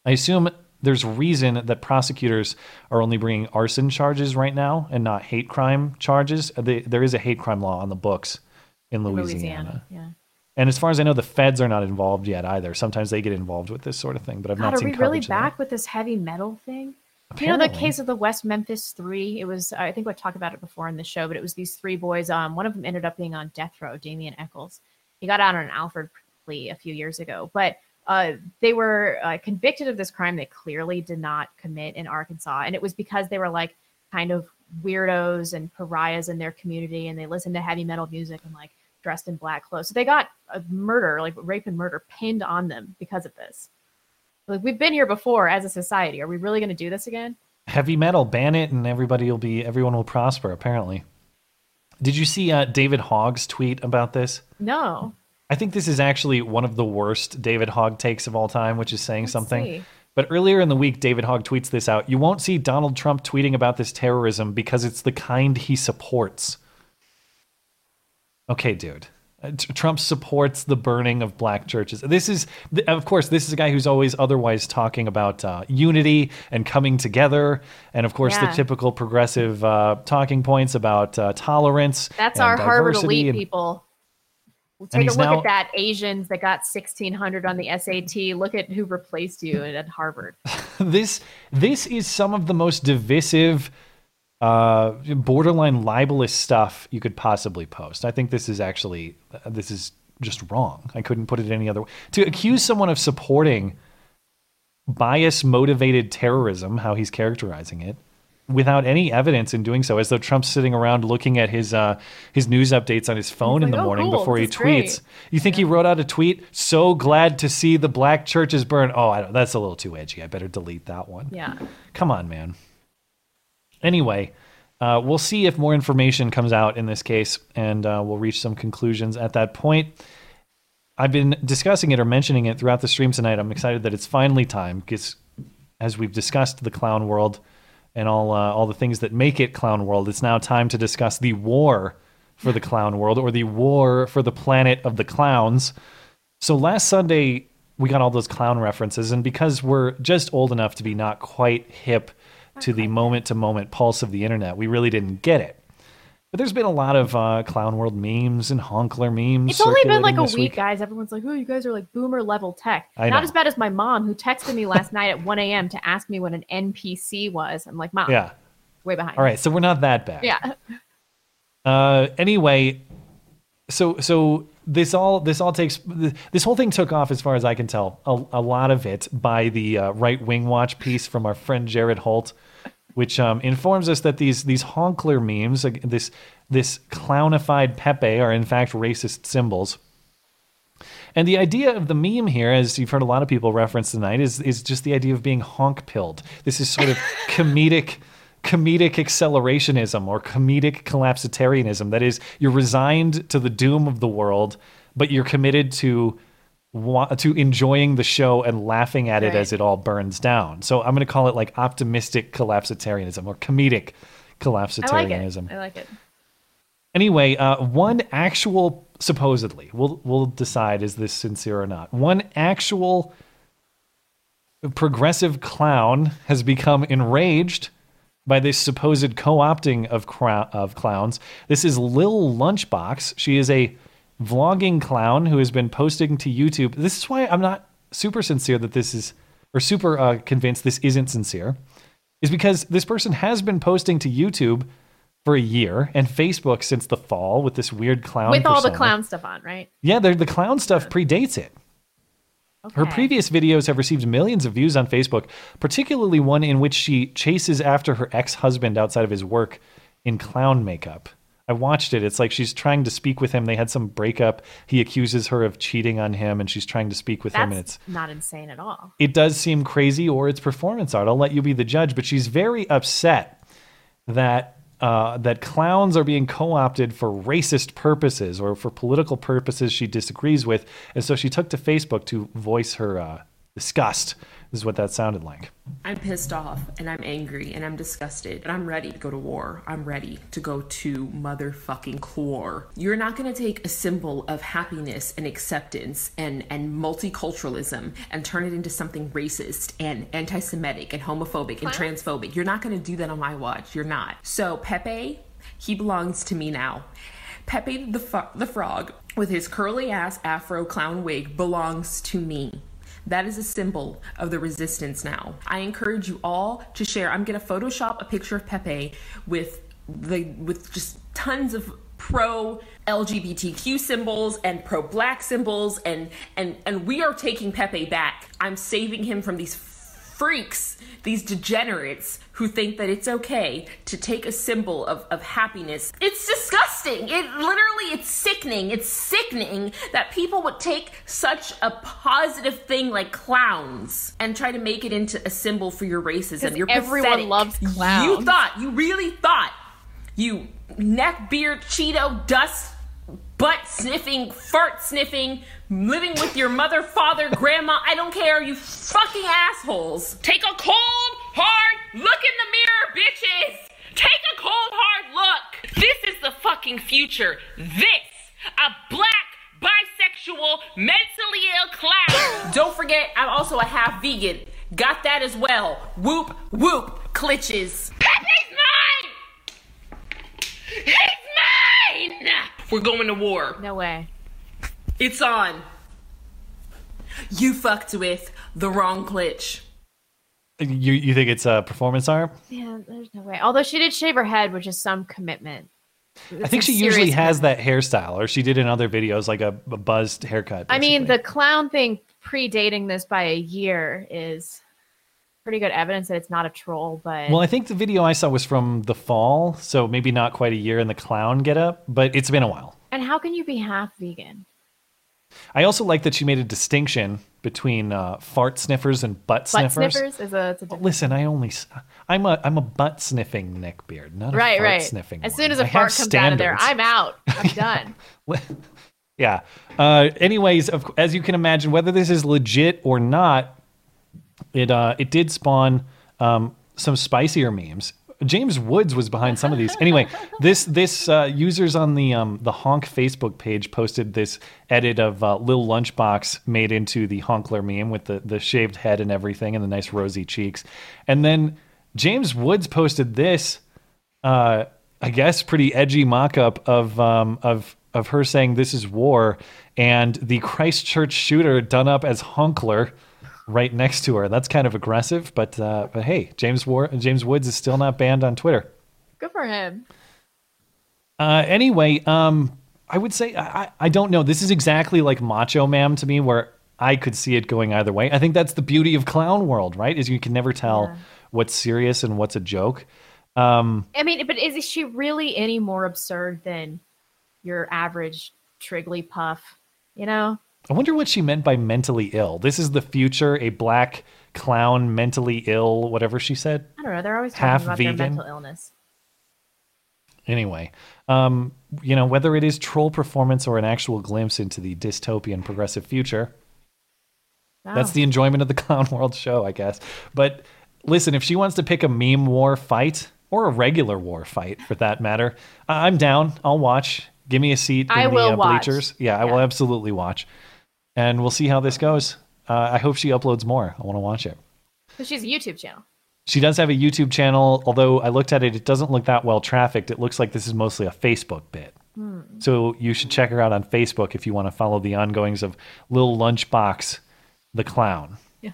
I assume there's reason that prosecutors are only bringing arson charges right now and not hate crime charges. They- There is a hate crime law on the books in Louisiana. Yeah. And as far as I know, the feds are not involved yet either. Sometimes they get involved with this sort of thing, but I've God, not are seen Are we really back with this heavy metal thing? You know the case of the West Memphis Three. It was I think we talked about it before in the show, but it was these three boys. Um, one of them ended up being on death row. Damien Echols. He got out on an Alford plea a few years ago, but uh, they were uh, convicted of this crime they clearly did not commit in Arkansas, and it was because they were like kind of weirdos and pariahs in their community, and they listened to heavy metal music and like dressed in black clothes. So they got a murder, like rape and murder, pinned on them because of this. Like we've been here before as a society. Are we really going to do this again? Heavy metal, ban it, and everybody will be everyone will prosper. Apparently, did you see uh, David Hogg's tweet about this? No. I think this is actually one of the worst David Hogg takes of all time, which is saying something. see. But earlier in the week, David Hogg tweets this out. You won't see Donald Trump tweeting about this terrorism because it's the kind he supports. Okay, dude. Uh, Trump supports the burning of black churches. This is, of course, this is a guy who's always otherwise talking about uh, unity and coming together, and of course, Yeah. the typical progressive uh, talking points about uh, tolerance. That's and our Harvard elite and- people. We'll take a look now- at that Asians that got 1600 on the SAT. Look at who replaced you at Harvard. this this is some of the most divisive uh borderline libelous stuff you could possibly post. I think this is actually this is just wrong. I couldn't put it any other way. To accuse someone of supporting bias motivated terrorism how he's characterizing it without any evidence in doing so as though trump's sitting around looking at his uh his news updates on his phone in the "Oh, morning cool, before he this is tweets. Great." you think he wrote out a tweet so glad to see the black churches burn. Oh I don't, that's a little too edgy. I better delete that one. Yeah. Come on, man. Anyway, uh, we'll see if more information comes out in this case, and uh, we'll reach some conclusions at that point. I've been discussing it or mentioning it throughout the stream tonight. I'm excited that it's finally time because, as we've discussed the clown world and all uh, all the things that make it clown world, it's now time to discuss the war for the clown world or the war for the planet of the clowns. So last Sunday we got all those clown references, and because we're just old enough to be not quite hip to the moment to moment pulse of the internet, we really didn't get it. But there's been a lot of uh, clown world memes and honkler memes. It's only been like a this week, guys. Everyone's like, oh, you guys are like boomer level tech. I Not know. as bad as my mom, who texted me last night at 1 a.m. to ask me what an NPC was. I'm like, mom, Yeah. way behind. All right, so we're not that bad. Yeah. Uh, anyway, so so this all this all takes this whole thing took off as far as I can tell. A, a lot of it by the uh, right wing watch piece from our friend Jared Holt. which um, informs us that these these honkler memes, this this clownified Pepe, are in fact racist symbols. And the idea of the meme here, as you've heard a lot of people reference tonight, is is just the idea of being honk pilled. This is sort of comedic comedic accelerationism or comedic collapsitarianism. That is, you're resigned to the doom of the world, but you're committed to to enjoying the show and laughing at it Right. as it all burns down. So I'm going to call it like optimistic collapsitarianism or comedic collapsitarianism. I like it. I like it. Anyway, uh, one actual supposedly we'll we'll decide is this sincere or not. One actual progressive clown has become enraged by this supposed co-opting of of clowns. This is Lil Lunchbox. She is a vlogging clown who has been posting to YouTube. This is why I'm not super sincere that this is or super uh, convinced this isn't sincere. Is because this person has been posting to YouTube for a year and Facebook since the fall with this weird clown With all the clown stuff on, right? Yeah, the clown stuff predates it. Her previous videos have received millions of views on Facebook, particularly one in which she chases after her ex husband outside of his work in clown makeup. I watched it. It's like she's trying to speak with him. They had some breakup. He accuses her of cheating on him, and she's trying to speak with him. And it's not insane at all. it does seem crazy or it's performance art. I'll let you be the judge, but she's very upset that uh, that clowns are being co-opted for racist purposes or for political purposes she disagrees with, and so she took to Facebook to voice her uh, disgust. This is what that sounded like. I'm pissed off and I'm angry and I'm disgusted and I'm ready to go to war. I'm ready to go to motherfucking chlor. You're not going to take a symbol of happiness and acceptance and, and multiculturalism and turn it into something racist and anti Semitic and homophobic and transphobic. You're not going to do that on my watch. You're not. So, Pepe, he belongs to me now. Pepe the, fo- the frog with his curly ass afro clown wig belongs to me. That is a symbol of the resistance now. I encourage you all to share. I'm going to Photoshop a picture of Pepe with the with just tons of pro LGBTQ symbols and pro black symbols and and and we are taking Pepe back. I'm saving him from these freaks, these degenerates who think that it's okay to take a symbol of, of happiness. It's disgusting. It literally, it's sickening. It's sickening that people would take such a positive thing like clowns and try to make it into a symbol for your racism. You're everyone pathetic. loves clowns. You thought, you really thought, you neck beard, Cheeto, dust, butt sniffing, fart sniffing, living with your mother, father, grandma, I don't care, you fucking assholes. Take a cold, hard look in the mirror, bitches! Take a cold, hard look! This is the fucking future. This, a black, bisexual, mentally ill clown. don't forget, I'm also a half vegan. Got that as well. Whoop, whoop, clitches. Pepe's mine! He's mine! We're going to war. No way. It's on. You fucked with the wrong glitch. You you think it's a performance art? Yeah, there's no way. Although she did shave her head, which is some commitment. I think she usually has that hairstyle, or she did in other videos like a, a buzzed haircut. I mean, the clown thing predating this by a year is pretty good evidence that it's not a troll. But Well, I think the video I saw was from the fall, so maybe not quite a year in the clown getup, but it's been a while. and how can you be half vegan? I also like that she made a distinction between uh, fart sniffers and butt, Butt sniffers. sniffers is a, a. Listen, I only I'm a I'm a butt sniffing neckbeard, not a right, fart right. sniffing. As one. soon as a I fart comes out of there. I'm out. I'm done. Yeah. Uh, anyways, of, as you can imagine, whether this is legit or not, it uh, it did spawn um, some spicier memes. James Woods was behind some of these. Anyway, this this uh, users on the um, the Honk Facebook page posted this edit of uh, Lil Lunchbox made into the Honkler meme with the the shaved head and everything and the nice rosy cheeks, and then James Woods posted this. Uh, I guess pretty edgy mock-up of um, of of her saying this is war and the Christchurch shooter done up as Honkler right next to her. That's kind of aggressive, but uh, but hey, James War- James Woods is still not banned on Twitter. Good for him. Uh, anyway, um, I would say I, I- don't know. This is exactly like Macho Man to me, where I could see it going either way. I think that's the beauty of clown world, right? Is you can never tell what's serious and what's a joke. Um, I mean, but is she really any more absurd than your average Trigglypuff? You know? I wonder what she meant by mentally ill. This is the future, a black clown mentally ill, whatever she said. I don't know. They're always talking Half about vegan. their mental illness. Anyway, um, you know, whether it is troll performance or an actual glimpse into the dystopian progressive future, that's the enjoyment of the Clown World show, I guess. But listen, if she wants to pick a meme war fight or a regular war fight for that matter, I'm down. I'll watch. Give me a seat in I the uh, bleachers. Yeah, I will absolutely watch. And we'll see how this goes. Uh, I hope she uploads more. I want to watch it. So she's a YouTube channel. She does have a YouTube channel, although I looked at it, it doesn't look that well trafficked. It looks like this is mostly a Facebook bit. Hmm. So you should check her out on Facebook if you want to follow the ongoings of Lil Lunchbox, the clown. Yeah.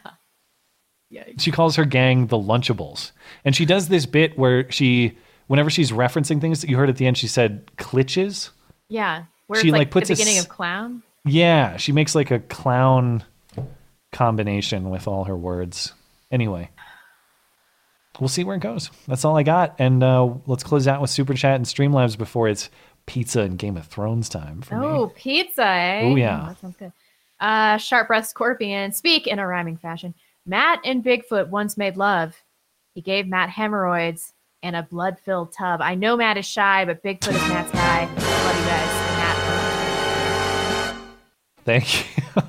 Yeah. She calls her gang the Lunchables. And she does this bit where she, whenever she's referencing things that you heard at the end, she said clitches. Yeah. Where She, like, like, puts the a beginning s- of clown. Yeah, she makes like a clown combination with all her words. Anyway, we'll see where it goes. That's all I got. And uh, let's close out with Super Chat and Streamlabs before it's pizza and Game of Thrones time for me. Oh, pizza, eh? Oh, yeah. that sounds good. Uh, Sharp Breath Scorpion, speak in a rhyming fashion. Matt and Bigfoot once made love. He gave Matt hemorrhoids and a blood filled tub. I know Matt is shy, but Bigfoot is Matt's guy. Love you guys. Thank you.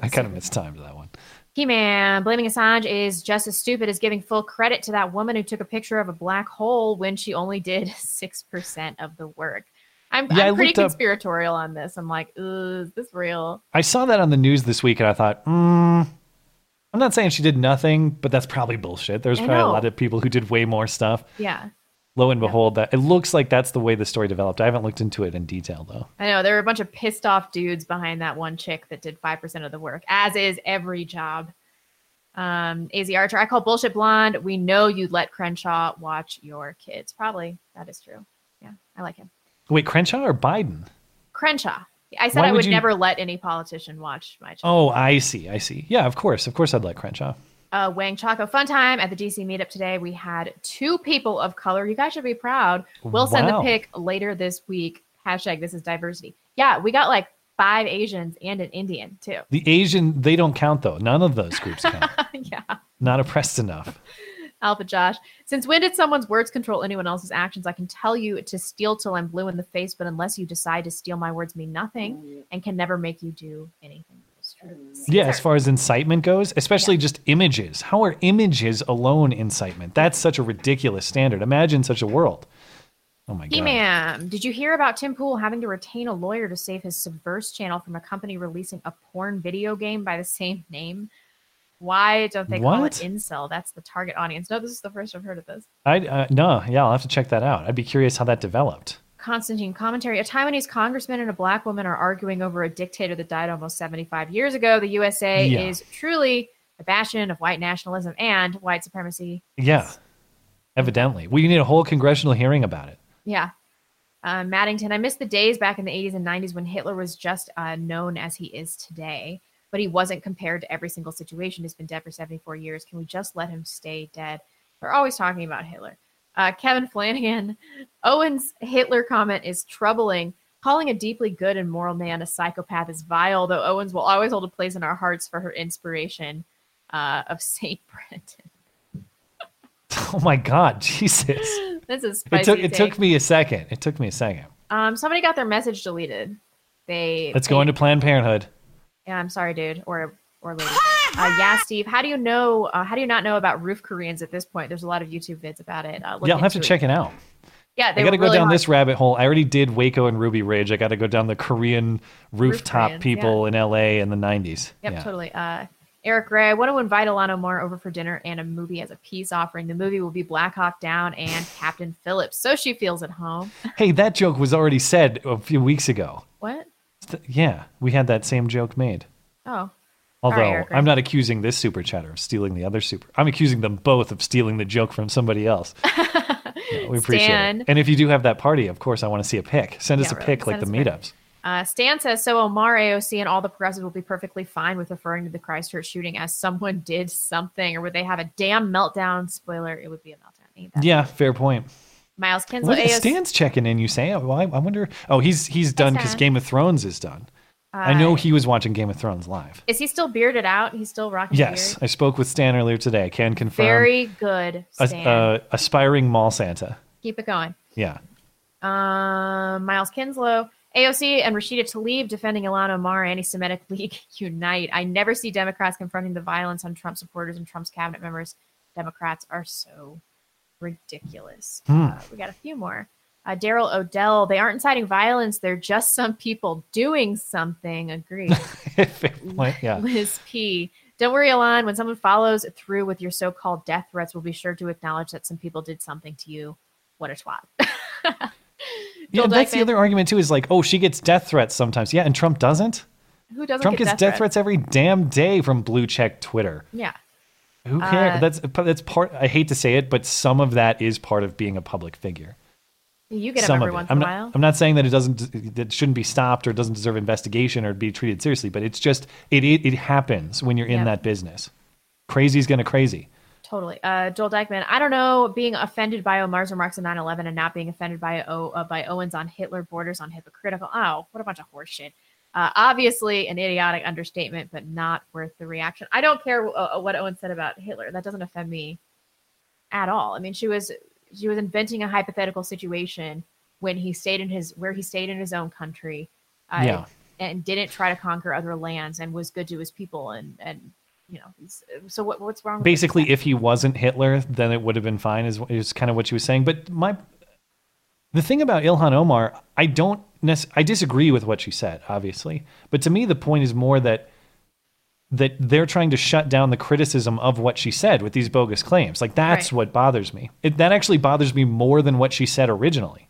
I kind of mistimed that one. He Man, blaming Assange is just as stupid as giving full credit to that woman who took a picture of a black hole when she only did 6% of the work. I'm, Yeah, I'm pretty looked up- conspiratorial on this. I'm like, "Ugh, is this real? I saw that on the news this week and I thought, mm, I'm not saying she did nothing, but that's probably bullshit. There's probably a lot of people who did way more stuff. Yeah. Lo and behold, that it looks like that's the way the story developed. I haven't looked into it in detail though. I know there were a bunch of pissed off dudes behind that one chick that did five percent of the work, as is every job. Um, Az Archer, I call bullshit blonde. We know you'd let Crenshaw watch your kids. Probably that is true. Yeah, I like him. Wait, Crenshaw or Biden? Crenshaw. I said Why I would would you- never let any politician watch my. Oh, I see. I see. Yeah, of course. Of course I'd like Crenshaw. Uh, Wang Chaco fun time at the DC meetup today. We had two people of color. You guys should be proud. We'll send the pic later this week. Hashtag this is diversity. Yeah, we got like five Asians and an Indian too. The Asian, they don't count though. None of those groups count. yeah. Not oppressed enough. Alpha Josh. Since when did someone's words control anyone else's actions? I can tell you to steal till I'm blue in the face, but unless you decide to steal, my words mean nothing and can never make you do anything. Yeah, as far as incitement goes, especially just images. How are images alone incitement? That's such a ridiculous standard. Imagine such a world. Oh my He god. did you hear about Tim Pool having to retain a lawyer to save his Subverse channel from a company releasing a porn video game by the same name? Why don't they call What? it incel? That's the target audience. No, this is the first I've heard of this. I uh, no, yeah, I'll have to check that out. I'd be curious how that developed. Constantine commentary. A Taiwanese congressman and a black woman are arguing over a dictator that died almost 75 years ago. The USA Yeah. is truly a bastion of white nationalism and white supremacy. Yeah. Evidently. We need a whole congressional hearing about it. Yeah. Uh, Maddington, I miss the days back in the 80s and 90s when Hitler was just uh, known as he is today, but he wasn't compared to every single situation. He's been dead for 74 years. Can we just let him stay dead? We're always talking about Hitler. Uh, Kevin Flanagan, Owen's Hitler comment is troubling. Calling a deeply good and moral man a psychopath is vile, though Owens will always hold a place in our hearts for her inspiration uh, of Saint Brenton. Oh my god, Jesus. This is It took it take. took me a second. It took me a second. Um, somebody got their message deleted. They Let's go into Planned Parenthood. Yeah, I'm sorry, dude, or or lady. Uh, yeah, Steve. How do you know? Uh, how do you not know about roof Koreans at this point? There's a lot of YouTube vids about it. Uh, Yeah, I'll have to into check it out. Yeah, they I got to go really down hot. this rabbit hole. I already did Waco and Ruby Ridge. I got to go down the Korean rooftop Koreans, people in LA in the 90s. Yep, yeah. totally. Uh, Eric Gray, I want to invite Ilhan Omar over for dinner and a movie as a peace offering. The movie will be Black Hawk Down and Captain Phillips, so she feels at home. Hey, that joke was already said a few weeks ago. What? Yeah, we had that same joke made. Oh, Although right. I'm not accusing this super chatter of stealing the other super. I'm accusing them both of stealing the joke from somebody else. Yeah, we appreciate Stan. it. And if you do have that party, of course, I want to see a pic. Send us a really. pic like the us a pic. meetups. Uh, Stan says, so Omar, AOC, and all the progressives will be perfectly fine with referring to the Christchurch shooting as someone did something, or would they have a damn meltdown? Spoiler, it would be a meltdown. Yeah, fair point. Miles Kinsler, Look AOC. Stan's checking in. You say? Well, I, I wonder. Oh, he's he's done because Game of Thrones is done. I know Uh, he was watching Game of Thrones live. Is he still bearded out? He's still rocking Yes. I spoke with Stan earlier today. I can confirm. Very good, A- uh, aspiring mall Santa. Keep it going. Yeah. Um, Miles Kinslow, AOC, and Rashida Tlaib defending Ilhan Omar, anti-Semitic League unite. I never see Democrats confronting the violence on Trump supporters and Trump's cabinet members. Democrats are so ridiculous. Hmm. Uh, we got a few more. Uh, Daryl Odell, they aren't inciting violence. They're just some people doing something. Agreed. Fair point. Yeah. Liz P. Don't worry, Alon. When someone follows through with your so-called death threats, we'll be sure to acknowledge that some people did something to you. What a twat. Yeah, that's the other argument too. Is like, oh, she gets death threats sometimes. Yeah, and Trump doesn't. Who doesn't Trump get gets death death threats? threats every damn day from blue check Twitter. Yeah. Who cares? Uh, that's that's part. I hate to say it, but some of that is part of being a public figure. You get some every of it. once I'm in a not, while. I'm not saying that it doesn't that shouldn't be stopped or doesn't deserve investigation or be treated seriously, but it's just it it, it happens when you're in Yeah. that business. Crazy's gonna crazy. Totally. Uh, Joel Dykeman, I don't know, being offended by Omar's remarks on 9 11 and not being offended by, o, uh, by Owens on Hitler borders on hypocritical. Oh, what a bunch of horseshit. Uh, obviously, an idiotic understatement, but not worth the reaction. I don't care uh, what Owen said about Hitler. That doesn't offend me at all. I mean, she was she was inventing a hypothetical situation when he stayed in his where he stayed in his own country, uh, Yeah. and didn't try to conquer other lands and was good to his people and and you know. he's- So what what's wrong? with Basically, if he wasn't Hitler, then it would have been fine. Is is kind of what she was saying. But my the thing about Ilhan Omar, I don't nec- I disagree with what she said, obviously. But to me, the point is more that that they're trying to shut down the criticism of what she said with these bogus claims. Like that's Right. what bothers me. It, that actually bothers me more than what she said originally.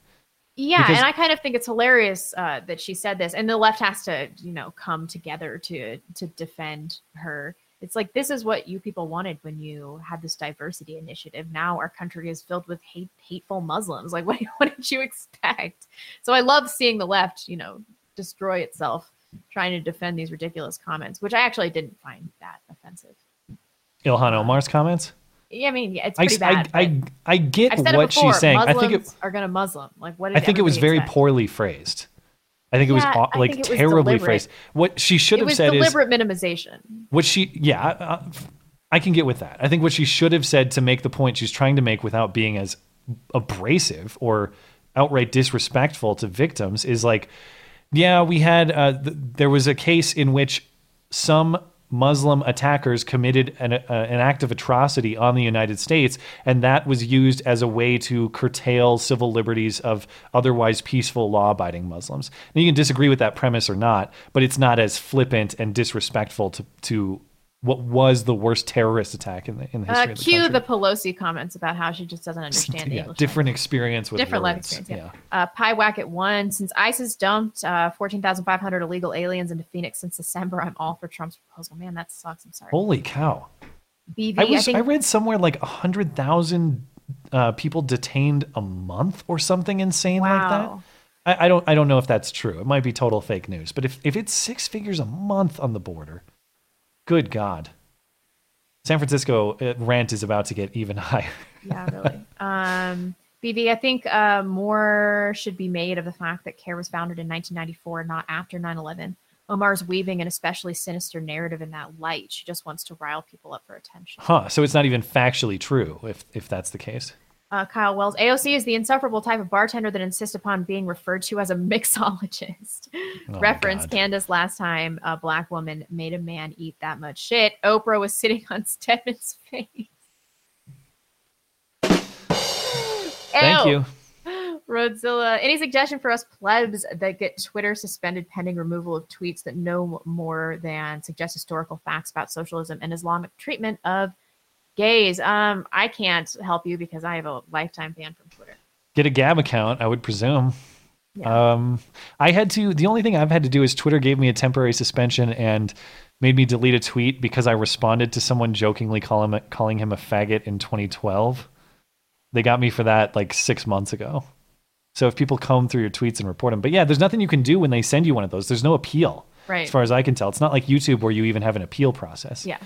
Yeah, Because- and I kind of think it's hilarious uh, that she said this, and the left has to, you know, come together to to defend her. It's like this is what you people wanted when you had this diversity initiative. Now our country is filled with hate, hateful Muslims. Like, what, what did you expect? So I love seeing the left, you know, destroy itself trying to defend these ridiculous comments, which I actually didn't find that offensive. Ilhan um, Omar's comments. Yeah, I mean, yeah, it's I, pretty I, bad. I, I get I've said what it before. she's saying. Muslims I think it, are going to Muslim. Like, what? I think it was very expect? poorly phrased. I think it was Yeah, aw- I like it was terribly deliberate. phrased. What she should it have was said is deliberate minimization. what she yeah I, I, I can get with that i think what she should have said to make the point she's trying to make without being as abrasive or outright disrespectful to victims is like yeah we had uh, th- there was a case in which some muslim attackers committed an, uh, an act of atrocity on the united states and that was used as a way to curtail civil liberties of otherwise peaceful law-abiding muslims. Now you can disagree with that premise or not but it's not as flippant and disrespectful to, to what was the worst terrorist attack in the in the history Uh, of the cue country. the Pelosi comments about how she just doesn't understand the yeah, English. different experience with different life words. experience. Yeah. Uh, Pie Whack at one. Since ISIS dumped uh, 14,500 illegal aliens into Phoenix since December, I'm all for Trump's proposal. Man, that sucks. I'm sorry. Holy cow! BV, I I, was I, think read somewhere like a hundred thousand uh, people detained a month or something insane like that. I, I don't I don't know if that's true. It might be total fake news. But if if it's six figures a month on the border, good God. San Francisco uh, rent is about to get even higher. yeah, really. Um, BV, I think uh, more should be made of the fact that CAIR was founded in 1994, not after 9 11. Omar's weaving an especially sinister narrative in that light. She just wants to rile people up for attention. Huh. So it's not even factually true if if that's the case. Uh, Kyle Wells, AOC is the insufferable type of bartender that insists upon being referred to as a mixologist. my Reference Candace last time a black woman made a man eat that much shit. Oprah was sitting on Stedman's face. Thank you. Rodzilla, any suggestion for us plebs that get Twitter suspended pending removal of tweets that no more than suggest historical facts about socialism and Islamic treatment of gays? Um, I can't help you because I have a lifetime ban from Twitter. Get a Gab account, I would presume. Yeah. Um, I had to. The only thing I've had to do is Twitter gave me a temporary suspension and made me delete a tweet because I responded to someone jokingly call him, calling him a faggot in 2012. They got me for that like six months ago. So if people comb through your tweets and report them, but yeah, there's nothing you can do when they send you one of those. There's no appeal, Right. as far as I can tell. It's not like YouTube where you even have an appeal process. Yeah.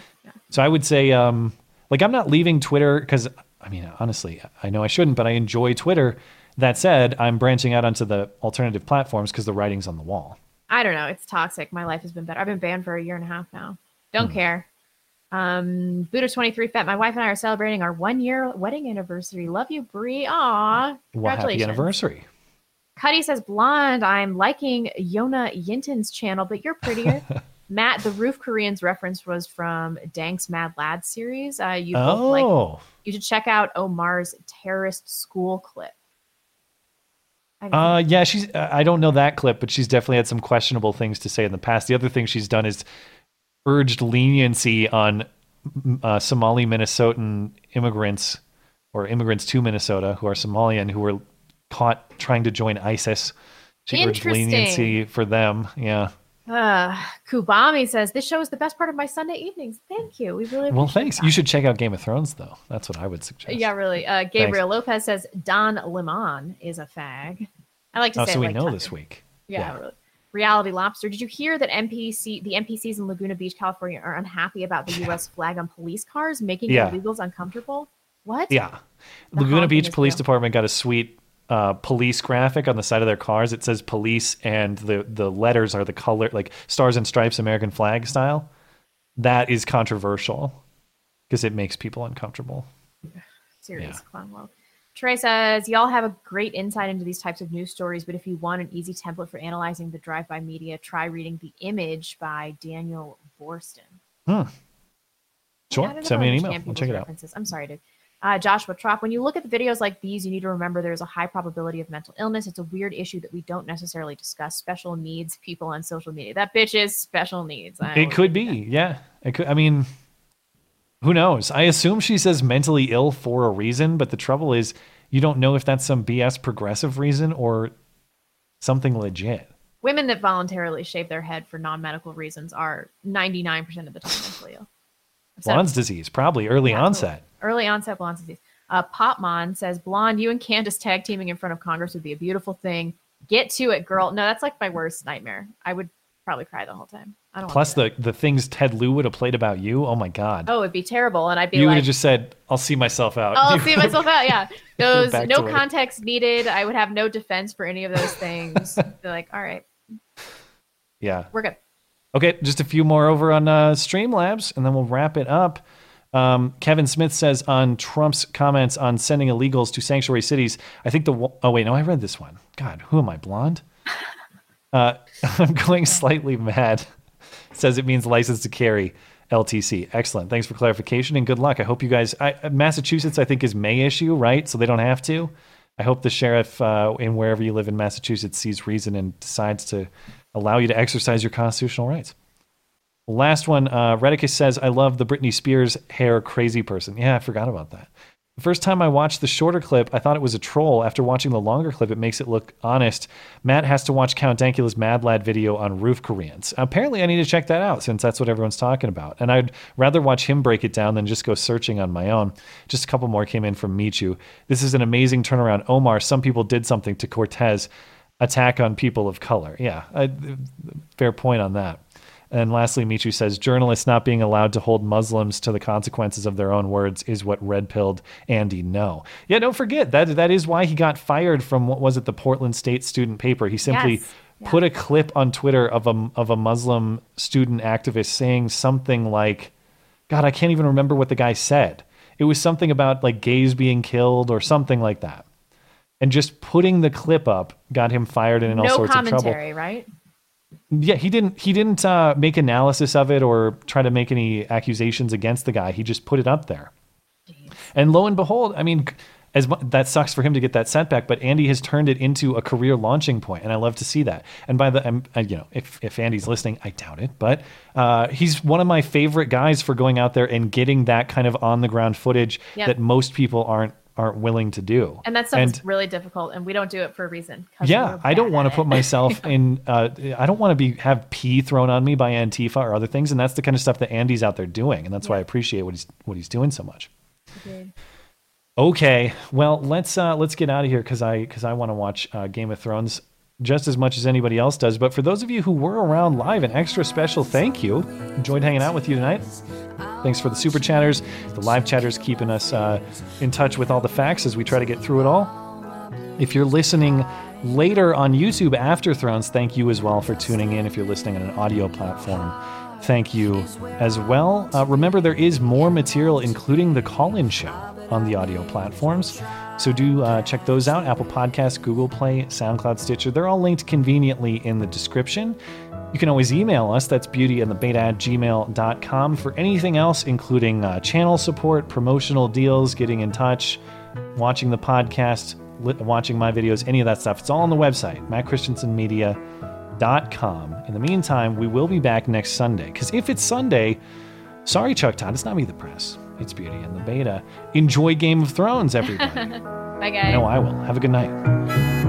So I would say, um, like, I'm not leaving Twitter because, I mean, honestly, I know I shouldn't, but I enjoy Twitter. That said, I'm branching out onto the alternative platforms because the writing's on the wall. I don't know. It's toxic. My life has been better. I've been banned for a year and a half now. Don't Hmm. care. Um, Buddha twenty three Fat. My wife and I are celebrating our one year wedding anniversary. Love you, Brie. Aw, Well, happy anniversary. Cuddy says blonde. I'm liking Yona Yinton's channel, but you're prettier. Matt, the Roof Koreans reference was from Dank's Mad Lad series. Uh, you both like. Oh. You should check out Omar's terrorist school clip. Uh, yeah, she's. uh, I don't know that clip, but she's definitely had some questionable things to say in the past. The other thing she's done is urged leniency on mm, uh, Somali Minnesotan immigrants or immigrants to Minnesota who are Somalian who were caught trying to join ISIS. She urged leniency for them. Yeah. Uh, Kubami says this show is the best part of my Sunday evenings. Thank you. We really Well, thanks. You should check out Game of Thrones, though. That's what I would suggest. Yeah, really. Uh, Gabriel Lopez says Don Lemon is a fag. I like to Oh, say so we like know Tucker. this week. Yeah, Yeah. really. Reality Lobster. Did you hear that NPC the NPCs in Laguna Beach, California, are unhappy about the U.S. flag on police cars, making Yeah. illegals uncomfortable? What? Yeah. The Laguna Beach Police. Department got a sweet uh, police graphic on the side of their cars. It says police, and the, the letters are the color, like stars and stripes, American flag style. That is controversial because it makes people uncomfortable. Serious clown world. Trey says, Y'all have a great insight into these types of news stories, but if you want an easy template for analyzing the drive by media, try reading The Image by Daniel Boorstin. Hmm. Sure. Send me an email. We'll check it out. I'm sorry, dude. Uh, Joshua Trop, when you look at the videos like these, you need to remember there's a high probability of mental illness. It's a weird issue that we don't necessarily discuss. Special needs people on social media. That bitch is special needs. I It could be. Yeah. It could. I mean, who knows? I assume she says mentally ill for a reason, but the trouble is you don't know if that's some BS progressive reason or something legit. Women that voluntarily shave their head for non medical reasons are 99% of the time mentally ill. I've said it Blonde's disease, probably early Yeah, onset. Early onset blonde disease. Uh, Popmon says, Blonde, you and Candace tag teaming in front of Congress would be a beautiful thing. Get to it, girl. No, that's like my worst nightmare. I would probably cry the whole time. I don't Plus the the things Ted Lieu would have played about you. Oh my God. Oh, it'd be terrible. And I'd be you would have just said, "I'll see myself out." I'll see myself out. Yeah. Those, no it. context needed. I would have no defense for any of those things. Be like, all right, Yeah. we're good. Okay, just a few more over on uh, Streamlabs, and then we'll wrap it up. Um, Kevin Smith says on Trump's comments on sending illegals to sanctuary cities, I think the oh wait no I read this one. God, who am I blonde? Uh, I'm going slightly mad. Says it means license to carry LTC. Excellent. Thanks for clarification and good luck. I hope you guys. I, Massachusetts, I think, is May issue, right? So they don't have to. I hope the sheriff uh, in wherever you live in Massachusetts sees reason and decides to allow you to exercise your constitutional rights. Last one, uh, Redicus says, I love the Britney Spears hair crazy person. Yeah, I forgot about that. The first time I watched the shorter clip, I thought it was a troll. After watching the longer clip, it makes it look honest. Matt has to watch Count Dankula's Mad Lad video on roof Koreans. Apparently, I need to check that out since that's what everyone's talking about. And I'd rather watch him break it down than just go searching on my own. Just a couple more came in from Michu. This is an amazing turnaround. Omar, some people did something to Cortez. Attack on people of color. Yeah, I, fair point on that. And lastly, Michu says journalists not being allowed to hold Muslims to the consequences of their own words is what red pilled Andy Ngo. Yeah, don't forget that that is why he got fired from what was it, the Portland State student paper. He simply Yes. put a clip on Twitter of a of a Muslim student activist saying something like, God, I can't even remember what the guy said. It was something about like gays being killed or something like that. And just putting the clip up got him fired and in all no sorts of trouble. right? Yeah, he didn't. He didn't uh, make analysis of it or try to make any accusations against the guy. He just put it up there. And lo and behold, I mean, as that sucks for him to get that setback, but Andy has turned it into a career launching point, and I love to see that. And by the, uh, you know, if if Andy's listening, I doubt it, but uh, he's one of my favorite guys for going out there and getting that kind of on the ground footage Yep. that most people aren't aren't willing to do. And that stuff And- is really difficult, and we don't do it for a reason. yeah, I don't want to put myself in. Uh, I don't want to be have pee thrown on me by Antifa or other things, and that's the kind of stuff that Andy's out there doing, and that's why I appreciate what he's what he's doing so much. Agreed. Okay, well let's uh, let's get out of here because I because I want to watch uh, Game of Thrones just as much as anybody else does. But for those of you who were around live, an extra special thank you. Enjoyed hanging out with you tonight. Thanks for the super chatters, the live chatters keeping us uh, in touch with all the facts as we try to get through it all. If you're listening later on YouTube after Thrones, thank you as well for tuning in. If you're listening on an audio platform, thank you as well. Uh, remember, there is more material, including the call in show, on the audio platforms. So do uh, check those out Apple Podcasts, Google Play, SoundCloud, Stitcher. They're all linked conveniently in the description. You can always email us. That's beauty and the beta at gmail.com for anything else, including uh, channel support, promotional deals, getting in touch, watching the podcast, watching my videos, any of that stuff. It's all on the website, mattchristiansenmedia.com. In the meantime, we will be back next Sunday. Because if it's Sunday, sorry, Chuck Todd, it's not me, the press. It's Beauty and the Beta. Enjoy Game of Thrones, everybody. Bye, guys. I know I will. Have a good night.